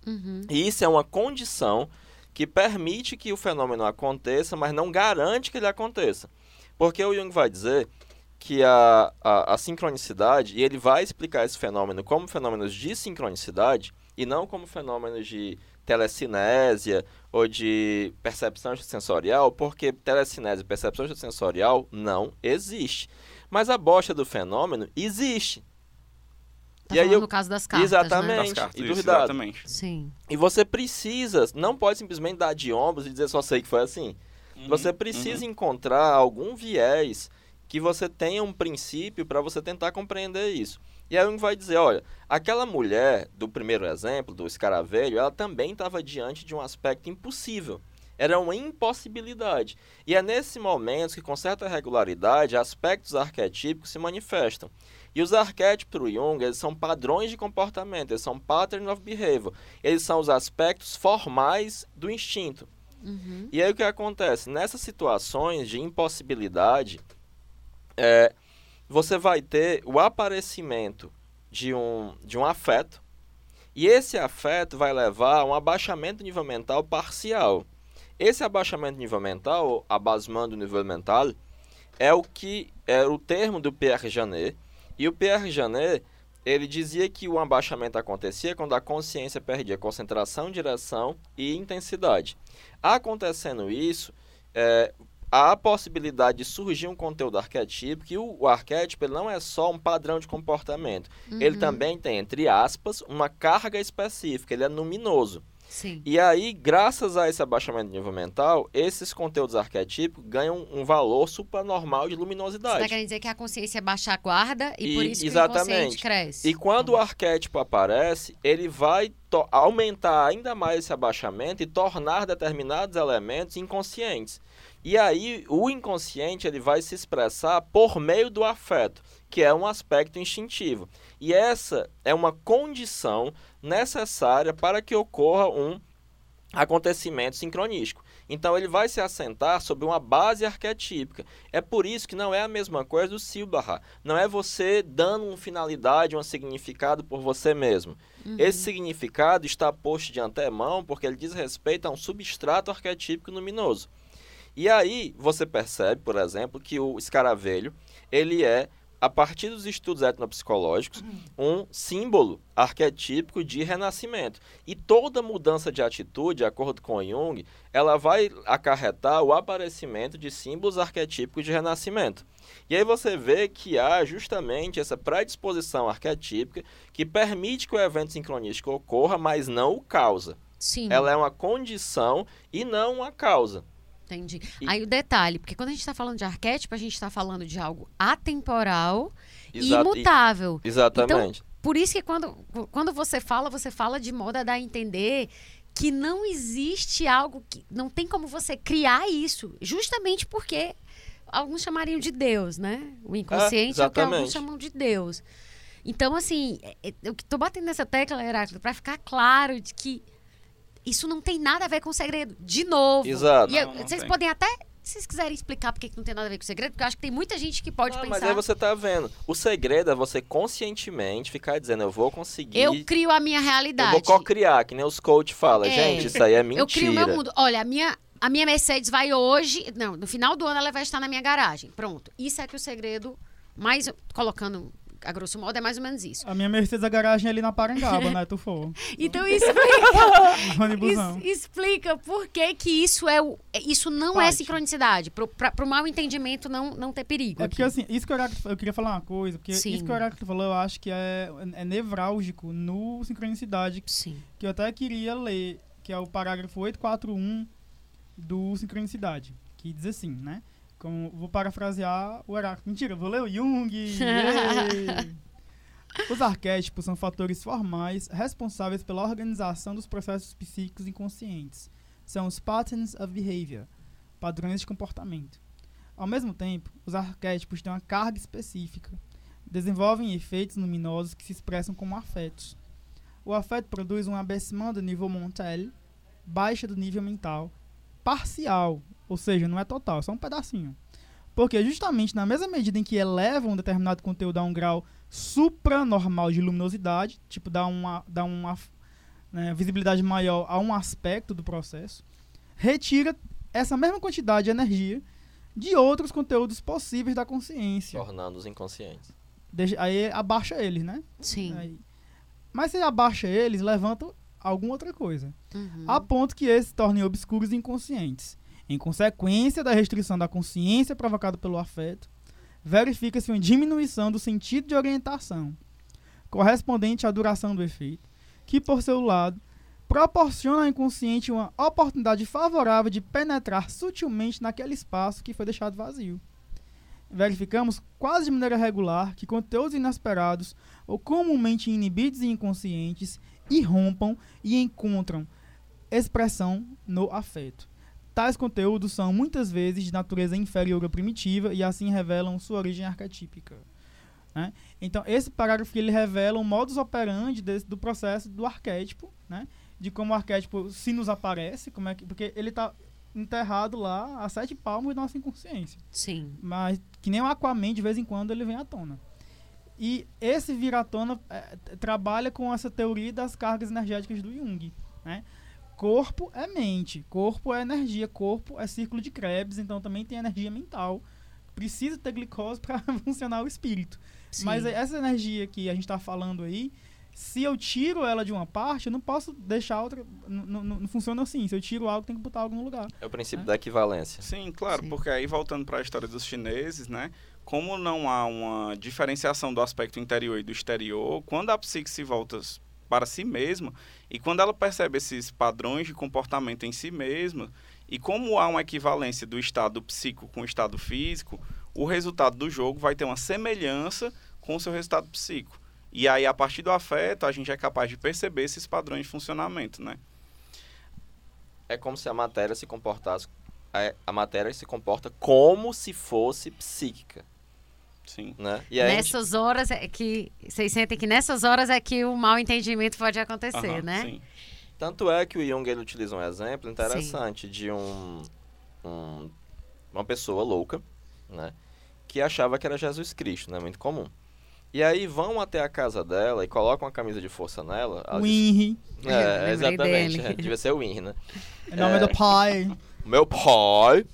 Uhum. E isso é uma condição que permite que o fenômeno aconteça, mas não garante que ele aconteça. Porque o Jung vai dizer que a, a, a sincronicidade, e ele vai explicar esse fenômeno como fenômenos de sincronicidade, e não como fenômenos de telecinésia ou de percepção sensorial, porque telecinésia e percepção sensorial não existe. Mas a bosta do fenômeno existe. Tá E aí eu- no caso das cartas, Exatamente. Né? Das cartas, e isso, exatamente. Sim. E você precisa, não pode simplesmente dar de ombros e dizer só sei que foi assim. Você precisa encontrar algum viés que você tenha um princípio para você tentar compreender isso. E aí um vai dizer, olha, aquela mulher do primeiro exemplo, do escaravelho, ela também estava diante de um aspecto impossível. Era uma impossibilidade. E é nesse momento que, com certa regularidade, aspectos arquetípicos se manifestam. E os arquétipos para o Jung, eles são padrões de comportamento, eles são pattern of behavior. Eles são os aspectos formais do instinto. Uhum. E aí o que acontece? Nessas situações de impossibilidade, é, você vai ter o aparecimento de um, de um afeto, e esse afeto vai levar a um abaixamento do nível mental parcial. Esse abaixamento do nível mental, ou abassement do nível mental, é o que é o termo do Pierre Janet, e o Pierre Janet, ele dizia que o abaixamento acontecia quando a consciência perdia concentração, direção e intensidade. Acontecendo isso, é, há a possibilidade de surgir um conteúdo arquetípico e o, o arquétipo não é só um padrão de comportamento. Uhum. Ele também tem, entre aspas, uma carga específica, ele é luminoso. Sim. E aí, graças a esse abaixamento de nível mental, esses conteúdos arquetípicos ganham um valor supranormal de Você luminosidade. tá querendo dizer que a consciência baixa a guarda e, E- por isso que o exatamente. inconsciente cresce. E quando o arquétipo aparece, ele vai aumentar ainda mais esse abaixamento e tornar determinados elementos inconscientes. E aí o inconsciente ele vai se expressar por meio do afeto, que é um aspecto instintivo. E essa é uma condição necessária para que ocorra um acontecimento sincronístico. Então ele vai se assentar sobre uma base arquetípica. É por isso que não é a mesma coisa do Silbaha. Não é você dando uma finalidade, um significado por você mesmo. Esse significado está posto de antemão porque ele diz respeito a um substrato arquetípico luminoso. E aí você percebe, por exemplo, que o escaravelho, ele é, a partir dos estudos etnopsicológicos, um símbolo arquetípico de renascimento. E toda mudança de atitude, de acordo com Jung, ela vai acarretar o aparecimento de símbolos arquetípicos de renascimento. E aí você vê que há justamente essa predisposição arquetípica que permite que o evento sincronístico ocorra, mas não o causa. Sim, Ela é uma condição e não uma causa. Entendi. E- Aí o detalhe, porque quando a gente está falando de arquétipo, a gente está falando de algo atemporal e imutável. Exatamente. Por isso que quando, quando você fala, você fala de modo a dar a entender que não existe algo que. Não tem como você criar isso. Justamente porque alguns chamariam de Deus, né? O inconsciente é, o que alguns chamam de Deus. Então, assim, é- é- eu tô batendo nessa tecla, Heráclito, para ficar claro de que isso não tem nada a ver com o segredo. De novo. Exato. E eu- Não, não vocês tem. podem até. Se vocês quiserem explicar por que não tem nada a ver com o segredo, porque eu acho que tem muita gente que pode Ah, pensar. mas aí você tá vendo. O segredo é você conscientemente ficar dizendo, eu vou conseguir. Eu crio a minha eu realidade. vou co-criar, que nem os coach falam. É. Gente, isso aí é mentira. Eu crio o meu mundo. Olha, a minha, a minha Mercedes vai hoje. Não, no final do ano ela vai estar na minha garagem. Pronto. Isso é que o segredo, mais colocando a grosso modo, é mais ou menos isso. A minha Mercedes a garagem é ali na Parangaba, né? Tu for. Então isso explica, isso explica por que, que isso é o. Isso não é sincronicidade. Pro, pra, pro mau entendimento não, não ter perigo. É aqui. porque assim, isso que o Heráclito, eu queria falar uma coisa, porque Sim. isso que o Heráclito falou, eu acho que é, é nevrálgico no sincronicidade, Sim. que eu até queria ler, que é o parágrafo 841 do sincronicidade, que diz assim, né? Como, vou parafrasear o Heráclito. Mentira, vou ler o Jung. Os arquétipos são fatores formais responsáveis pela organização dos processos psíquicos inconscientes. São os patterns of behavior, padrões de comportamento. Ao mesmo tempo, os arquétipos têm uma carga específica, desenvolvem efeitos luminosos que se expressam como afetos. O afeto produz um abaissement do nível Montel, baixa do nível mental, parcial, ou seja, não é total, é só um pedacinho. Porque justamente na mesma medida em que eleva um determinado conteúdo a um grau supranormal de luminosidade, tipo dá uma, dá uma né, visibilidade maior a um aspecto do processo, retira essa mesma quantidade de energia de outros conteúdos possíveis da consciência. Tornando-os inconscientes. Deixa- aí abaixa eles, né? Sim. Aí- Mas se abaixa eles, levanta alguma outra coisa. Uhum. A ponto que esses se tornem obscuros e inconscientes. Em consequência da restrição da consciência provocada pelo afeto, verifica-se uma diminuição do sentido de orientação, correspondente à duração do efeito, que, por seu lado, proporciona ao inconsciente uma oportunidade favorável de penetrar sutilmente naquele espaço que foi deixado vazio. Verificamos quase de maneira regular que conteúdos inesperados ou comumente inibidos e inconscientes irrompam e encontram expressão no afeto. Tais conteúdos são muitas vezes de natureza inferior ou primitiva e assim revelam sua origem arquetípica. né? Então, esse parágrafo ele revela o modus operandi desse- do processo do arquétipo, né? de como o arquétipo se nos aparece, como é que, porque ele está enterrado lá a sete palmos da nossa inconsciência. Sim. Mas que nem o Aquaman, de vez em quando ele vem à tona. E esse vir à tona é, trabalha com essa teoria das cargas energéticas do Jung. Né? Corpo é mente, corpo é energia, corpo é círculo de Krebs, então também tem energia mental. Precisa ter glicose para funcionar o espírito. Sim. Mas essa energia que a gente está falando aí, Se eu tiro ela de uma parte, eu não posso deixar outra. Não, funciona assim. Se eu tiro algo, tem que botar algo no lugar. É o princípio da equivalência. Sim, claro, Sim. porque aí voltando para a história dos chineses, né? Como não há uma diferenciação do aspecto interior e do exterior, quando a psique se volta para si mesma e quando ela percebe esses padrões de comportamento em si mesma, e como há uma equivalência do estado psíquico com o estado físico, o resultado do jogo vai ter uma semelhança com o seu resultado psíquico. E aí, a partir do afeto, a gente é capaz de perceber esses padrões de funcionamento, né? É como se a matéria se comportasse. A, a matéria se comporta como se fosse psíquica, Sim. né? E aí a gente- Nessas horas é que. Vocês sentem que nessas horas é que o mal entendimento pode acontecer, né? Sim. Tanto é que o Jung ele utiliza um exemplo interessante de um, um- uma pessoa louca, né, que achava que era Jesus Cristo, né, muito comum. E aí vão até a casa dela e colocam uma camisa de força nela. ela O Inri, Eu É, exatamente. é, devia ser o Winry, né? em nome É. do pai. O meu pai.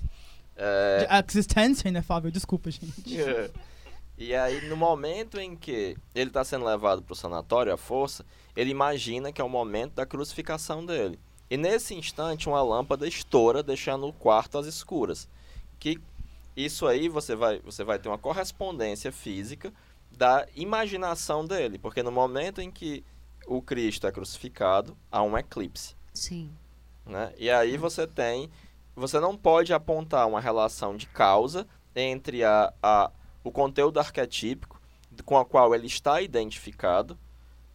é, De existência inefável, desculpa, gente. E aí, no momento em que ele está sendo levado para o sanatório, à força, ele imagina que é o momento da crucificação dele. E nesse instante, uma lâmpada estoura, deixando o quarto às escuras. Que isso aí você vai, você vai ter uma correspondência física da imaginação dele, porque no momento em que o Cristo é crucificado, há um eclipse Sim. né? E aí você tem, você não pode apontar uma relação de causa entre a, a, o conteúdo arquetípico com a qual ele está identificado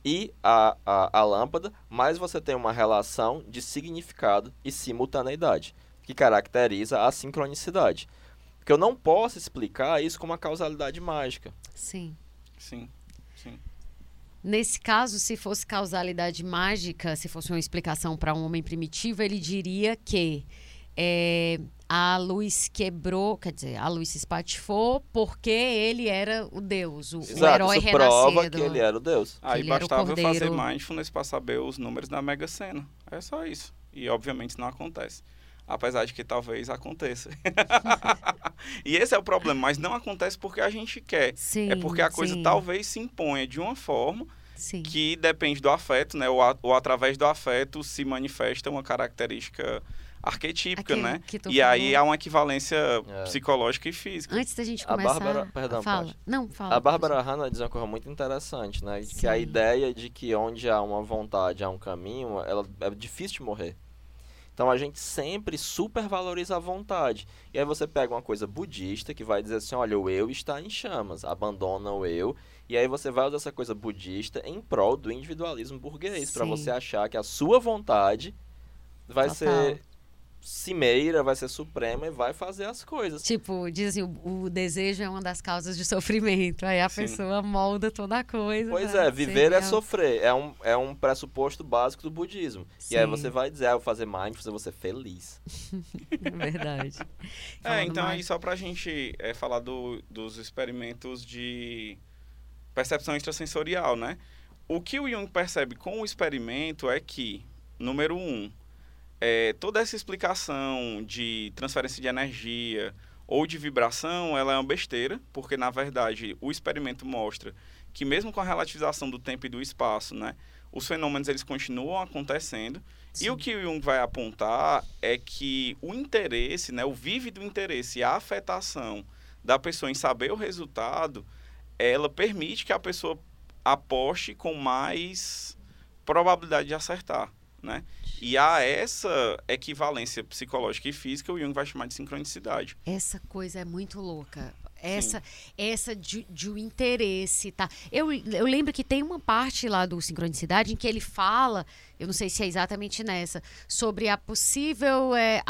e a, a, a lâmpada, mas você tem uma relação de significado e simultaneidade, que caracteriza a sincronicidade. Porque eu não posso explicar isso com uma causalidade mágica. Sim. Sim. Sim. Nesse caso, se fosse causalidade mágica, se fosse uma explicação para um homem primitivo, ele diria que é, a luz quebrou, quer dizer, a luz se espatifou porque ele era o Deus, o, o Exato, herói isso prova renascido. que ele era o Deus. Aí o bastava eu fazer mindfulness para saber os números da Mega Sena. É só isso. E obviamente isso não acontece. Apesar de que talvez aconteça. e esse é o problema, mas não acontece porque a gente quer. Sim, é porque a coisa sim, talvez se imponha de uma forma Sim. que depende do afeto, né? Ou, a- ou através do afeto se manifesta uma característica arquetípica, Aquilo né? E aí falou. há uma equivalência É. psicológica e física. Antes da gente A começar... Bárbara- perdão, fala. pode. Não, fala. A Bárbara Hanna diz uma coisa muito interessante, né? Que a Sim. ideia de que onde há uma vontade, há um caminho, ela é difícil de morrer. Então a gente sempre supervaloriza a vontade. E aí você pega uma coisa budista que vai dizer assim, olha, o eu está em chamas, abandona o eu. E aí você vai usar essa coisa budista em prol do individualismo burguês, para Sim. você achar que a sua vontade vai Total. ser cimeira, vai ser suprema e vai fazer as coisas. Tipo, dizem, o, o desejo é uma das causas de sofrimento. Aí a Sim. pessoa molda toda a coisa. Pois pra é, viver é sofrer. É um, é um pressuposto básico do budismo. E aí Sim. você vai dizer, ah, eu vou fazer mindfulness, eu vou ser feliz. É verdade. É, então mais- aí só pra gente é, falar do- dos experimentos de percepção extrasensorial, né? O que o Jung percebe com o experimento é que, número um, é, toda essa explicação de transferência de energia ou de vibração, ela é uma besteira, porque na verdade o experimento mostra que mesmo com a relativização do tempo e do espaço, né, os fenômenos eles continuam acontecendo e o que Jung vai apontar é que o interesse, né, o vívido interesse e a afetação da pessoa em saber o resultado, ela permite que a pessoa aposte com mais probabilidade de acertar, né? E a essa equivalência psicológica e física, o Jung vai chamar de sincronicidade. Essa coisa é muito louca. Essa, essa de, de o interesse, tá? Eu, eu lembro que tem uma parte lá do Sincronicidade em que ele fala, eu não sei se é exatamente nessa, sobre a possível. é,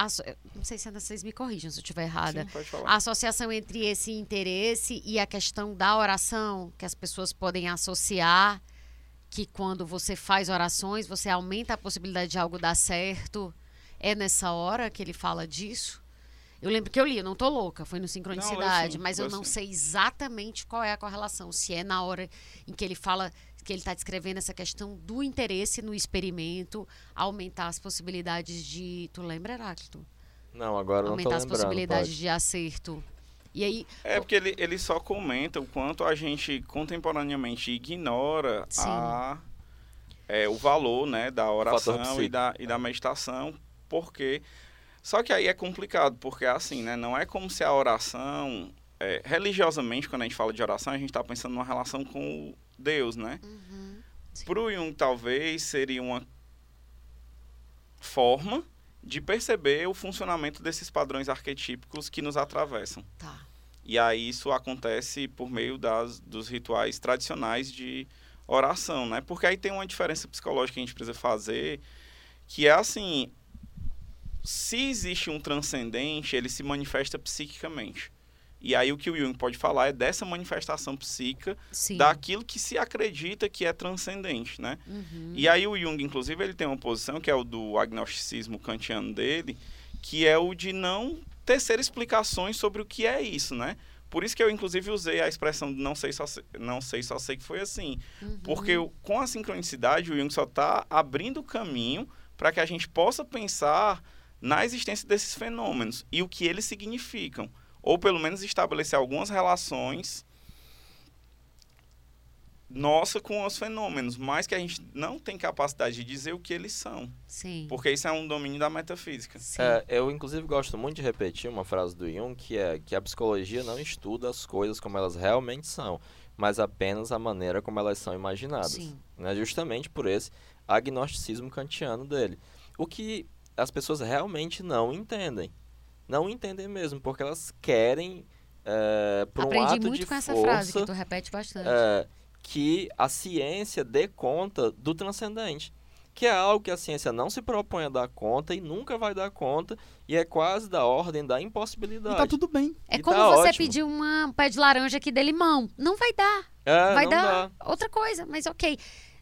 não sei se vocês me corrijam se eu estiver errada. Sim, pode falar. A associação entre esse interesse e a questão da oração, que as pessoas podem associar, que quando você faz orações, você aumenta a possibilidade de algo dar certo. É nessa hora que ele fala disso? Eu lembro que eu li, eu não tô louca, foi no Sincronicidade, sim, mas eu não sim. sei exatamente qual é a correlação. Se é na hora em que ele fala, que ele está descrevendo essa questão do interesse no experimento, aumentar as possibilidades de. Tu lembra, Heráclito? Não, agora eu não aumentar as lembrando. possibilidades pode. de acerto. E aí, É porque ele, ele só comenta o quanto a gente contemporaneamente ignora Sim. a é, o valor né, da oração e da, e da meditação, porque. Só que aí é complicado, porque assim, né? Não é como se a oração. é, religiosamente, quando a gente fala de oração, a gente está pensando numa relação com Deus, né? Sim. Para o Jung, talvez seria uma forma de perceber o funcionamento desses padrões arquetípicos que nos atravessam. Tá. E aí isso acontece por meio das, dos rituais tradicionais de oração, né? Porque aí tem uma diferença psicológica que a gente precisa fazer, que é assim, se existe um transcendente, ele se manifesta psiquicamente. E aí o que o Jung pode falar é dessa manifestação psíquica, Sim. daquilo que se acredita que é transcendente, né? Uhum. E aí o Jung, inclusive, ele tem uma posição que é o do agnosticismo kantiano dele, que é o de não tecer explicações sobre o que é isso, né? Por isso que eu, inclusive, usei a expressão não sei só sei, não sei, só sei que foi assim. Uhum. Porque com a sincronicidade, o Jung só está abrindo o caminho para que a gente possa pensar na existência desses fenômenos e o que eles significam. Ou pelo menos estabelecer algumas relações nossa com os fenômenos, mas que a gente não tem capacidade de dizer o que eles são. Sim. Porque isso é um domínio da metafísica. Sim. É, eu, inclusive, gosto muito de repetir uma frase do Jung, que é que a psicologia não estuda as coisas como elas realmente são, mas apenas a maneira como elas são imaginadas. Sim. Né? Justamente por esse agnosticismo kantiano dele. O que as pessoas realmente não entendem. Não entendem mesmo, porque elas querem, é, por um Aprendi ato muito de com essa força, frase que tu repete bastante. é, que a ciência dê conta do transcendente. Que é algo que a ciência não se propõe a dar conta e nunca vai dar conta, e é quase da ordem da impossibilidade. E tá tudo bem. É E como tá você ótimo. pedir uma- um pé de laranja aqui de limão. Não vai dar. É, vai não dar dá. outra coisa, mas ok.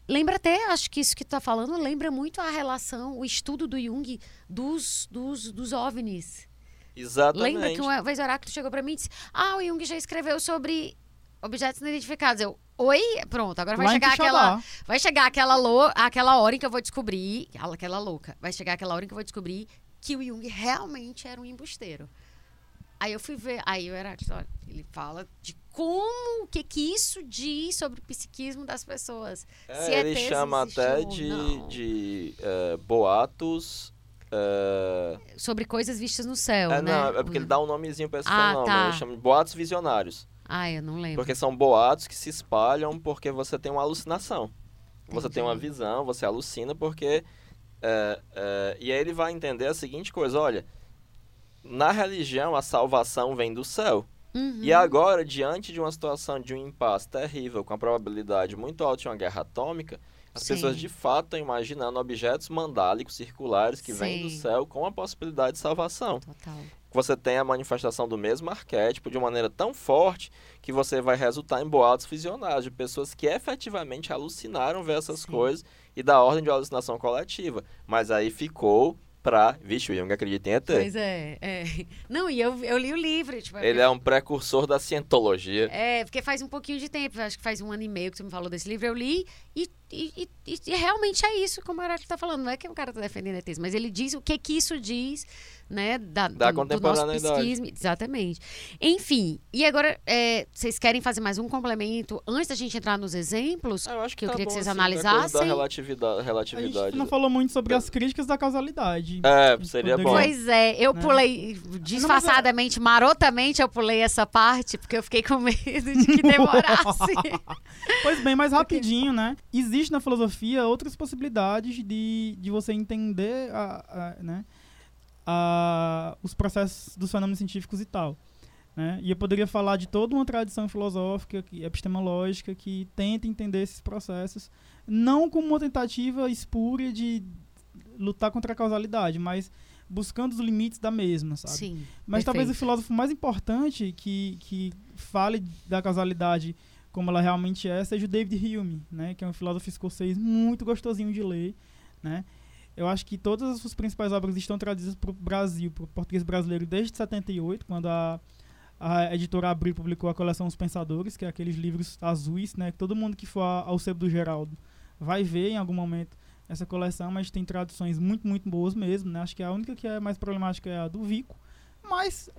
Lembra até, acho que isso que tu tá falando, lembra muito a relação, o estudo do Jung dos, dos, dos OVNIs. Exatamente. Lembra que uma vez o Oráculo chegou pra mim e disse: Ah, o Jung já escreveu sobre objetos não identificados. Eu, oi? Pronto, agora vai Lá chegar aquela. Vai chegar aquela, lou aquela hora em que eu vou descobrir. Aquela, aquela louca. Vai chegar aquela hora em que eu vou descobrir que o Jung realmente era um embusteiro. Aí eu fui ver, aí o Heráclito, olha, ele fala de como, o que que isso diz sobre o psiquismo das pessoas. É, se ele chama até de, de é, boatos. É, Sobre coisas vistas no céu, é, né? não, é porque ele dá um nomezinho pra esse Ah, fenômeno. tá. Ele chama de boatos visionários. Ah, eu não lembro. Porque são boatos que se espalham porque você tem uma alucinação. Você tem uma Entendi. visão, você alucina porque. é, é, e aí ele vai entender a seguinte coisa: olha, na religião a salvação vem do céu. Uhum. E agora, diante de uma situação de um impasse terrível, com a probabilidade muito alta de uma guerra atômica, as Sim. pessoas de fato estão imaginando objetos mandálicos circulares que vêm do Sim. céu com a possibilidade de salvação Total. você tem a manifestação do mesmo arquétipo de uma maneira tão forte que você vai resultar em boatos visionários de pessoas que efetivamente alucinaram ver essas Sim. coisas e da ordem de alucinação coletiva. Mas aí ficou pra. Vixe, o Jung acredita em ET. Pois é, é. Não, e eu, eu li o livro. Tipo, Ele é um precursor da cientologia. É, porque faz um pouquinho de tempo, acho que faz um ano e meio que você me falou desse livro, eu li e, e, e, e realmente é isso, como o Heráclito tá falando. Não é que o cara tá defendendo ETs, mas ele diz o que que isso diz, né, da, Da do, do nosso. Exatamente. Enfim, e agora, é, vocês querem fazer mais um complemento antes da gente entrar nos exemplos? Ah, eu acho que, que eu tá queria que bom, vocês assim, da coisa Da analisassem. relatividade. A relatividade. gente não falou muito sobre as críticas da causalidade. É, seria bom. poderia- Pois é, eu Né? pulei disfarçadamente, marotamente, eu pulei essa parte, porque eu fiquei com medo de que demorasse. Pois bem, mais rapidinho, né? Existe na filosofia outras possibilidades de, de você entender a, a- né? A- os processos dos fenômenos científicos e tal. Né? E eu poderia falar de toda uma tradição filosófica, que- epistemológica, que tenta entender esses processos, não como uma tentativa espúria de lutar contra a causalidade, mas buscando os limites da mesma, sabe? Sim. Mas talvez o perfeito. filósofo mais importante que, que fale da causalidade como ela realmente é seja o David Hume, né? Que é um filósofo escocês muito gostosinho de ler, né? Eu acho que todas as suas principais obras estão traduzidas para o Brasil, para o português brasileiro, desde 78, quando a, a editora Abril publicou a coleção Os Pensadores, que é aqueles livros azuis, né? Que todo mundo que for ao sebo do Geraldo vai ver em algum momento essa coleção, mas tem traduções muito, muito boas mesmo, né? Acho que a única que é mais problemática é a do Vico, mas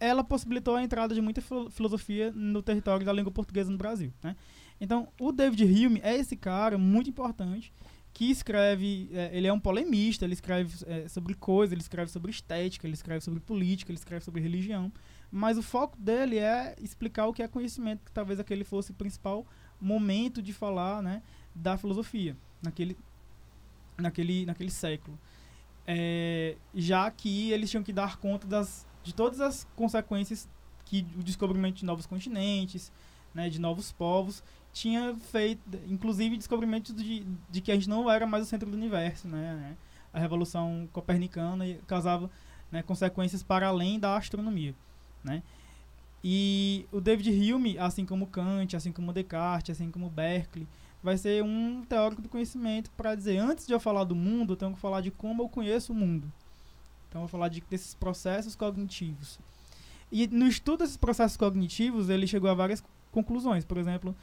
ela possibilitou a entrada de muita filo- filosofia no território da língua portuguesa no Brasil, né? Então, o David Hume é esse cara muito importante que escreve, é, ele é um polemista, ele escreve é, sobre coisas, ele escreve sobre estética, ele escreve sobre política, ele escreve sobre religião, mas o foco dele é explicar o que é conhecimento, que talvez aquele fosse o principal momento de falar, né, da filosofia naquele naquele naquele século. É, já que eles tinham que dar conta das, de todas as consequências que o descobrimento de novos continentes, né, de novos povos, tinha feito, inclusive descobrimentos de, de que a gente não era mais o centro do universo, né? A revolução copernicana causava né, consequências para além da astronomia, né? E o David Hume, assim como Kant, assim como Descartes, assim como Berkeley, vai ser um teórico do conhecimento para dizer, antes de eu falar do mundo, eu tenho que falar de como eu conheço o mundo. Então, eu vou falar de, desses processos cognitivos. E no estudo desses processos cognitivos, ele chegou a várias conclusões. Por exemplo,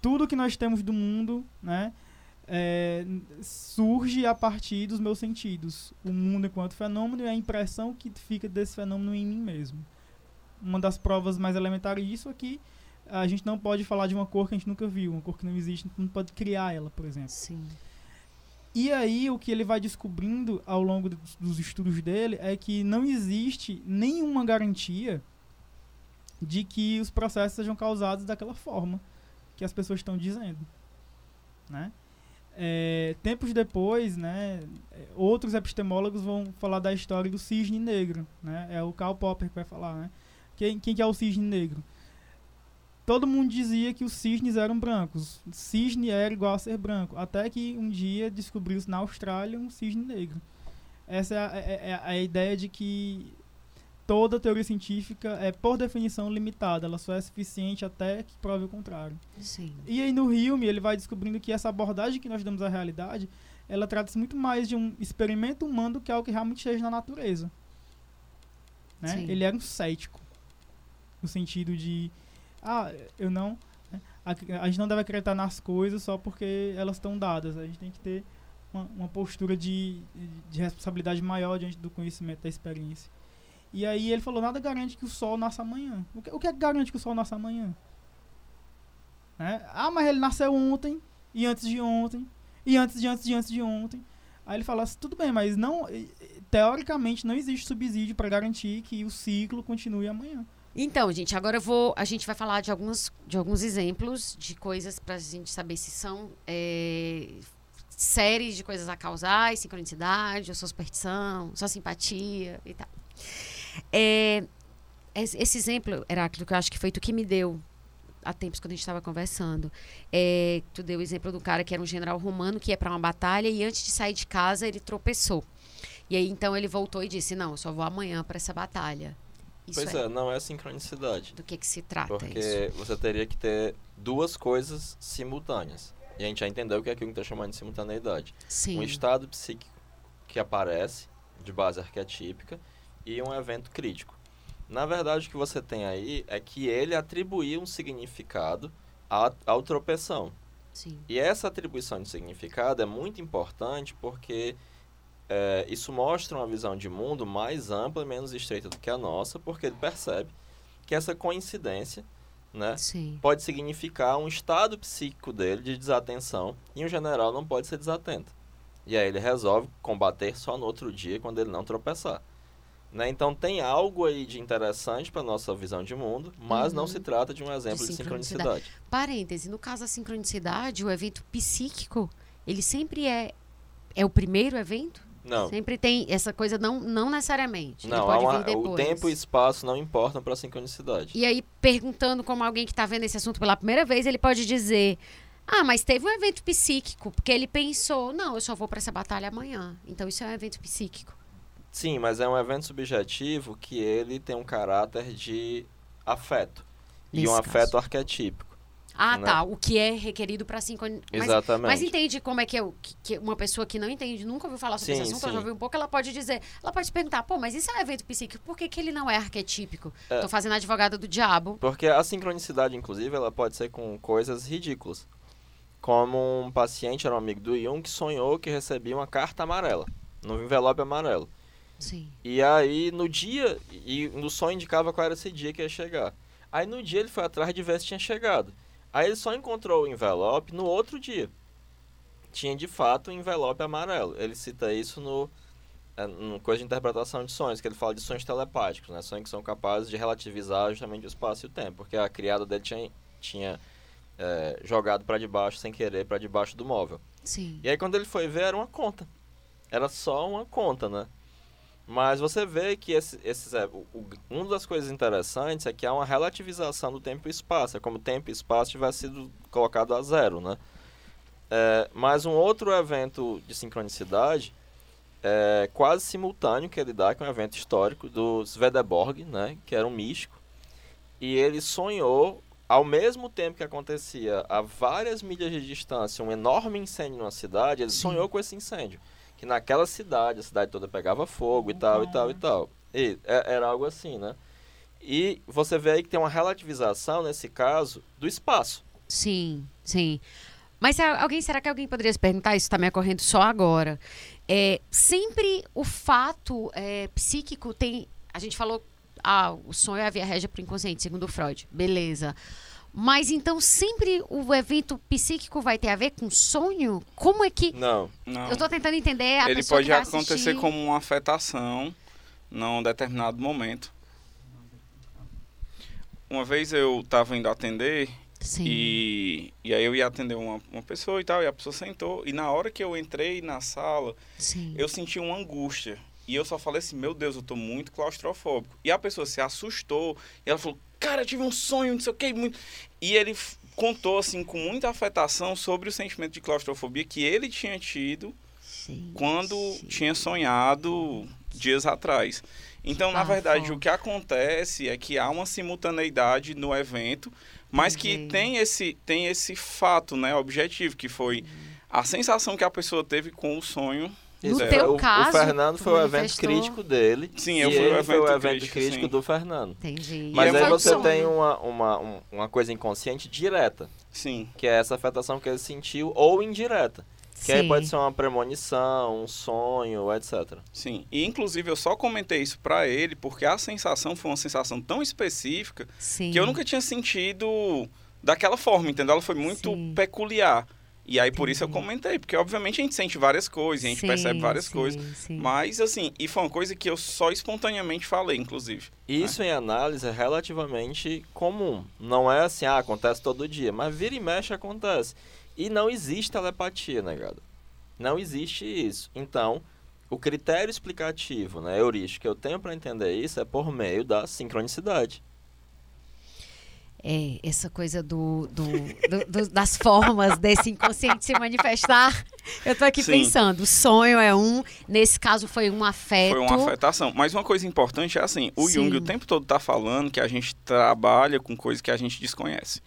tudo que nós temos do mundo, né, é, surge a partir dos meus sentidos. O mundo enquanto fenômeno e a impressão que fica desse fenômeno em mim mesmo. Uma das provas mais elementares disso é que a gente não pode falar de uma cor que a gente nunca viu, uma cor que não existe, a gente não pode criar ela, por exemplo. Sim. E aí o que ele vai descobrindo ao longo dos, dos estudos dele é que não existe nenhuma garantia de que os processos sejam causados daquela forma que as pessoas estão dizendo, né? É, tempos depois, né, outros epistemólogos vão falar da história do cisne negro, né? É o Karl Popper que vai falar, né? Quem, quem que é o cisne negro? Todo mundo dizia que os cisnes eram brancos. Cisne era igual a ser branco. Até que um dia descobriu-se na Austrália um cisne negro. Essa é a, é, é a ideia de que toda teoria científica é, por definição, limitada. Ela só é suficiente até que prove o contrário. Sim. E aí no Hume ele vai descobrindo que essa abordagem que nós damos à realidade, ela trata-se muito mais de um experimento humano do que algo que realmente esteja na natureza. Né? Sim. Ele era um cético. No sentido de, ah, eu não... né? A, a gente não deve acreditar nas coisas só porque elas estão dadas. A gente tem que ter uma, uma postura de, de responsabilidade maior diante do conhecimento, da experiência. E aí ele falou, nada garante que o sol nasça amanhã. O que, o que é que garante que o sol nasça amanhã? Né? Ah, mas ele nasceu ontem, e antes de ontem, e antes de antes de antes de ontem. Aí ele fala assim, tudo bem, mas não teoricamente não existe subsídio para garantir que o ciclo continue amanhã. Então, gente, agora eu vou. A gente vai falar de alguns, de alguns exemplos de coisas para a gente saber se são é, séries de coisas a causar, sincronicidade, ou superstição, só simpatia e tal. É, esse exemplo, Heráclito, que eu acho que foi tu que me deu há tempos quando a gente estava conversando. É, tu deu o exemplo do cara que era um general romano que ia para uma batalha e antes de sair de casa ele tropeçou. E aí então ele voltou e disse: Não, eu só vou amanhã para essa batalha. Isso pois é, não é sincronicidade. Do que, que se trata Porque isso? você teria que ter duas coisas simultâneas. E a gente já entendeu o que é aquilo que está chamando de simultaneidade. Sim. Um estado psíquico que aparece, de base arquetípica, e um evento crítico. Na verdade, o que você tem aí é que ele atribuía um significado ao, ao tropeção. Sim. E essa atribuição de significado é muito importante porque é, isso mostra uma visão de mundo mais ampla e menos estreita do que a nossa, porque ele percebe que essa coincidência né, Sim. pode significar um estado psíquico dele de desatenção e um general não pode ser desatento. E aí ele resolve combater só no outro dia quando ele não tropeçar. Né? Então tem algo aí de interessante para nossa visão de mundo, mas não Uhum. se trata de um exemplo de, sincronicidade. sincronicidade. Parêntese, no caso da sincronicidade, o evento psíquico, ele sempre é é o primeiro evento? Não. Sempre tem essa coisa não não necessariamente. Não, uma- o tempo e espaço não importam para a sincronicidade. E aí, perguntando como alguém que está vendo esse assunto pela primeira vez, ele pode dizer: Ah, mas teve um evento psíquico, porque ele pensou, não, eu só vou para essa batalha amanhã. Então isso é um evento psíquico. Sim, mas é um evento subjetivo que ele tem um caráter de afeto. e Nesse um caso. afeto arquetípico. Ah, Né? tá. O que é requerido para sincronizar. Mas, Exatamente. mas entende como é que, o- que, uma pessoa que não entende, nunca ouviu falar sobre Sim, esse assunto, sim. já ouviu um pouco, ela pode dizer, ela pode se perguntar, pô, mas isso é um evento psíquico, por que, que ele não é arquetípico? É. Tô fazendo a advogada do diabo. Porque a sincronicidade, inclusive, ela pode ser com coisas ridículas. Como um paciente, era um amigo do Jung, que sonhou que recebia uma carta amarela, num envelope amarelo. Sim. E aí, no dia, e no sonho indicava qual era esse dia que ia chegar. Aí, no dia, ele foi atrás de ver se tinha chegado. Aí ele só encontrou o envelope no outro dia. Tinha de fato um envelope amarelo. Ele cita isso no, é, no coisa de interpretação de sonhos, que ele fala de sonhos telepáticos, né? Sonhos que são capazes de relativizar justamente o espaço e o tempo, porque a criada dele tinha, tinha é, jogado para debaixo sem querer para debaixo do móvel. Sim. E aí quando ele foi ver era uma conta. Era só uma conta, né? Mas você vê que esse, esses, é, o, o, uma das coisas interessantes é que há uma relativização do tempo e espaço. É como tempo e espaço tivesse sido colocado a zero, né? É, mas um outro evento de sincronicidade é quase simultâneo que ele dá, que é um evento histórico do Swedenborg, né? Que era um místico. E ele sonhou, ao mesmo tempo que acontecia a várias milhas de distância, um enorme incêndio numa cidade, ele Sim. sonhou com esse incêndio que naquela cidade, a cidade toda pegava fogo e tal, e tal, e tal. E é, era algo assim, né? E você vê aí que tem uma relativização, nesse caso, do espaço. Sim, sim. Mas alguém, será que alguém poderia se perguntar? Isso está me ocorrendo só agora. É, sempre o fato é, psíquico tem. A gente falou, ah, o sonho é a via régia para o inconsciente, segundo Freud. Beleza. Mas então sempre o evento psíquico vai ter a ver com sonho? Como é que. Não. Não. Eu tô tentando entender a Ele pode que vai acontecer assistir. como uma afetação num determinado momento. Uma vez eu estava indo atender Sim. e, e aí eu ia atender uma, uma pessoa e tal, e a pessoa sentou. E na hora que eu entrei na sala, Sim. eu senti uma angústia. E eu só falei assim, meu Deus, eu tô muito claustrofóbico. E a pessoa se assustou e ela falou, cara, eu tive um sonho, não sei o que. Muito... E ele contou, assim, com muita afetação sobre o sentimento de claustrofobia que ele tinha tido Sim. quando tinha sonhado dias atrás. Então, na Ah, verdade, o que acontece é que há uma simultaneidade no evento, mas que Entendi. tem esse, tem esse fato né, objetivo, que foi a sensação que a pessoa teve com o sonho. No Isso, teu o, caso, o Fernando foi o evento manifestou- crítico dele. Sim, e eu fui o ele foi o evento evento crítico, crítico do Fernando. Entendi. Mas é aí você sonho. tem uma, uma, um- uma coisa inconsciente direta, Sim, que é essa afetação que ele sentiu, ou indireta. Que aí Sim. pode ser uma premonição, um sonho, etc. sim. E, inclusive, eu só comentei isso pra ele porque a sensação foi uma sensação tão específica Sim. que eu nunca tinha sentido daquela forma, entendeu? Ela foi muito Sim. peculiar. E aí, por isso eu comentei, porque obviamente a gente sente várias coisas, a gente Sim, percebe várias sim, coisas. sim. Mas, assim, e foi uma coisa que eu só espontaneamente falei, inclusive. E Isso em análise é relativamente comum. Não é assim, ah, acontece todo dia, mas vira e mexe acontece. E não existe telepatia, negado. Não existe isso. Então, o critério explicativo, né, heurístico, que eu tenho para entender isso é por meio da sincronicidade. É, essa coisa do, do- do- do- das formas desse inconsciente se manifestar. Eu tô aqui Sim. pensando, o sonho é um, nesse caso foi um afeto. Foi uma afetação. Mas uma coisa importante é assim, o Sim. Jung o tempo todo tá falando que a gente trabalha com coisas que a gente desconhece.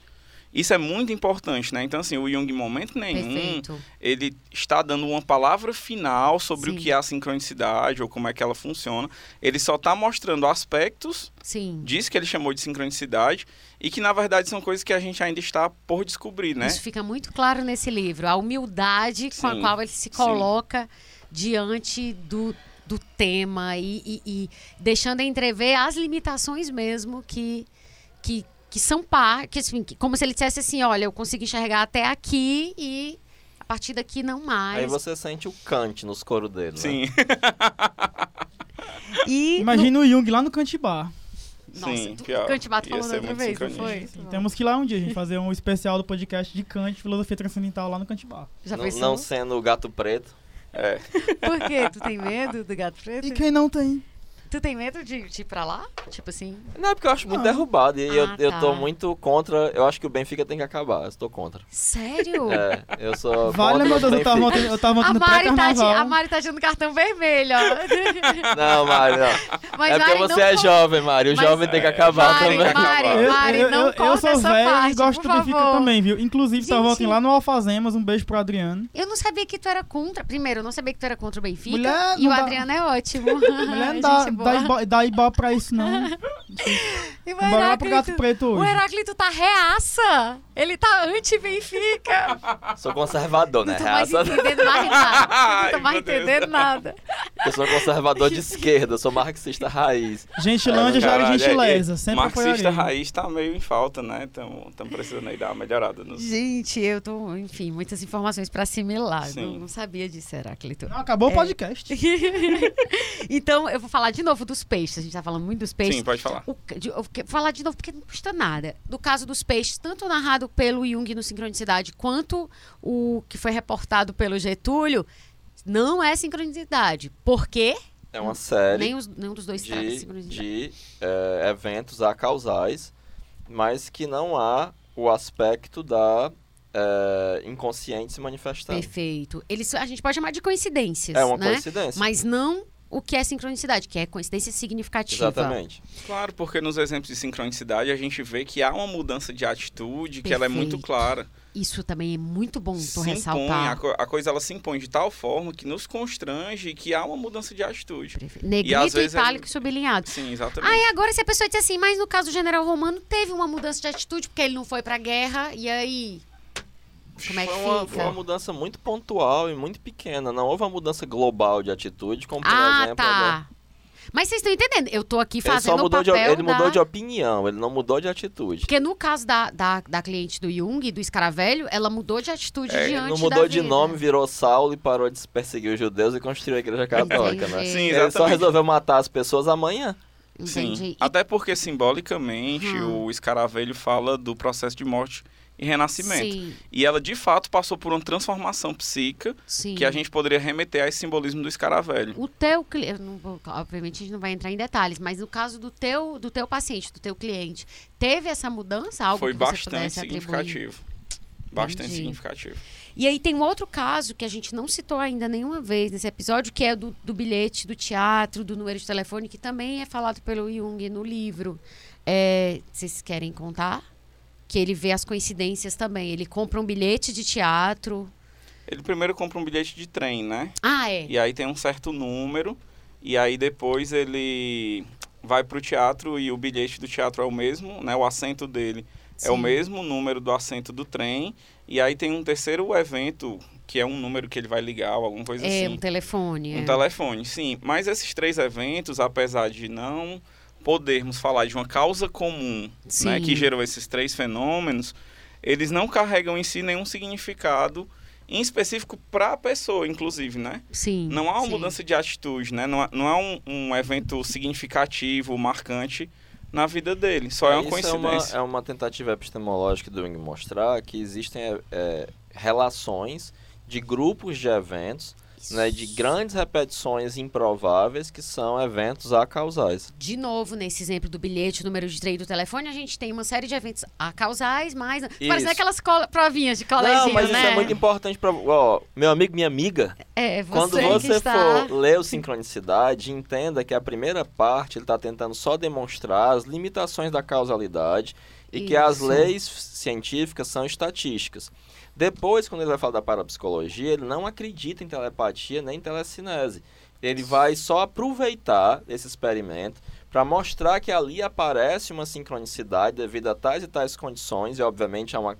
Isso é muito importante, né? Então, assim, o Jung, em momento nenhum, Perfeito. ele está dando uma palavra final sobre Sim. o que é a sincronicidade ou como é que ela funciona. Ele só está mostrando aspectos Sim. disso que ele chamou de sincronicidade e que, na verdade, são coisas que a gente ainda está por descobrir, né? Isso fica muito claro nesse livro. A humildade com a qual ele se coloca diante do, do tema e, e- e deixando entrever as limitações mesmo que, que, que são par, que, assim, que- como se ele dissesse assim, olha, eu consigo enxergar até aqui e a partir daqui não mais. Aí você sente o Kant nos coros dele, né? Sim, E Imagina o Jung lá no Cantibar. no, nossa, sim. tu, falando ser outra vez, não foi? sincronista. Temos que ir lá um dia, a gente fazer um especial do podcast de Kant, filosofia transcendental lá no Cantibar. Já Não, não sendo o gato preto. É. Por quê? Tu tem medo do gato preto? E quem não tem? Tu tem medo de, de ir pra lá? Tipo assim? Não, é porque eu acho muito Não. derrubado. E eu, Ah, eu tá. tô muito contra. Eu acho que o Benfica tem que acabar. Eu estou contra. Sério? É, eu sou. Vale, contra meu o Deus, eu tava Benfica. ontem, eu tava A ontem no Mari, tá, te- pré-carnaval. a Mari tá tirando cartão vermelho, ó. Não, Mário, não. Mas é porque Mari, você não é co- jovem, Mário. O Mas- jovem tem que acabar Mari, também. Mari, Eu, Mari, eu, não eu, eu corta sou essa velho parte, e gosto por do Benfica favor. também, viu? Inclusive, tava Gente. ontem lá no Alfazemas, um beijo pro Adriano. Eu não sabia que tu era contra. Primeiro, eu não sabia que tu era contra o Benfica. Mulher, e o não dá- Adriano é ótimo. Mulher, não dá, Gente boa. Dá, ibo- dá ibope pra isso, não. E o Bora lá pro Gato Preto o hoje. Heráclito tá reaça. Ele tá anti-Benfica. Sou conservador, né? Não tô mais entendendo mais nada. Não tô Ai, mais entendendo nada. Eu sou conservador de esquerda, sou marxista raiz. Gentilândia já era Caralho, gentileza, é- sempre Marxista raiz tá meio em falta, né? Estamos precisando aí dar uma melhorada nos... Gente, eu tô, enfim, muitas informações para assimilar. Sim. Não, não sabia disso, Heráclito. Não, acabou É. o podcast. então, eu vou falar de novo dos peixes. A gente tá falando muito dos peixes. Sim, pode falar. O de- eu falar de novo porque não custa nada. Do caso dos peixes, tanto narrado pelo Jung no Sincronicidade, quanto o que foi reportado pelo Getúlio, não é sincronicidade. Por quê? É uma série Nem os, nenhum dos dois trata de de, sincronicidade. de eh, eventos acausais, mas que não há o aspecto da eh, inconsciente se manifestando. Perfeito. Eles, a gente pode chamar de coincidências, É uma né? coincidência. Mas não o que é sincronicidade, que é coincidência significativa. Exatamente. Claro, porque nos exemplos de sincronicidade a gente vê que há uma mudança de atitude, que ela é muito Perfeito. clara. Isso também é muito bom tu impõe, a, ressaltar. co- a coisa ela se impõe de tal forma que nos constrange que há uma mudança de atitude. Perfeito. E Negrito, vezes é- itálico e sublinhado. Sim, exatamente. Aí agora se a pessoa diz assim, mas no caso do general romano teve uma mudança de atitude porque ele não foi pra guerra e aí como é que Foi uma, fica? foi uma mudança muito pontual e muito pequena. Não houve uma mudança global de atitude, como por ah, exemplo. tá. Mas vocês estão entendendo? Eu tô aqui Ele fazendo o mudou de, papel ele mudou da... de opinião, ele não mudou de atitude. Porque no caso da, da, da cliente do Jung, do escaravelho, ela mudou de atitude É, diante Ele não mudou da de vida. nome, virou Saulo e parou de perseguir os judeus e construiu a igreja católica, né? Entendi. Sim, Ele só exatamente. resolveu matar as pessoas amanhã. Entendi. Sim. E- Até porque simbolicamente Hum. o escaravelho fala do processo de morte e renascimento. Sim, E ela de fato passou por uma transformação psíquica sim. que a gente poderia remeter a esse simbolismo do escaravelho. O teu cliente, obviamente a gente não vai entrar em detalhes, mas no caso do teu, do teu paciente, do teu cliente, teve essa mudança? Algo Foi que você bastante significativo. Bastante Entendi. significativo. E aí tem um outro caso que a gente não citou ainda nenhuma vez nesse episódio, que é do, do bilhete do teatro, do número de telefone, que também é falado pelo Jung no livro. É, vocês querem contar? Que ele vê as coincidências também. Ele compra um bilhete de teatro. Ele primeiro compra um bilhete de trem, né? Ah, é. E aí tem um certo número, e aí depois ele vai pro teatro e o bilhete do teatro é o mesmo, né? O assento dele é o Sim. mesmo número do assento do trem. E aí tem um terceiro evento, que é um número que ele vai ligar, ou alguma coisa É, assim. um telefone. Um é. telefone, sim. Mas esses três eventos, apesar de não podermos falar de uma causa comum né, que gerou esses três fenômenos, eles não carregam em si nenhum significado em específico para a pessoa, inclusive, né? Sim. Não há uma sim. mudança de atitude, né? Não há, não há um, um evento significativo, marcante na vida dele. Só é uma Isso coincidência. É uma, é uma tentativa epistemológica do Jung mostrar que existem é, é, relações de grupos de eventos, né, de grandes repetições improváveis que são eventos acausais. De novo, nesse exemplo do bilhete, número de trem do telefone, a gente tem uma série de eventos acausais, mas. Parece Isso. aquelas provinhas de coleginho, Não, mas né? isso é muito importante para, meu amigo, minha amiga, É, você Quando você está... for ler o sincronicidade, entenda que a primeira parte ele está tentando só demonstrar as limitações da causalidade e que as Isso. leis científicas são estatísticas. Depois, quando ele vai falar da parapsicologia, ele não acredita em telepatia nem em telecinese. Ele vai só aproveitar esse experimento para mostrar que ali aparece uma sincronicidade devido a tais e tais condições, e obviamente há uma,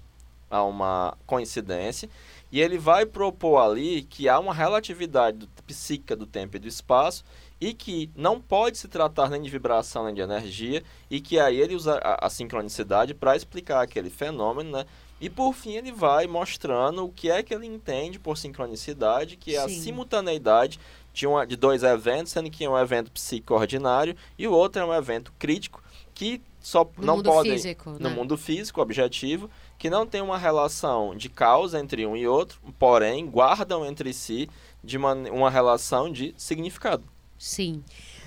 há uma coincidência. E ele vai propor ali que há uma relatividade do, psíquica do tempo e do espaço e que não pode se tratar nem de vibração nem de energia e que aí ele usa a, a sincronicidade para explicar aquele fenômeno, né? E por fim ele vai mostrando o que é que ele entende por sincronicidade, que é a Sim. simultaneidade de, uma, de dois eventos, sendo que um é um evento psíquico ordinário e o outro é um evento crítico que só No não podem físico, no né? mundo físico objetivo que não tem uma relação de causa entre um e outro, porém guardam entre si de uma, uma relação de significado. Sim.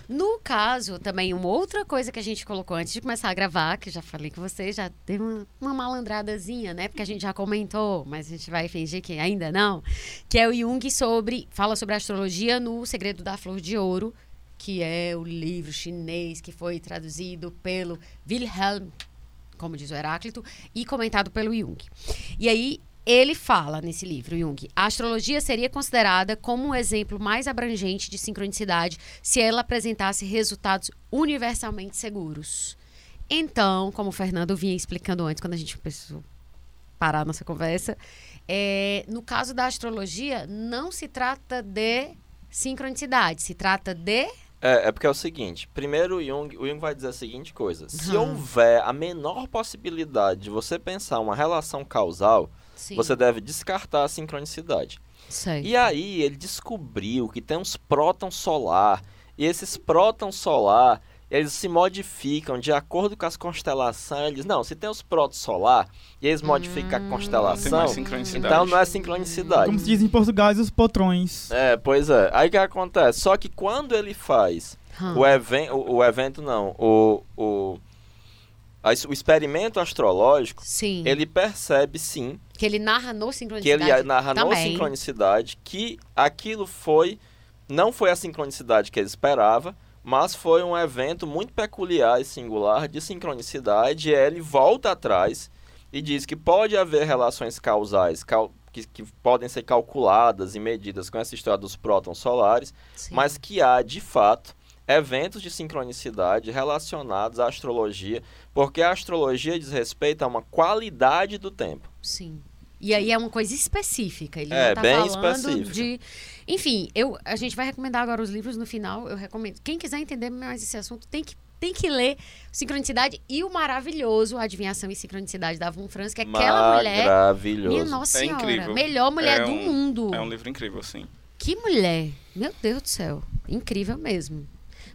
No caso, também, uma outra coisa que a gente colocou antes de começar a gravar, que já falei com vocês, já deu uma, uma malandradazinha, né? Porque a gente já comentou, mas a gente vai fingir que ainda não. Que é o Jung sobre. Fala sobre astrologia no Segredo da Flor de Ouro, que é o livro chinês que foi traduzido pelo Wilhelm, como diz o Heráclito, e comentado pelo Jung. E aí, ele fala nesse livro, Jung, a astrologia seria considerada como um exemplo mais abrangente de sincronicidade se ela apresentasse resultados universalmente seguros. Então, como o Fernando vinha explicando antes, quando a gente a parar a nossa conversa, é, no caso da astrologia, não se trata de sincronicidade? Se trata de. É, é porque é o seguinte, primeiro o Jung, o Jung vai dizer a seguinte coisa, se Uhum. houver a menor possibilidade de você pensar uma relação causal, Sim. você deve descartar a sincronicidade. Sei. E aí ele descobriu que tem uns prótons solar, e esses prótons solar, eles se modificam de acordo com as constelações. Eles, não, se tem os prótons solar, e eles modificam a Tem constelação, então não é sincronicidade. Como se diz em português, os potrões. É, pois é. Aí o que acontece? Só que quando ele faz Hum. o, even o, o evento, não, o, o, o experimento astrológico, Sim. ele percebe sim, Que ele narra no que sincronicidade. ele narra no também. sincronicidade, que aquilo foi, não foi a sincronicidade que ele esperava, mas foi um evento muito peculiar e singular de sincronicidade, e ele volta atrás e diz que pode haver relações causais cal- que, que podem ser calculadas e medidas com essa história dos prótons solares, Sim. mas que há, de fato, eventos de sincronicidade relacionados à astrologia, porque a astrologia diz respeito a uma qualidade do tempo. Sim. E aí é uma coisa específica. Ele É, não tá bem falando específica. de. Enfim, eu, a gente vai recomendar agora os livros no final. Eu recomendo. Quem quiser entender mais esse assunto tem que, tem que ler Sincronicidade e o maravilhoso Adivinhação e Sincronicidade da Von Franz, que é aquela mulher. Maravilhoso. Minha Nossa É Senhora, incrível. melhor mulher É do um- mundo. É um livro incrível, sim. Que mulher! Meu Deus do céu. Incrível mesmo.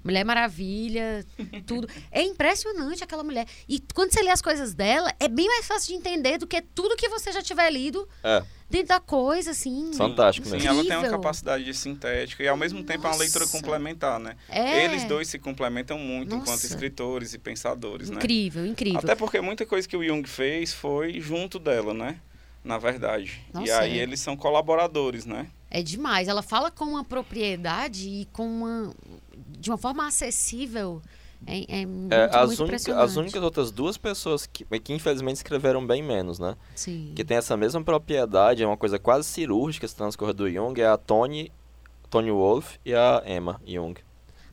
Mulher Maravilha, tudo. É impressionante aquela mulher. E quando você lê as coisas dela, é bem mais fácil de entender do que tudo que você já tiver lido É, dentro da coisa, assim. fantástico Sim, mesmo. ela tem uma capacidade de sintética e ao mesmo tempo é uma leitura complementar, né? É. Eles dois se complementam muito enquanto Nossa. escritores e pensadores, né? Incrível, incrível. Até porque muita coisa que o Jung fez foi junto dela, né? Na verdade. e Nossa, aí é. eles são colaboradores, né? É demais. Ela fala com uma propriedade e com uma. De uma forma acessível. É, é muito, É, as, muito única- as únicas outras duas pessoas que, que infelizmente escreveram bem menos, né? Sim. Que tem essa mesma propriedade, é uma coisa quase cirúrgica se transcorre do Jung, é a Tony, Tony Wolff e a Emma Jung.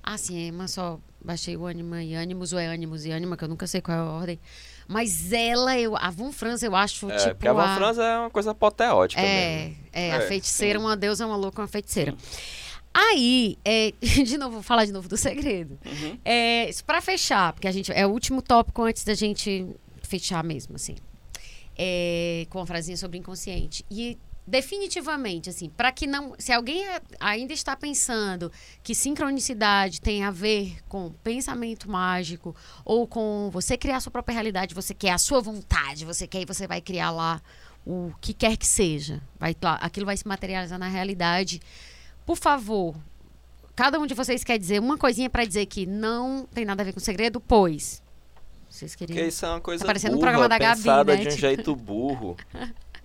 Ah, sim, mas só baixei o Anima e Animus, ou é Animus e Anima, que eu nunca sei qual é a ordem. Mas ela, eu, a Von Franz, eu acho, É, tipo. porque a Van Franz é uma coisa apoteótica É, mesmo. é, a É, feiticeira, sim. uma deusa, uma louca, uma feiticeira. Aí, é, de novo, vou falar de novo do segredo. Uhum. É, para fechar, porque a gente é o último tópico antes da gente fechar mesmo, assim. É, com a frasinha sobre inconsciente. E definitivamente, assim, para que não, se alguém ainda está pensando que sincronicidade tem a ver com pensamento mágico ou com você criar a sua própria realidade, você quer a sua vontade, você quer e você vai criar lá o que quer que seja, vai aquilo vai se materializar na realidade. Por favor, cada um de vocês quer dizer uma coisinha para dizer que não tem nada a ver com segredo, pois vocês queriam Porque isso é uma coisa Tá parecendo um burra, programa da Gabi, pensada né? de um Tipo- jeito burro.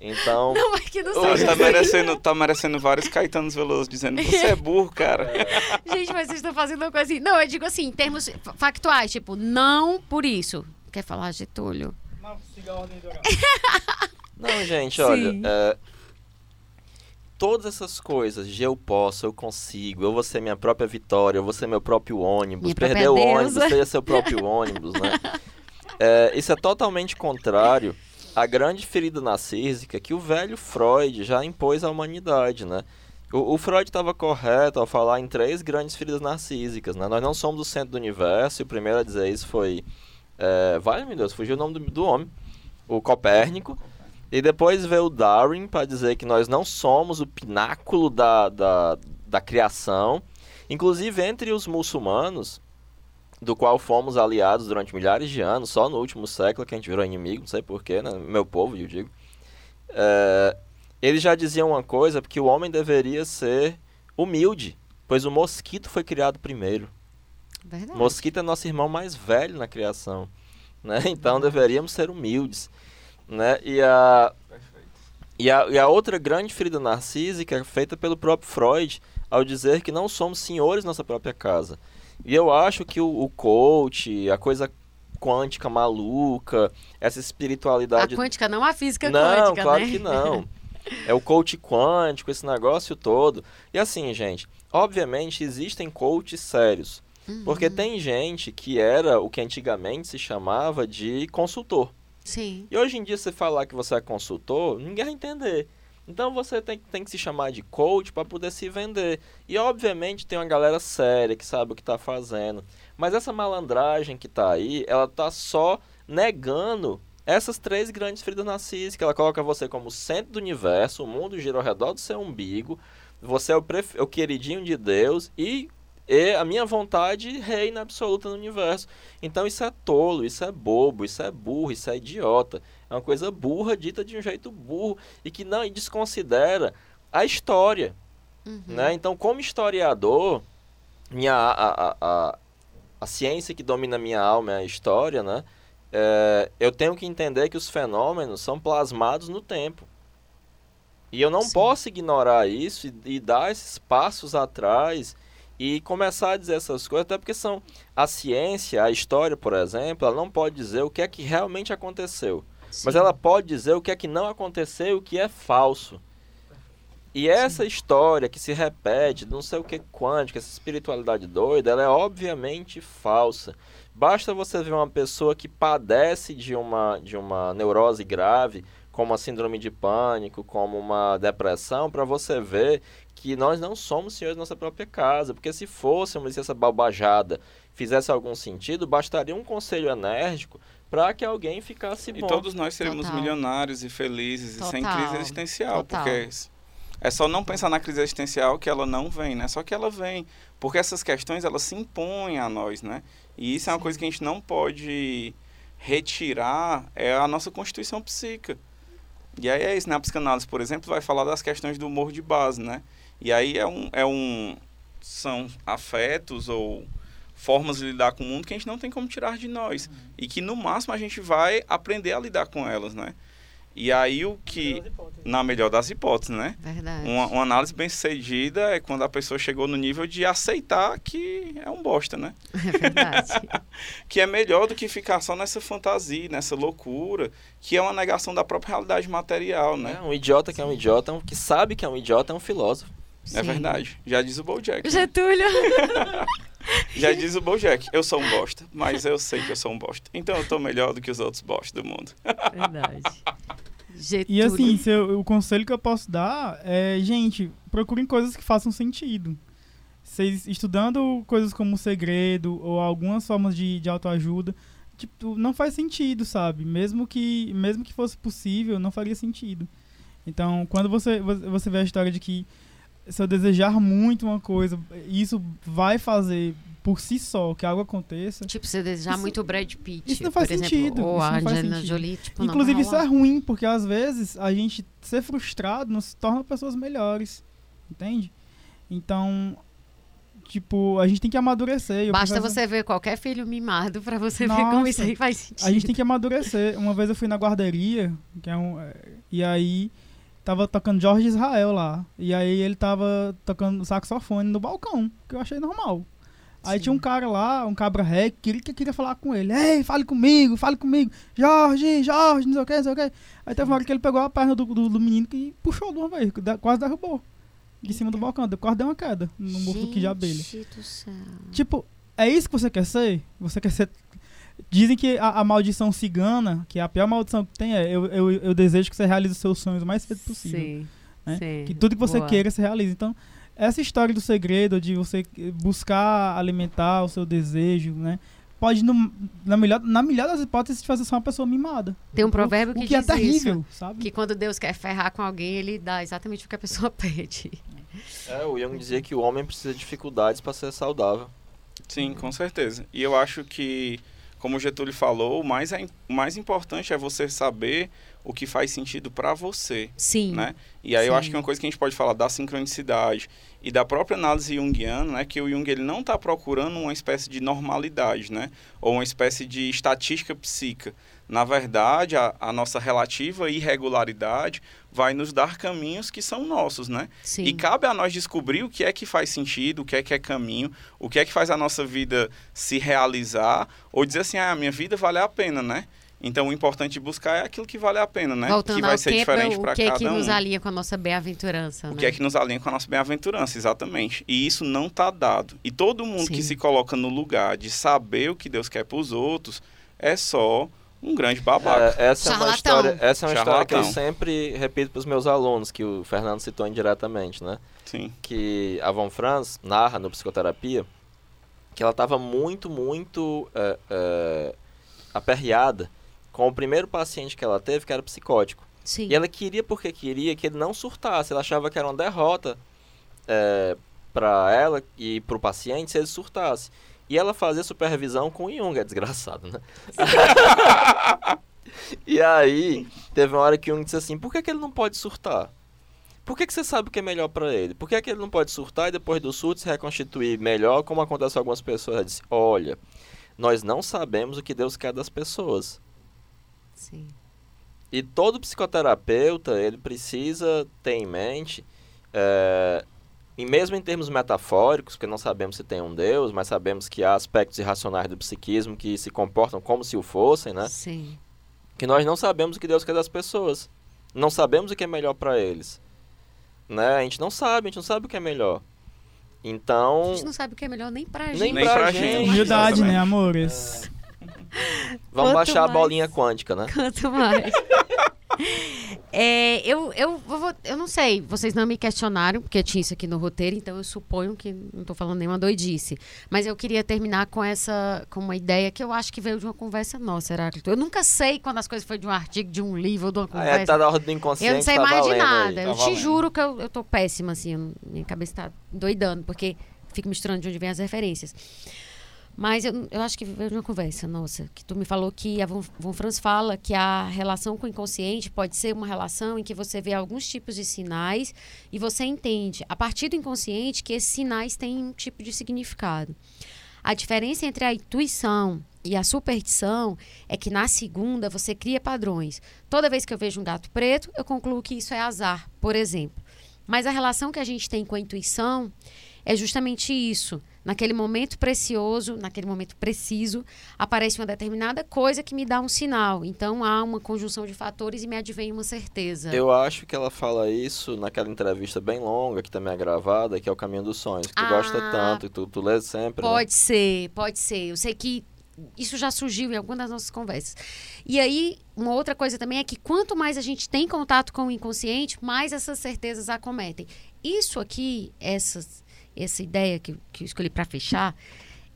Então, Não, é que não Hoje sei. tá merecendo, tá merecendo vários Caetanos Veloso dizendo você é burro, cara. Gente, mas vocês estão fazendo uma coisa assim. Não, eu digo assim, em termos fa- factuais, tipo, não por isso. Quer falar, Getúlio? Não, siga a ordem do não, gente, olha, é, todas essas coisas de eu posso, eu consigo, eu vou ser minha própria vitória, eu vou ser meu próprio ônibus, Minha perder o ônibus, seja seu próprio ônibus, né? É, isso é totalmente contrário à grande ferida narcísica que o velho Freud já impôs à humanidade, né? O, o Freud estava correto ao falar em três grandes feridas narcísicas, né? Nós não somos o centro do universo, e o primeiro a dizer isso foi... É, vale, meu Deus, fugiu o nome do, do homem. O Copérnico. E depois veio o Darwin para dizer que nós não somos o pináculo da, da, da criação. Inclusive, entre os muçulmanos, do qual fomos aliados durante milhares de anos, só no último século que a gente virou inimigo, não sei porquê, né? Meu povo, eu digo. É, eles já diziam uma coisa, porque o homem deveria ser humilde, pois o mosquito foi criado primeiro. Verdade. Mosquito é nosso irmão mais velho na criação, né? Então deveríamos ser humildes, né? E a e a, e a outra grande ferida narcísica é feita pelo próprio Freud ao dizer que não somos senhores nossa própria casa. E eu acho que o, o coach, a coisa quântica maluca, essa A espiritualidade quântica, não a física não, quântica, claro né? que não. É o coach quântico, esse negócio todo. E assim, gente, obviamente existem coaches sérios. Uhum. Porque tem gente que era o que antigamente se chamava de consultor. Sim. E hoje em dia, você falar que você é consultor, ninguém vai entender. Então você tem, tem que se chamar de coach para poder se vender. E obviamente tem uma galera séria que sabe o que está fazendo. Mas essa malandragem que está aí, ela está só negando essas três grandes feridas narcísicas. Ela coloca você como centro do universo, o mundo gira ao redor do seu umbigo, você é o, pref... o queridinho de Deus e e a minha vontade reina absoluta no universo. Então isso é tolo, isso é bobo, isso é burro, isso é idiota. É uma coisa burra, dita de um jeito burro e que não desconsidera a história. Uhum. Né? Então, como historiador, minha, a, a, a, a ciência que domina minha alma é a história, né? É, eu tenho que entender que os fenômenos são plasmados no tempo. E eu não Sim. posso ignorar isso e, e dar esses passos atrás e começar a dizer essas coisas, até porque são a ciência, a história, por exemplo, ela não pode dizer o que é que realmente aconteceu, Sim. mas ela pode dizer o que é que não aconteceu, o que é falso. E essa Sim. história que se repete, não sei o que quântica, essa espiritualidade doida, ela é obviamente falsa. Basta você ver uma pessoa que padece de uma, de uma neurose grave, como a síndrome de pânico, como uma depressão, para você ver que nós não somos senhores da nossa própria casa, porque se fôssemos essa babajada fizesse algum sentido, bastaria um conselho enérgico para que alguém ficasse bom. E todos nós seríamos Total. milionários e felizes Total. e sem crise existencial, Total. porque é só não pensar na crise existencial que ela não vem, né? Só que ela vem, porque essas questões elas se impõem a nós, né? E isso Sim. é uma coisa que a gente não pode retirar, é a nossa constituição psíquica. E aí é isso, na psicanálise, por exemplo, vai falar das questões do humor de base, né? E aí é um, é um são afetos ou formas de lidar com o mundo que a gente não tem como tirar de nós uhum. e que no máximo a gente vai aprender a lidar com elas, né? E aí o que. Na melhor das hipóteses, né? Verdade. Uma, uma, análise bem sucedida é quando a pessoa chegou no nível de aceitar que é um bosta, né? É verdade. que é melhor do que ficar só nessa fantasia, nessa loucura, que é uma negação da própria realidade material, né? É, um idiota que é um idiota, um que sabe que é um idiota é um filósofo. É Sim. É verdade. Já diz o Bojack. Getúlio. Já diz o Bojack, eu sou um bosta, mas eu sei que eu sou um bosta. Então eu tô melhor do que os outros bostas do mundo. Verdade. Getúlio. E assim, eu, o conselho que eu posso dar é, gente, procurem coisas que façam sentido. Vocês estudando coisas como o segredo ou algumas formas de, de autoajuda, tipo, não faz sentido, sabe? Mesmo que, mesmo que fosse possível, não faria sentido. Então, quando você, você vê a história de que se eu desejar muito uma coisa, isso vai fazer por si só que algo aconteça. Tipo, você desejar isso, muito o Brad Pitt. Isso não faz exemplo, sentido. Ou a Angelina Jolie, tipo, Inclusive, isso é ruim, porque às vezes a gente ser frustrado nos torna pessoas melhores. Entende? Então, tipo, a gente tem que amadurecer. Basta você ver qualquer filho mimado para você Nossa, ver como isso aí faz sentido. A gente tem que amadurecer. Uma vez eu fui na guarderia, que é um, e aí tava tocando Jorge Israel lá. E aí ele tava tocando saxofone no balcão, que eu achei normal. Aí Sim. tinha um cara lá, um cabra ré, que queria, que queria falar com ele. Ei, fale comigo, fale comigo. Jorge, Jorge, não sei o que, não sei o que. Aí teve uma hora que ele pegou a perna do, do, do menino e puxou de uma vez, quase derrubou. De cima do balcão, quase deu uma queda no morro que de abelha. Tipo, é isso que você quer ser? Você quer ser Dizem que a, a, maldição cigana, que é a pior maldição que tem, é eu, eu, eu desejo que você realize os seus sonhos o mais cedo possível. Sim, né? sim. Que tudo que você Boa. queira se realize. Então, essa história do segredo, de você buscar alimentar o seu desejo, né? Pode, no, na, melhor, na melhor das hipóteses, te fazer ser uma pessoa mimada. Tem um provérbio que, o que é terrível, isso, sabe? Que quando Deus quer ferrar com alguém, ele dá exatamente o que a pessoa pede. É, o Jung dizia que o homem precisa de dificuldades para ser saudável. Sim, com certeza. E eu acho que como o Getúlio falou, o mais, é, o mais importante é você saber o que faz sentido para você. Sim. Né? E aí Sim. eu acho que uma coisa que a gente pode falar da sincronicidade e da própria análise junguiana, né, que o Jung ele não está procurando uma espécie de normalidade, né, ou uma espécie de estatística psíquica. Na verdade, a, a nossa relativa irregularidade vai nos dar caminhos que são nossos, né? Sim. E cabe a nós descobrir o que é que faz sentido, o que é que é caminho, o que é que faz a nossa vida se realizar, ou dizer assim, ah, a minha vida vale a pena, né? Então, o importante buscar é aquilo que vale a pena, né? Voltando que vai ser diferente para cada um. O que é que nos alinha com a nossa bem-aventurança, O né? que é que nos alinha com a nossa bem-aventurança, exatamente. E isso não está dado. E todo mundo Sim. que se coloca no lugar de saber o que Deus quer para os outros é só um grande babaca. É, essa, é uma Charlatão. história, essa é uma história que eu Charlatão. sempre repito para os meus alunos, que o Fernando citou indiretamente, né? Sim. que a Von Franz narra no Psicoterapia que ela estava muito, muito é, é, aperreada com o primeiro paciente que ela teve, que era psicótico. Sim. E ela queria, porque queria, que ele não surtasse. Ela achava que era uma derrota é, para ela e para o paciente se ele surtasse. E ela fazia supervisão com o Jung, é desgraçado, né? e aí, teve uma hora que o Jung disse assim, por que, que ele não pode surtar? Por que, que você sabe o que é melhor para ele? Por que, que ele não pode surtar e depois do surto se reconstituir melhor, como acontece com algumas pessoas? Ela disse, olha, nós não sabemos o que Deus quer das pessoas. Sim. E todo psicoterapeuta, ele precisa ter em mente, é, e mesmo em termos metafóricos, porque não sabemos se tem um Deus, mas sabemos que há aspectos irracionais do psiquismo que se comportam como se o fossem, né? Sim. Que nós não sabemos o que Deus quer das pessoas. Não sabemos o que é melhor para eles. Né? A gente não sabe, a gente não sabe o que é melhor. A Então, gente não sabe o que é melhor nem pra Nem gente. Nem pra pra gente. gente. Humildade, né, amores? vamos Quanto baixar a mais- bolinha quântica, né? Quanto mais. É, eu, eu, vou- eu não sei, vocês não me questionaram, porque tinha isso aqui no roteiro, então eu suponho que não estou falando nenhuma doidice. Mas eu queria terminar com essa, com uma ideia que eu acho que veio de uma conversa nossa, Heráclito. Eu nunca sei quando as coisas foi de um artigo, de um livro ou de uma Ah, é, conversa. tá na ordem inconsciente, Eu não sei tá mais de valendo aí. nada. tá eu te juro que eu, eu tô péssima, assim. eu- minha cabeça tá doidando, porque fico misturando de onde vem as referências. Mas eu, eu acho que veio uma conversa, nossa, que tu me falou que a Von, Von Franz fala que a relação com o inconsciente pode ser uma relação em que você vê alguns tipos de sinais e você entende, a partir do inconsciente, que esses sinais têm um tipo de significado. A diferença entre a intuição e a superstição é que na segunda você cria padrões. Toda vez que eu vejo um gato preto, eu concluo que isso é azar, por exemplo. Mas a relação que a gente tem com a intuição é justamente isso. Naquele momento precioso, naquele momento preciso, aparece uma determinada coisa que me dá um sinal. Então há uma conjunção de fatores e me advém uma certeza. Eu acho que ela fala isso naquela entrevista bem longa, que também é gravada, que é o Caminho dos Sonhos. Que tu Ah. gosta tanto, que tu, tu lê sempre, né? Pode ser, pode ser. Eu sei que isso já surgiu em alguma das nossas conversas. E aí, uma outra coisa também é que quanto mais a gente tem contato com o inconsciente, mais essas certezas acometem. Isso aqui, essas, essa ideia que, que eu escolhi para fechar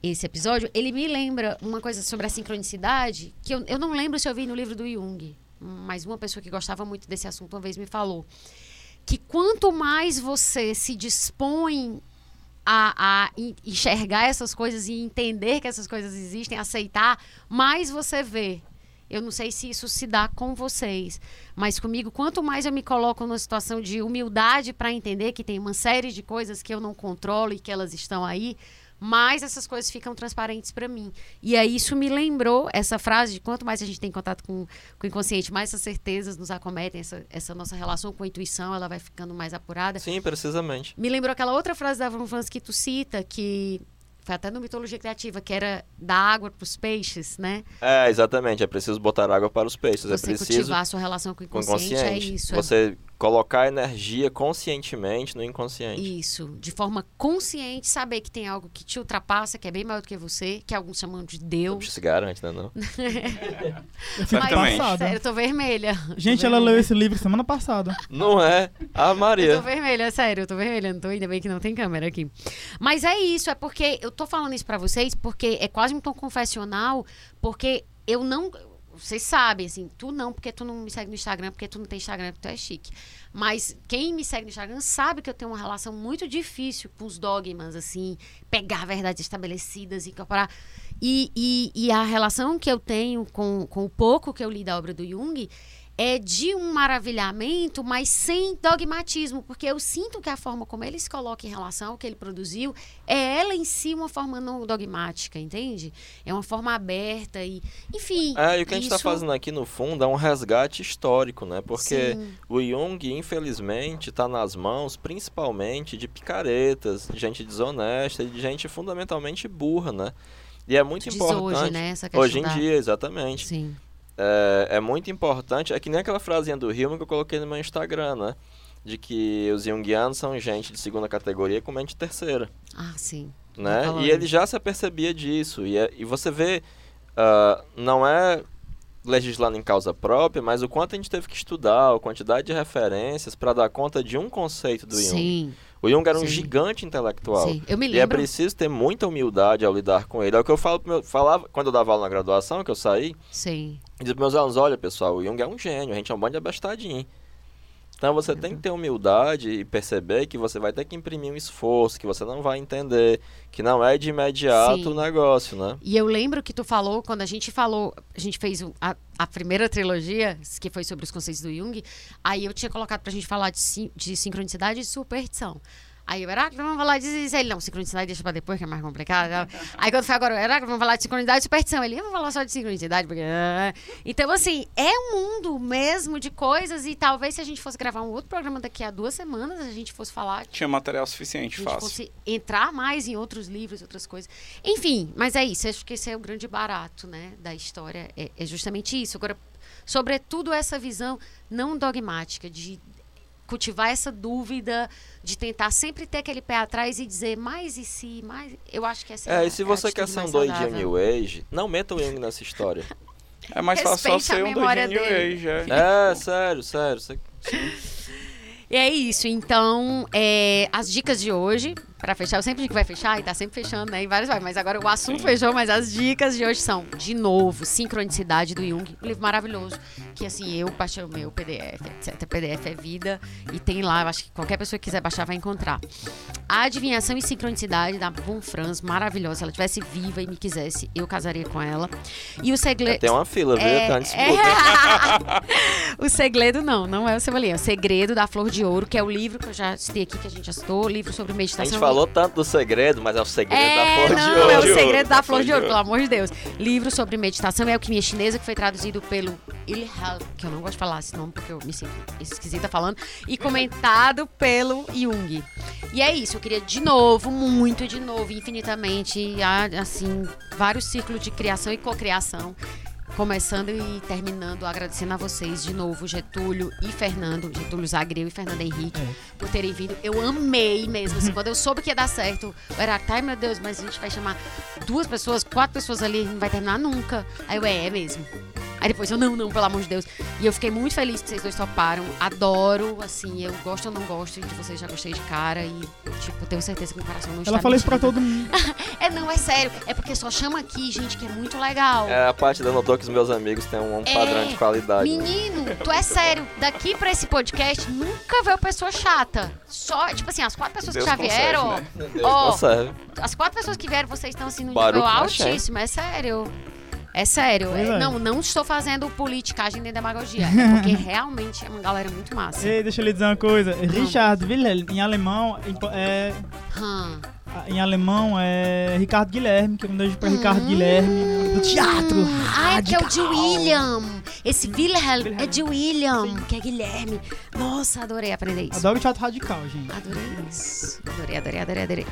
esse episódio, ele me lembra uma coisa sobre a sincronicidade que eu, eu não lembro se eu vi no livro do Jung, mas uma pessoa que gostava muito desse assunto uma vez me falou que quanto mais você se dispõe a, a en- enxergar essas coisas e entender que essas coisas existem, aceitar, mais você vê. Eu não sei se isso se dá com vocês, mas comigo, quanto mais eu me coloco numa situação de humildade para entender que tem uma série de coisas que eu não controlo e que elas estão aí, mais essas coisas ficam transparentes para mim. E aí isso me lembrou essa frase de quanto mais a gente tem contato com, com o inconsciente, mais essas certezas nos acometem, essa, essa nossa relação com a intuição, ela vai ficando mais apurada. Sim, precisamente. Me lembrou aquela outra frase da Von Franz que tu cita, que foi até no Mitologia Criativa, que era dar água para os peixes, né? É, exatamente. É preciso botar água para os peixes. é Você preciso cultivar a sua relação com o com o inconsciente, inconsciente. é isso. é Você colocar energia conscientemente no inconsciente. Isso, de forma consciente, saber que tem algo que te ultrapassa, que é bem maior do que você, que alguns chamam de Deus. Se garante, né? Não? Eu fico sério, eu tô vermelha. Gente, Tô ela vermelha. leu esse livro semana passada. não é? A Eu tô Maria. vermelha, sério, eu tô vermelha, não tô, ainda bem que não tem câmera aqui. Mas é isso, é porque eu tô falando isso pra vocês porque é quase um tom confessional, porque eu não. Vocês sabem, assim, tu não, porque tu não me segue no Instagram, porque tu não tem Instagram, porque tu é chique. Mas quem me segue no Instagram sabe que eu tenho uma relação muito difícil com os dogmas, assim, pegar verdades estabelecidas incorporar. E, e, e a relação que eu tenho com, com o pouco que eu li da obra do Jung é de um maravilhamento, mas sem dogmatismo, porque eu sinto que a forma como ele se coloca em relação ao que ele produziu é ela em si uma forma não dogmática, entende? É uma forma aberta e, enfim. É, e o que a gente está isso- fazendo aqui no fundo é um resgate histórico, né? Porque Sim. o Jung, infelizmente, está nas mãos principalmente de picaretas, de gente desonesta e de gente fundamentalmente burra, né? E é muito Diz importante. hoje, né? Essa Hoje em da- dia, exatamente. Sim. É, é muito importante. É que nem aquela frasinha do Hillman que eu coloquei no meu Instagram, né? De que os Jungianos são gente de segunda categoria com mente terceira Ah, sim. né? falando. E ele já se apercebia disso. E, é- e você vê, ah, não é legislando em causa própria, mas o quanto a gente teve que estudar, a quantidade de referências para dar conta de um conceito do Jung. Sim, O Jung era um Sim. gigante intelectual. sim. Eu me E é lembro. preciso ter muita humildade ao lidar com ele. É o que eu falo meu, falava quando eu dava aula na graduação, que eu saí, Sim. e pros meus alunos, olha pessoal, o Jung é um gênio, a gente é um bando de abestadinho. Então você tem que ter humildade e perceber que você vai ter que imprimir um esforço, que você não vai entender, que não é de imediato Sim. o negócio, né? E eu lembro que tu falou, quando a gente falou, a gente fez a, a primeira trilogia, que foi sobre os conceitos do Jung, aí eu tinha colocado pra gente falar de, de sincronicidade e superstição. Aí eu, Heráclito, vamos falar disso, isso. Ele, não, sincronicidade deixa pra depois, que é mais complicado. Aí quando foi agora, Heráclito, vamos falar de sincronicidade e superstição. Ele, vou falar só de sincronicidade, porque... ah." Então, assim, é um mundo mesmo de coisas e talvez se a gente fosse gravar um outro programa daqui a duas semanas, a gente fosse falar Tinha material suficiente, a gente fácil. fosse entrar mais em outros livros, outras coisas. Enfim, mas é isso. Acho que esse é o grande barato, né, da história. É, é justamente isso. Agora, sobretudo essa visão não dogmática de cultivar essa dúvida, de tentar sempre ter aquele pé atrás e dizer mais e se, mais. Eu acho que essa É, a- e se a você quer ser um doidinho. New Age, não meta o Jung nessa história. É mais fácil só ser um doidinho New. Age, é. é, sério, sério. Você... E é isso. Então, é, as dicas de hoje, pra fechar, eu sempre digo que vai fechar e tá sempre fechando, né? Em vários vai. Mas agora o assunto fechou, mas as dicas de hoje são, de novo, Sincronicidade do Jung, um livro maravilhoso. Que assim, eu baixei o meu PDF, etc. PDF é vida. E tem lá, eu acho que qualquer pessoa que quiser baixar vai encontrar. A Adivinhação e Sincronicidade da Von Franz, maravilhosa. Se ela estivesse viva e me quisesse, eu casaria com ela. E o segredo. Tem uma fila, viu? É, disputa. é. o segredo não, não é o Cebolinha. É o Segredo da Flor de Ouro, que é o livro que eu já citei aqui, que a gente já citou, livro sobre A meditação. gente falou tanto do segredo, mas é o segredo da É, flor de não, ouro. é o de segredo da da flor de ouro, pelo amor de Deus. Livro sobre meditação e alquimia chinesa, que foi traduzido pelo Ilhal, que eu não gosto de falar esse nome porque eu me sinto esquisita falando, e comentado pelo Jung. E é isso, eu queria de novo, muito de novo, infinitamente, assim, vários círculos de criação e cocriação. Começando e terminando, agradecendo a vocês de novo, Getúlio e Fernando, Getúlio Zagreu e Fernando Henrique, por terem vindo. Eu amei mesmo, assim, quando eu soube que ia dar certo, eu era, ai meu Deus, mas a gente vai chamar duas pessoas, quatro pessoas ali, não vai terminar nunca. Aí eu, é, é mesmo. Aí depois eu, não, não, pelo amor de Deus. E eu fiquei muito feliz que vocês dois toparam. Adoro, assim, eu gosto ou não gosto de vocês, já gostei de cara e, tipo, tenho certeza que meu coração não está Ela falou isso pra todo mundo. É, não, é sério. É porque só chama aqui gente que é muito legal. É a parte da que os meus amigos têm um, É, padrão de qualidade. né? Menino, tu é sério. Daqui pra esse podcast, nunca veio pessoa chata. Só, tipo assim, as quatro pessoas Deus que já concede, vieram, né? Deus ó, as quatro pessoas que vieram, vocês estão assim no Baruch nível altíssimo. É sério. É sério. É, é. não, não estou fazendo politicagem nem demagogia. É porque realmente é uma galera muito massa. Ei, deixa eu lhe dizer uma coisa. Richard Wilhelm, em alemão, em, é, Hum. Em alemão é Ricardo Guilherme, que é um beijo pra Ricardo Hum. Guilherme, do teatro. Ah, que é o de. William. Esse Wilhelm Wilhelm. é de William, que é Guilherme. Nossa, adorei aprender isso. Adoro teatro radical, gente. Adorei isso. Adorei, adorei, adorei, adorei.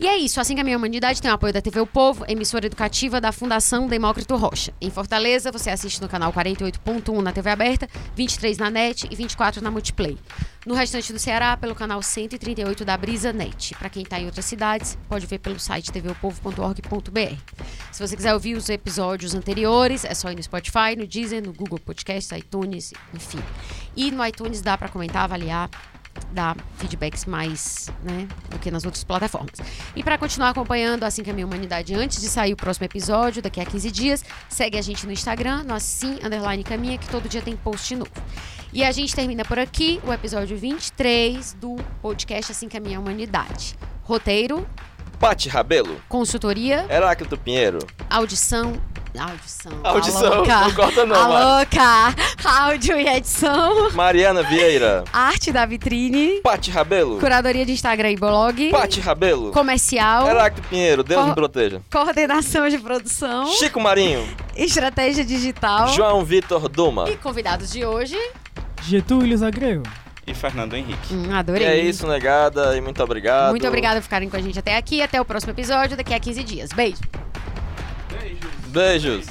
E é isso. Assim que a minha humanidade tem o apoio da TV O Povo, emissora educativa da Fundação Demócrito Rocha. Em Fortaleza, você assiste no canal 48.1 na TV aberta, 23 na NET e 24 na Multiplay. No restante do Ceará, pelo canal 138 da Brisa Net. Para quem está em outras cidades, pode ver pelo site tvopovo.org.br. Se você quiser ouvir os episódios anteriores, é só ir no Spotify, no Deezer, no Google Podcast, iTunes, enfim. E no iTunes dá para comentar, avaliar, dar feedbacks mais, né, do que nas outras plataformas. E para continuar acompanhando Assim que a Minha Humanidade antes de sair o próximo episódio, daqui a 15 dias, segue a gente no Instagram, no assim, underline caminha, que todo dia tem post novo. E a gente termina por aqui o episódio 23 do podcast Assim que a Minha Humanidade. Roteiro, Pati Rabelo, consultoria, Heráclito Pinheiro. audição... Audição. Audição, a louca, não corta não, a Mari. louca. Áudio e edição. Mariana Vieira. Arte da vitrine. Pati Rabelo. Curadoria de Instagram e blog. Pati Rabelo. Comercial. Heráclito Pinheiro, Deus Cor- me proteja. Coordenação de produção. Chico Marinho. Estratégia digital. João Vitor Duma. E convidados de hoje. Getúlio Zagreu. E Fernando Henrique. Hum, E adorei. é isso, negada, e muito obrigado. Muito obrigada por ficarem com a gente até aqui. Até o próximo episódio, daqui a 15 dias. Beijo. Beijos.